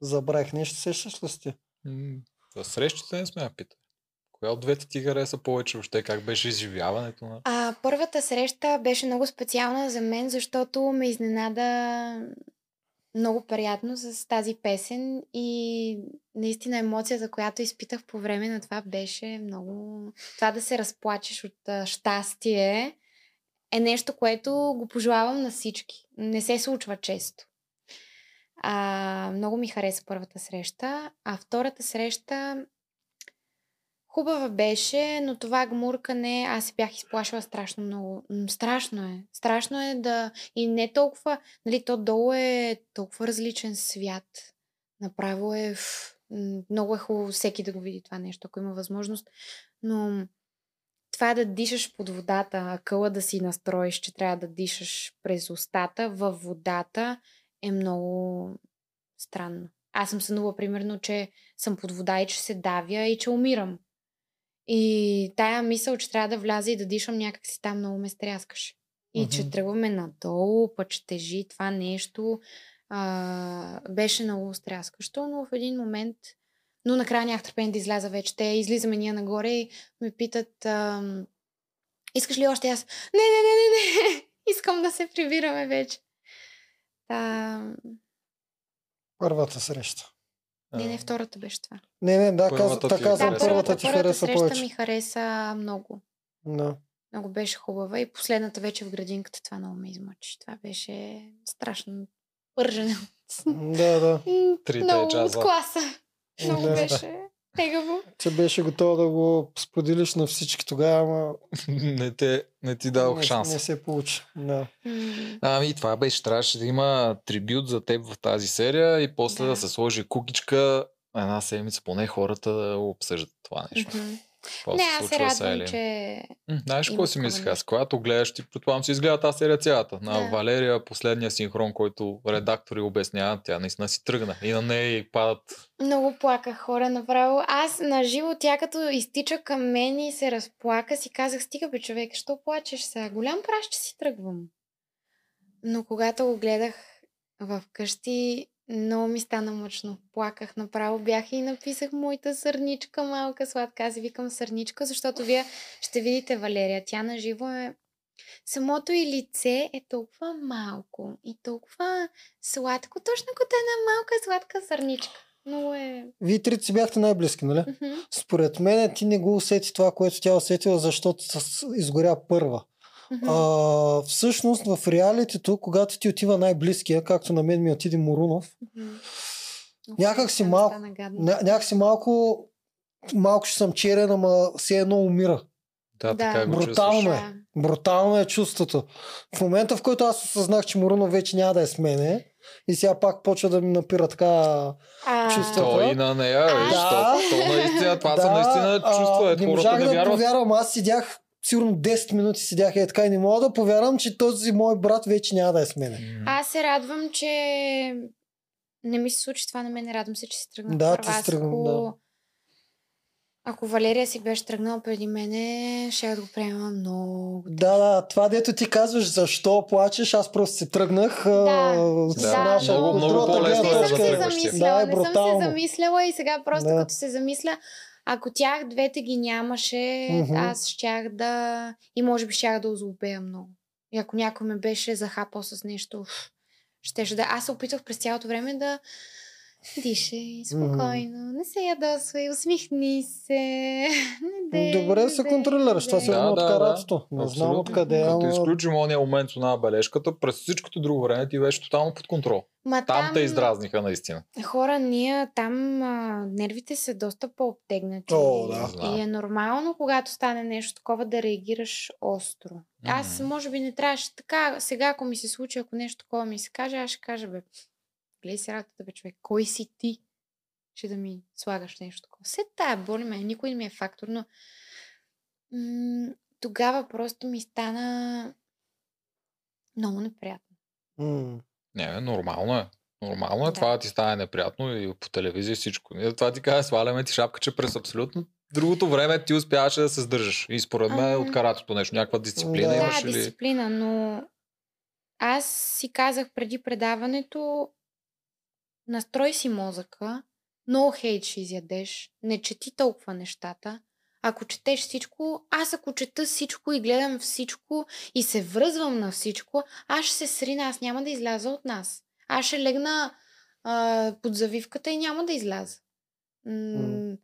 забравих нещо. Сещаш ли? М, За срещите не сме я питали. Коя от двете ти хареса повече въобще? Как беше изживяването на... А, първата среща беше много специална за мен, защото ме изненада много приятно с тази песен и наистина емоцията, която изпитах по време на това беше много... Това да се разплачеш от щастие е нещо, което го пожелавам на всички. Не се случва често. А, много ми хареса първата среща, а втората среща Хубава беше, но това гмуркане, аз се бях изплашила страшно много. Страшно е. Страшно е да... И не толкова... Нали, то долу е толкова различен свят. Направо е... Много е хубаво всеки да го види това нещо, ако има възможност. Но това да дишаш под водата, акъла да си настроиш, че трябва да дишаш през устата във водата е много странно. Аз съм сънува, примерно, че съм под вода и че се давя и че умирам. И тая мисъл, че трябва да вляза и да дишам някакси там много ме стряскаше. И Мгм. че тръгваме надолу, пък че тежи това нещо. А, беше много стряскащо, но в един момент... Но накрая нямах търпение да изляза вече. Те излизаме ние нагоре и ме питат... ам, Искаш ли още? Аз... Не, не, не, не, не. (laughs) Искам да се прибираме вече. Та... Първата среща. Не, не, втората беше това. Не, не, да, ти така хареса. казвам, Да, първата първата, ти хареса среща повече. ми хареса много. Да. Много беше хубава и последната вече в градинката това много ме измъчи. Това беше страшно пържене. Да, да. М, Трите много часа. от класа. Много Да. беше тегаво. Че беше готова да го споделиш на всички тогава, ама (laughs) не, те, не ти дадох не, шанс. не се получи. Да. Ами това беше, трябваше да има трибют за теб в тази серия и после да, Да. се сложи кукичка една седмица, поне хората да обсъждат това нещо. мгм. Какво Не, се аз се радвам, Ели. че... М, Знаеш какво си мислих аз? Когато гледаш, ти предполагам си изгледа тази серия цялата. На Да. Валерия, последния синхрон, който редактори обясняват, тя наистина си тръгна. И на нея и падат. Много плаках хора направо. Аз на живо тя като изтича към мен и се разплака, си казах, стига бе човек, що плачеш сега? Голям праш, че си тръгвам. Но когато го гледах в къщи, много ми стана мъчно. Плаках направо, бях и написах моята сърничка, малка сладка. Аз ви викам сърничка, защото вие ще видите Валерия. Тя на живо е... Самото и лице е толкова малко и толкова сладко, точно като една малка сладка сърничка. Много е... Вие трите си бяхте най-близки, нали? Мгм. Според мен ти не го усети това, което тя усетила, защото изгоря първа. Мгм. А, всъщност в реалитето, когато ти отива най-близкия, както на мен ми отиде Морунов, Мгм. някак си малко- ня- някакси малко малко ще съм черен, ама все едно умира. Да, Да. така го Брутално чувстваш. е. Брутално е чувството. В момента, в който аз осъзнах, че Морунов вече няма да е с мене и сега пак почва да ми напира така А, чувството. То и на нея, А, да. то, то наистина, това са наистина чувства, е, не можах да вярват. повярвам. Аз седях сигурно 10 минути седях е така и не мога да повярвам, че този мой брат вече няма да е с мене. Аз се радвам, че не ми се случи това на мен. Радвам се, че си тръгна. Да, първа. ти си Аз тръгна, ако... да. Ако Валерия си беше тръгнала преди мене, ще да го приема много. Да, да, това дето ти казваш, защо плачеш, аз просто си тръгнах. Да, с да, наша- много- много по-лесно Не съм да се замисляла, Да, е не съм се замисляла и сега просто Да. като се замисля, ако тях двете ги нямаше, Мгм. аз щях да... И може би щях да озлобея много. И ако някой ме беше захапал с нещо, щеше да... Аз се опитвах през цялото време да дишай спокойно, не се ядосвай, усмихни се. (laughs) Не дей, Добре не се контролираш, не това си едно от Да, да, каратото. Не знам откъде, Като изключим ония момент една бележката, през всичкото друго време ти беше тотално под контрол. Ма Там те издразниха наистина. Хора, ние там а, нервите са доста по-обтегнати. О, да. И е нормално, когато стане нещо такова, да реагираш остро. Аз, Мгм. може би, не трябваше така. Сега, ако ми се случи, ако нещо такова ми се каже, аз ще кажа, бе, гледай си работата, бе, човек, кой си ти? Ще да ми слагаш нещо такова. Все тая боли ме, никой не ми е фактор, но м- тогава просто ми стана много неприятно. М. Не, нормално е. Нормално е Да. това да ти стане неприятно и по телевизия и всичко. Ние това ти казва, сваляме ти шапка, че през абсолютно другото време ти успяваше да се сдържаш. И според мен Ами. от каратото нещо, някаква дисциплина Да. имаш да, ли? дисциплина, но аз си казах преди предаването, настрой си мозъка, много хейт ще изядеш, не чети толкова нещата. Ако четеш всичко, аз ако чета всичко и гледам всичко и се връзвам на всичко, аз ще се срина, аз няма да изляза от нас. Аз ще легна а, под завивката и няма да изляза. М-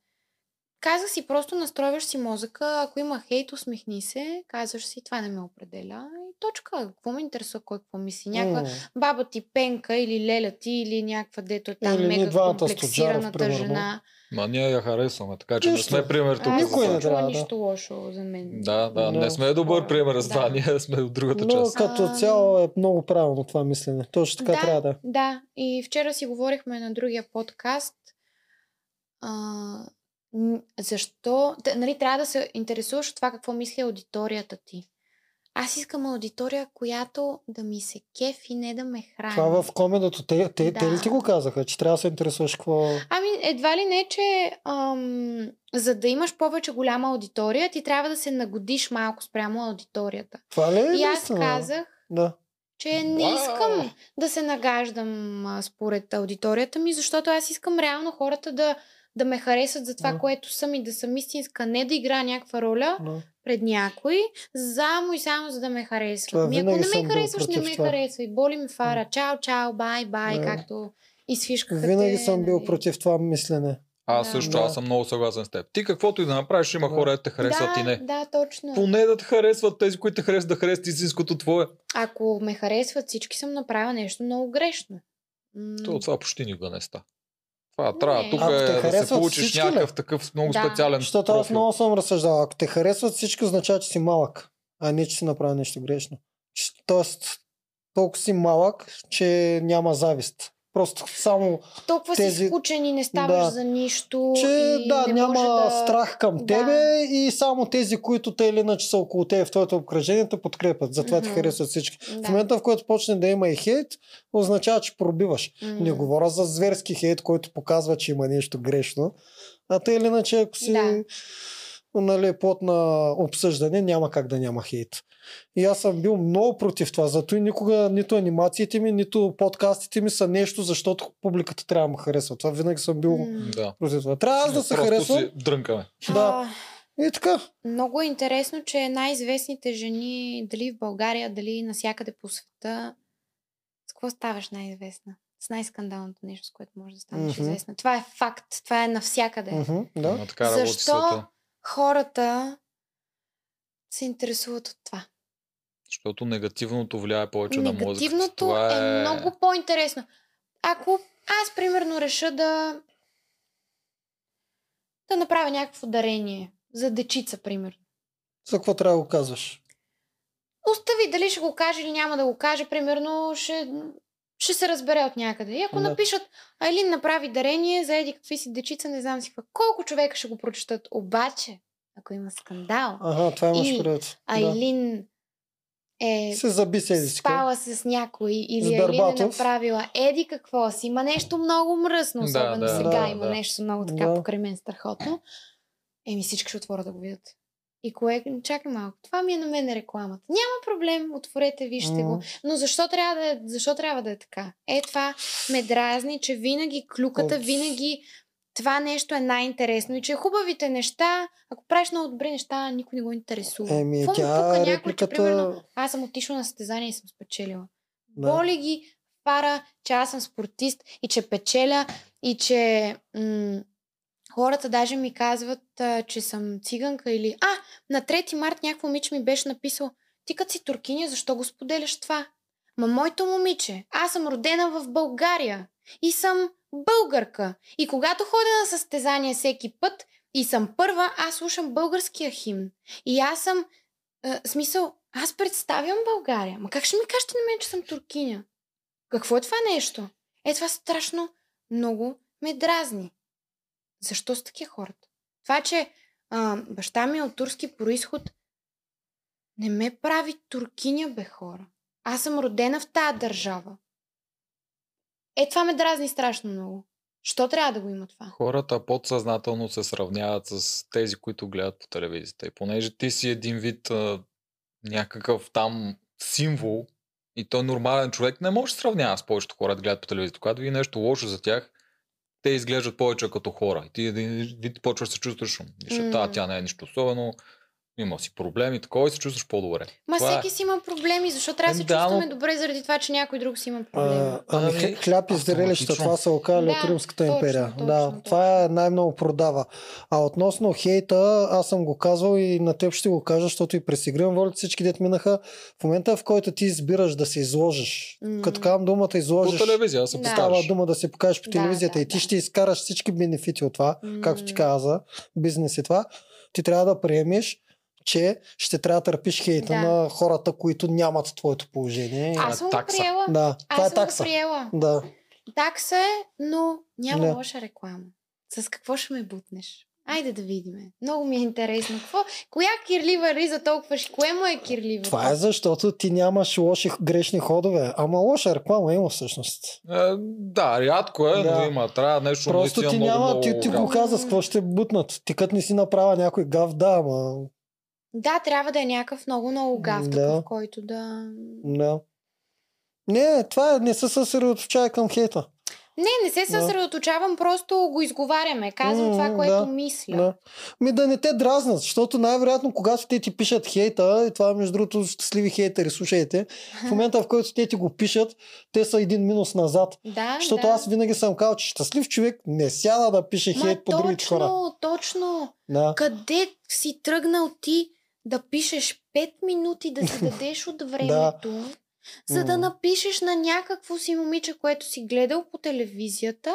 Казах си, просто настройваш си мозъка, ако има хейт, усмихни се, казваш си, това не ме определя и точка. Какво ме интересува кой какво мисли? Някаква М. баба ти пенка или леля ти или някаква дето е там Или мега комплексираната жена. Ма ние я харесваме, така че Нищо. не сме пример тук. Никой не не трябва, да. нищо лошо за мен. Да, да, Да. не сме добър пример за това, да. ние сме от другата Но част. като А, цяло е много правилно това мислене. Точно така да, трябва да е. Да, и вчера си говорихме на другия подкаст. А, защо? Т- нали, трябва да се интересуваш от това какво мисли аудиторията ти. Аз искам аудитория, която да ми се кефи, не да ме храни. Това в комедото, те, те, те ли Да. ти го казаха, че трябва да се интересуваш какво... Ами, едва ли не, че ам, за да имаш повече голяма аудитория, ти трябва да се нагодиш малко спрямо аудиторията. Това ли е И аз казах, Да. че не Вау! искам да се нагаждам а, според аудиторията ми, защото аз искам реално хората да, да ме харесат за това, Да. което съм и да съм истинска, не да играя някаква роля да. пред някой, само и само за да ме харесват. Ми ако не ме харесваш, не ме това. харесвай. Боли ме фара. Чао, чао, бай, бай, Да. както изфишкаха Винаги те, съм бил нали. против това мислене. Аз Да. също, Да. аз съм много съгласен с теб. Ти каквото и да направиш, има Да. хора, да те харесват да, и не. Да, точно. Поне да те харесват тези, които те харесват, да харесват истинското твое. Ако ме харесват всички, съм направила нещо много грешно. То това почти никога не става. Това Не. трябва тук Ако е да се получиш всички ли? някакъв такъв много Да. специален Защото аз много съм разсъждал. Ако те харесват всички, означава, че си малък, а не, че си направил нещо грешно. Тоест, толкова си малък, че няма завист. Просто само, Толкова си тези- скучен и не ставаш Да. за нищо. че и да, не няма да... страх към Да. тебе и само тези, които те или иначе са около тебе в твоето обкръжение, те подкрепят. Затова ти Мгм. харесват всички. Да. В момента, в който почне да има и хейт, означава, че пробиваш. М. Не говоря за зверски хейт, който показва, че има нещо грешно. А те или иначе, ако си Да. нали, плод на обсъждане, няма как да няма хейт. И аз съм бил много против това. Зато и никога нито анимациите ми, нито подкастите ми са нещо, защото публиката трябва да ме харесва. Това винаги съм бил. Да. против това. Трябва аз да се харесвам. си дрънкаме. Да. И така. Много е интересно, че най-известните жени, дали в България, дали навсякъде по света, с какво ставаш най-известна? С най-скандалното нещо, с което може да станеш Мгм. известна. Това е факт. Това е навсякъде. Мгм, да. Така Защо хората се интересуват от това? Защото негативното влияе повече на мозъка. Негативното Това е много по-интересно. Ако аз, примерно, реша да да направя някакво дарение за дечица, примерно. За какво трябва да го казваш? Остави дали ще го каже или няма да го каже, примерно ще, ще се разбере от някъде. И ако Да. напишат, Айлин направи дарение за еди какви си дечица, не знам си какво. Колко човека ще го прочитат? Обаче, ако има скандал, Ага, това имаш И предвид. Да. Е Се заби спала с някой или е направила еди какво си. Има нещо много мръсно, Да, особено да, сега да, има да. нещо много така Да. покрай мен страхотно. Еми всички ще отворят да го видят. И кое? Чакай малко. Това ми е на мен рекламата. Няма проблем, отворете, вижте М. го. Но защо трябва, да е, защо трябва да е така? Е, това ме дразни, че винаги клюката, От- винаги това нещо е най-интересно и че хубавите неща, ако правиш много добри неща, никой не го интересува. Еми, Какво тя пука някой, че, репликата... примерно, аз съм отишла на състезание и съм спечелила. Да. Боли ги пара, че аз съм спортист и че печеля и че м- хората даже ми казват, а, че съм циганка или... А, на 3 март някакво момиче ми беше написал, ти като си туркиня, защо го споделяш това? Ма моето момиче, аз съм родена в България и съм българка. И когато ходя на състезание всеки път и съм първа, аз слушам българския химн. И аз съм, а, смисъл, аз представям България. Ма как ще ми кажете на мен, че съм туркиня? Какво е това нещо? Е, това страшно много ме дразни. Защо са такива хората? Това, че а, баща ми е от турски происход, не ме прави туркиня, бе хора. Аз съм родена в тази държава. Е, това ме дразни страшно много. Що трябва да го има това? Хората подсъзнателно се сравняват с тези, които гледат по телевизията. И понеже ти си един вид а, някакъв там символ и той нормален човек не може да сравнява с повечето хора да гледат по телевизията. Когато ви нещо лошо за тях, те изглеждат повече като хора. И ти един вид почваш да се чувстваш, М. mm. тя не е нищо особено, има си проблеми, такова и се чувстваш по-добре. Ма Това е. всеки си има проблеми. Защо трябва да се да, но- чувстваме добре заради това, че някой друг си има проблеми? А, ами, Ами, хля- хляб и зрелища, това са окали Да, от Римската точно, империя. точно, да, точно. това е най-много продава. А относно хейта, аз съм го казвал и на теб ще го кажа, защото и през игри на волята всички дет минаха. В момента, в който ти избираш да се изложиш, М. като казвам думата По изложиш, телевизия се Да. става дума да се покажеш по Да, телевизията да, и ти да. ще изкараш всички бенефити от това, както ти каза, бизнес и това, ти трябва да приемеш, че ще трябва да търпиш хейта Да. на хората, които нямат твоето положение. Аз съм го такса. приела. Да, това Аз е съм го такса. приела. Да. Такса е, но няма Да. лоша реклама. С какво ще ме бутнеш? Айде да видим. Много ми е интересно. Какво? Коя кирлива риза толкова? Кое му е кирлива? Това е защото ти нямаш лоши грешни ходове. Ама лоша реклама има всъщност. Е, да, рядко е, Да. но има. Трябва нещо Просто ти няма, много ти, ти го каза с какво ще бутнат. Ти като не си направя някой гав, да, ама... Да, трябва да е някакъв много, много гав, Да. такъв, който да... Да. Не, това е, не се съсредоточава към хейта. Не, не се Да. съсредоточавам, просто го изговаряме. Казвам М, това, което да, мисля. Да. Ми да не те дразнат, защото най-вероятно, когато те ти пишат хейта, и това между другото щастливи хейтери, слушайте, в момента в който те ти го пишат, те са един минус назад. Да, Защото да. аз винаги съм казал, че щастлив човек не сяда да пише Ма, хейт по другите хора. точно, точно. Да. Къде си тръгнал ти да пишеш 5 минути, да си (laughs) дадеш от времето, за да напишеш на някакво си момиче, което си гледал по телевизията,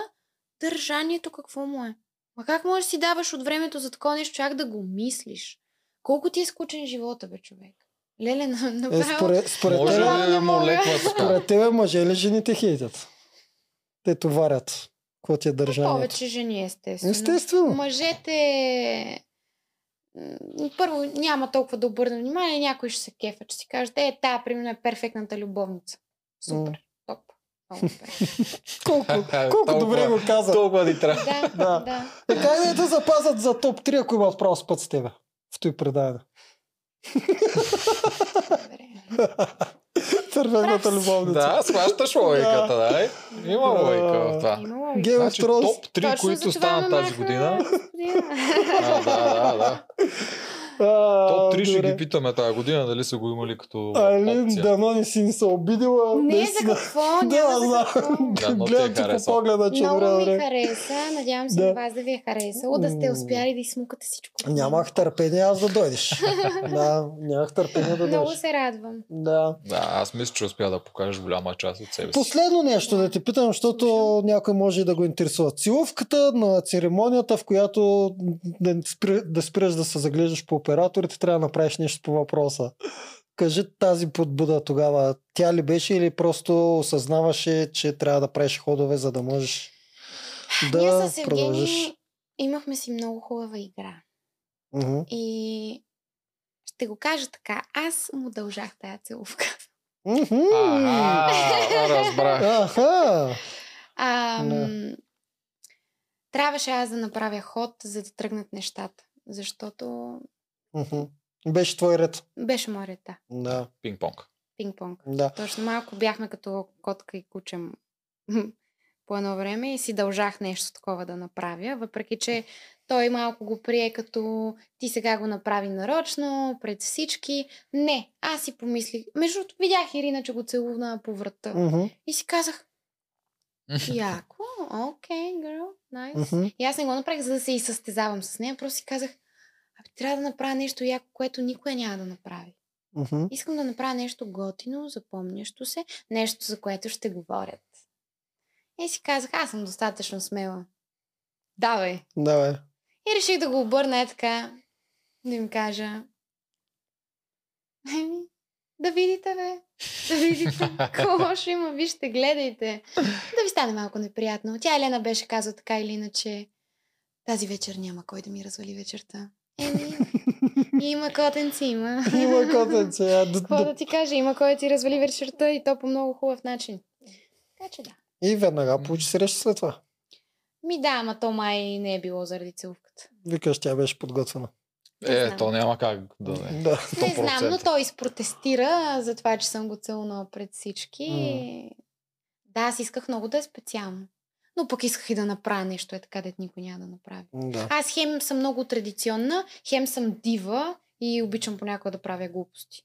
държанието какво му е? Ма как можеш да си даваш от времето за такова нещо, чак да го мислиш? Колко ти е скучен живота, бе, човек? Леле, на- Е, направо... според, според, Може тебе, мога. според тебе мъже ли жените хейтят? те товарят. Какво ти е държанието? Повече жени, естествено. Естествено. Мъжете първо няма толкова да обърна внимание, някой ще се кефа, че си каже, е, тая, примерно, е перфектната любовница. Супер, топ. Много (laughs) добре. Колко, колко Толкова- добре го каза. Толкова ни трябва. да, (laughs) Да. да. Така и да те запазят за топ 3, ако имат право с път с тебе. В той предаване. Добре. (laughs) Перфектната любовница. Да, схващаш логиката, да. Има логика в това. Гейм Значи топ 3, Точно които станат тази година. А, да, да, да. (laughs) А, Топ 3 ще ги питаме тази година, дали са го имали като Айлин, дано не си ни се обидила. Не, за какво? (laughs) Да, за какво. (laughs) Ти Гледам ти по погледа, че Много ми хареса. Надявам се Да. и вас да ви е харесало, да сте успяли да изсмукате всичко. Нямах търпение аз да дойдеш. (laughs) да, нямах търпение да Много дойдеш. се радвам. Да. Да, аз мисля, че успя да покажеш голяма част от себе си. Последно нещо да те питам, защото някой може да го интересува. Целувката на церемонията, в която да спираш да се заглеждаш по операторите, трябва да направиш нещо по въпроса. Кажи тази подбуда тогава. Тя ли беше или просто осъзнаваше, че трябва да правиш ходове, за да можеш да Ние с продължиш? Евгений имахме си много хубава игра. Мгм. И ще го кажа така. Аз му дължах тая целувка. Ага, разбрах. Аха. Трябваше аз да направя ход, за да тръгнат нещата. Защото Мгм. Беше твой ред. беше мой ред, да. Да, Пинг-понг. Пинг-понг. да. Точно малко бяхме като котка и кучем (laughs) по едно време и си дължах нещо такова да направя, въпреки че той малко го прие като ти сега го направи нарочно, пред всички. Не, аз си помислих. Между другото, видях Ирина, че го целувна по врата. Мгм. И си казах, (laughs) яко, окей, girl, найс. Мгм. И аз не го направих, за да се и състезавам с нея. Просто си казах, трябва да направя нещо яко, което никой няма да направи. Мгм. Искам да направя нещо готино, запомнящо се, нещо за което ще говорят. И си казах, аз съм достатъчно смела. Давай. Давай. И реших да го обърна е така, да им кажа, «Еми, да видите, бе. Да видите. Какво (laughs) лошо има, вижте, гледайте. Да ви стане малко неприятно. Тя Елена беше казала така или иначе, тази вечер няма кой да ми развали вечерта. Еми, има котенци, има. Има котенце. а, д- Какво да ти кажа? Има кой ти развали вечерта и то по много хубав начин. Така че да. И веднага получи среща след това. Ми да, ама то май не е било заради целувката. Викаш, тя беше подготвена. Не Е, знам. то няма как да не. Да. Не знам, но 100%. той изпротестира за това, че съм го целунала пред всички. М. Да, аз исках много да е специално. Но пък исках и да направя нещо, е така, дет никой няма да направи. да. Аз хем съм много традиционна, хем съм дива и обичам понякога да правя глупости.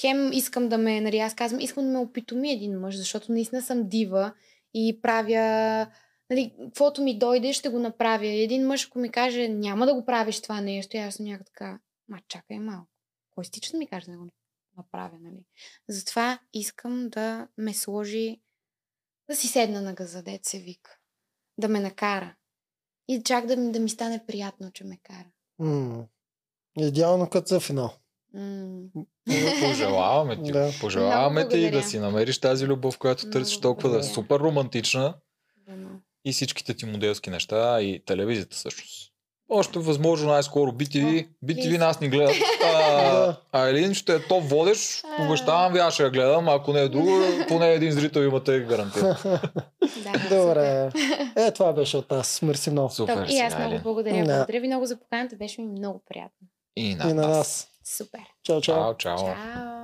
Хем искам да ме, нали, аз казвам, искам да ме опитоми един мъж, защото наистина съм дива и правя, нали, каквото ми дойде, ще го направя. Един мъж, ако ми каже, няма да го правиш това нещо, и аз съм някак така, ма чакай малко. Кой стича да ми каже да го направя, нали? Затова искам да ме сложи, да си седна на газа, се вика. Да ме накара. И чак да ми, да ми стане приятно, че ме кара. М. Идеално като за финал. М. (laughs) Пожелаваме ти. Да. Пожелаваме Много ти благодаря. да си намериш тази любов, която търсиш толкова да е супер романтична Дано. и всичките ти моделски неща и телевизията всъщност. Още възможно най-скоро BTV. BTV нас ни гледат. А, Да. (laughs) а Елин ще е топ водещ. А. Обещавам ви, аз ще я гледам. Ако не е друго, (laughs) поне един зрител имате гарантиран. (laughs) Да, Добре. Е, това беше от нас. Мерси много. Супер и аз много благодаря. Да. Благодаря ви много за поканата. Беше ми много приятно. И И на на нас. нас. Супер. Чао, чао. Чао, чао. Чао.